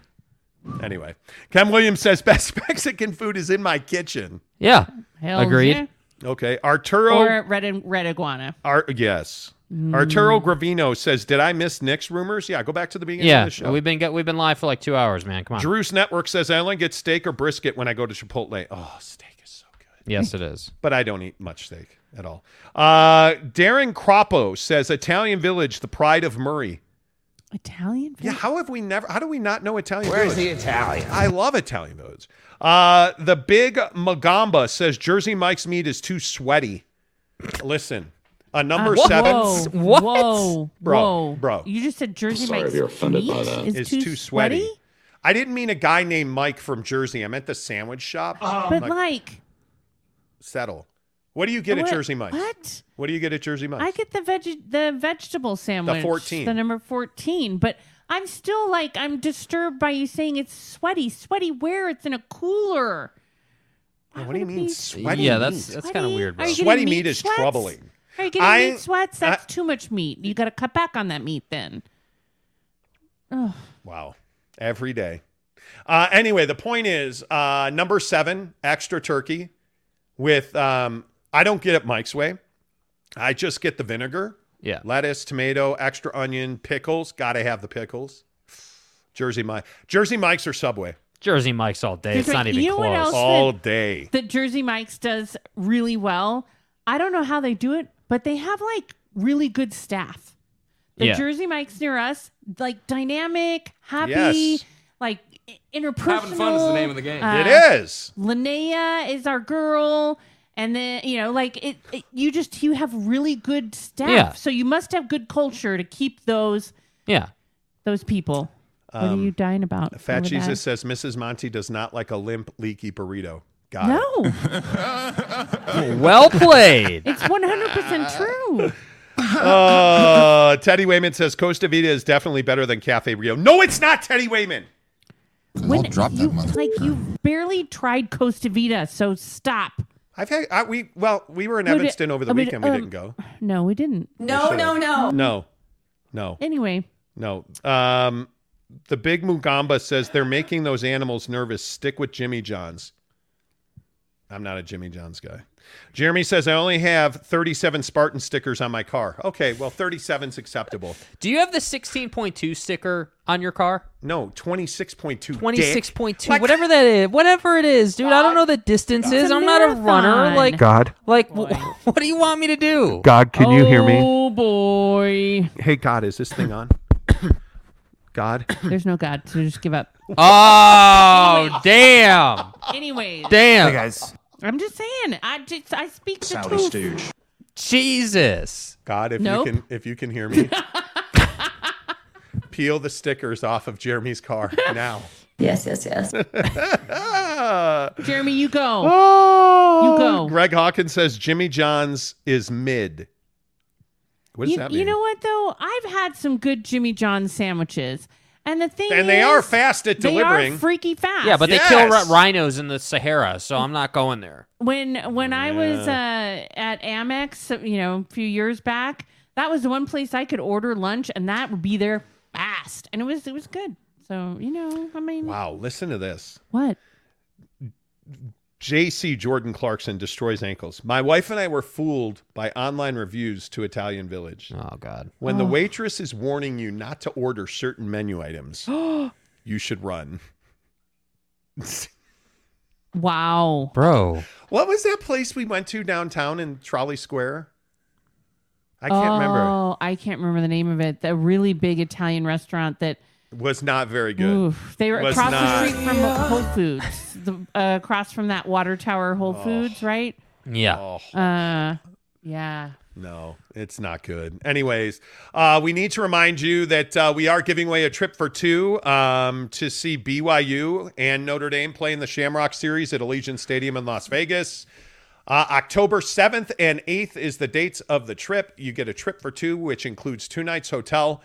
anyway, Ken Williams says best Mexican food is in my kitchen.
Yeah.
Hell
Agreed.
yeah.
Okay, Arturo.
Or red red iguana.
Ar- yes. Arturo Gravino says, "Did I miss Knicks rumors? Yeah, go back to the beginning
Yeah.
of the show."
We've been get, we've been live for like two hours, man. Come on.
Drew's Network says I only get steak or brisket when I go to Chipotle. Oh, steak is so good.
yes, it is.
But I don't eat much steak at all. Uh, Darren Croppo says Italian Village, the pride of Murray.
Italian.
Yeah, how have we never? How do we not know Italian
Where's the Italian?
I love Italian Village. Uh, the Big Magamba says Jersey Mike's meat is too sweaty. Listen, a number
Uh,
seven
Whoa,
What?
Whoa,
Bro,
whoa,
bro.
You just said Jersey
Sorry
Mike's
if you're offended
meat
by that.
is
is
too,
too sweaty. I didn't mean a guy named Mike from Jersey. I meant the sandwich shop.
But like,
settle. What do you get
what-
at Jersey Mike's?
What?
What do you get at Jersey Mike's?
I get the veg the vegetable sandwich.
The 14.
The number fourteen. But I'm still like I'm disturbed by you saying it's sweaty. Sweaty where? It's in a cooler.
Yeah, what do you mean
be
sweaty?
yeah, that's that's kind of weird, bro.
Are
Sweaty meat is
sweats?
troubling.
Are you getting
I-
meat sweats? That's
I-
too much meat. You got to cut back on that meat then. Oh,
Wow. Every day. Uh, anyway, the point is uh, number seven, extra turkey with, um, I don't get it Mike's way. I just get the vinegar,
Yeah.
lettuce, tomato, extra onion, pickles. Got to have the pickles. Jersey Mike. Jersey Mike's or Subway
Jersey Mike's all day. It's
Different-
not even
you know what
close.
else?
all day.
that Jersey Mike's does really well. I don't know how they do it, but they have like really good staff. The
Yeah.
Jersey Mike's near us, like dynamic, happy,
Yes.
like i- interpersonal.
Having fun is the name of the game.
Uh,
it is.
Linnea is our girl. And then you know, like it, it, you just you have really good staff.
Yeah.
So you must have good culture to keep those
Yeah.
those people. what are you dying about?
Fat Jesus
that?
says Mrs. Monty does not like a limp, leaky burrito. Got it.
No,
Well played.
it's one hundred percent true.
Uh, Teddy Wayman says Costa Vida is definitely better than Cafe Rio. No, it's not Teddy Wayman.
When you like you barely tried Costa Vida, so stop.
I've had I, we well we were in
Would it-
Evanston over the
I mean,
weekend. We
um,
didn't go.
No, we didn't.
No, no, no.
No, no,
Anyway,
no. Um, the big Mugamba says they're making those animals nervous. Stick with Jimmy John's. I'm not a Jimmy John's guy. Jeremy says I only have 37 Spartan stickers on my car. Okay, well 37's acceptable.
Do you have the 16.2 sticker on your car?
No, 26.2.
26.2,
Like-
whatever that is, whatever it is, dude. I don't know the distances. I'm not a runner. Like,
God,
like, wh- what do you want me to do?
God, can you hear me?
Oh boy,
Hey God, is this thing on? God.
there's no God, so just give up.
Oh, damn,
Anyways,
damn, Hey,
guys.
I'm just saying. I just I speak the
Saudi
truth.
stooge.
Jesus.
God, if
Nope.
you can if you can hear me. peel the stickers off of Jeremy's car now.
Yes, yes, yes.
Jeremy, you go.
Oh,
You go.
Greg Hawkins says Jimmy John's is mid. What does
You,
that mean?
you know what though? I've had some good Jimmy John sandwiches, and the thing
and they
is,
are fast at
They
delivering.
are freaky fast.
Yeah, but they kill
Yes.
rhinos in the Sahara, so I'm not going there.
when when I was uh, at Amex, you know, a few years back, that was the one place I could order lunch, and that would be there fast, and it was it was good. So you know, I mean,
wow, listen to this.
what?
JC Jordan Clarkson destroys ankles. My wife and I were fooled by online reviews to Italian Village.
Oh God.
When the waitress is warning you not to order certain menu items, you should run.
Wow.
Bro.
What was that place we went to downtown in Trolley Square? I can't remember.
Oh, I can't remember the name of it. The really big Italian restaurant that
Was not very good.
oof, they were
Was
across
not-
the street from Whole Foods, the, uh, across from that water tower Whole Foods, right?
Yeah.
Oh.
Uh, yeah.
No, it's not good. Anyways, uh, we need to remind you that uh, we are giving away a trip for two um, to see BYU and Notre Dame play in the Shamrock Series at Allegiant Stadium in Las Vegas. Uh, October 7th and 8th is the dates of the trip. You get a trip for two, which includes two nights hotel,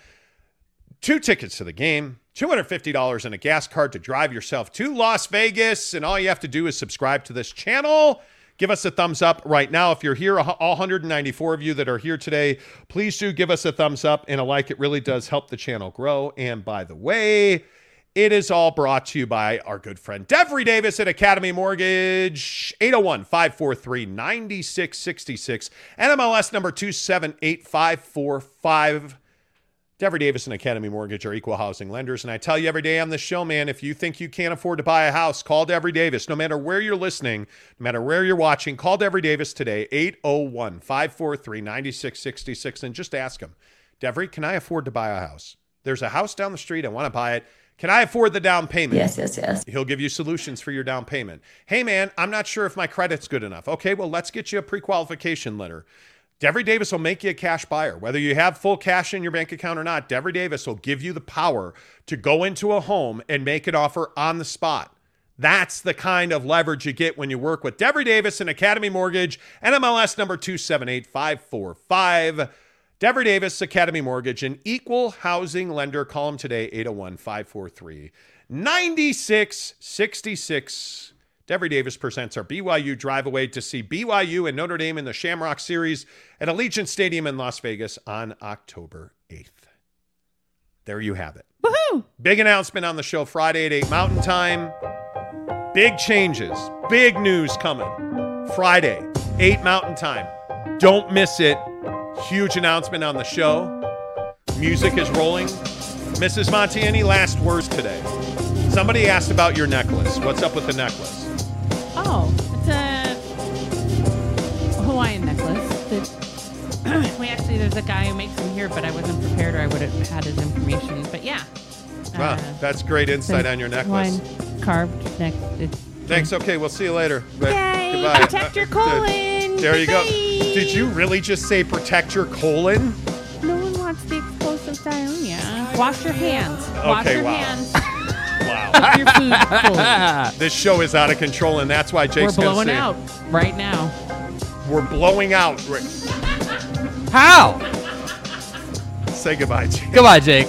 two tickets to the game, $250 and a gas card to drive yourself to Las Vegas. And all you have to do is subscribe to this channel. Give us a thumbs up right now. If you're here, all 194 of you that are here today, please do give us a thumbs up and a like. It really does help the channel grow. And by the way, it is all brought to you by our good friend Devry Davis at Academy Mortgage, 801 543 9666, NMLS number 278545. Devry Davis and Academy Mortgage are equal housing lenders. And I tell you every day on the show, man, if you think you can't afford to buy a house, call Devry Davis. No matter where you're listening, no matter where you're watching, call Devry Davis today, 801 543 9666, and just ask him, Devery, can I afford to buy a house? There's a house down the street. I want to buy it. Can I afford the down payment?
Yes, yes, yes.
He'll give you solutions for your down payment. Hey, man, I'm not sure if my credit's good enough. Okay, well, let's get you a pre qualification letter. Devry Davis will make you a cash buyer. Whether you have full cash in your bank account or not, Devry Davis will give you the power to go into a home and make an offer on the spot. That's the kind of leverage you get when you work with Devry Davis and Academy Mortgage, NMLS number 278545. Devry Davis, Academy Mortgage, an equal housing lender. Call them today, 801 543 9666. Devry Davis presents our BYU drive away to see BYU and Notre Dame in the Shamrock Series at Allegiant Stadium in Las Vegas on October 8th. There you have it.
Woohoo!
Big announcement on the show Friday at 8 Mountain Time. Big changes, big news coming. Friday, 8 Mountain Time. Don't miss it. Huge announcement on the show. Music is rolling. Mrs. Monty, any last words today? Somebody asked about your necklace. What's up with the necklace?
Oh, it's a Hawaiian necklace. That we actually, there's a guy who makes them here, but I wasn't prepared, or I would have had his information. But yeah,
Wow,
Uh,
that's great insight on your necklace.
Hawaiian carved neck.
Thanks. Okay, we'll see you later. But
Yay,
Goodbye.
protect your
Uh,
colon.
There you go.
Bye.
Did you really just say protect your colon?
no one wants the explosive diarrhea. Wash your hands. Wash
Okay,
your
wow.
hands.
Wow.
Keep your food cold.
this show is out of control, and that's why
We're
Jake's gonna
blowing out right now.
We're blowing out. Right-
How?
Say goodbye, Jake.
Goodbye, Jake.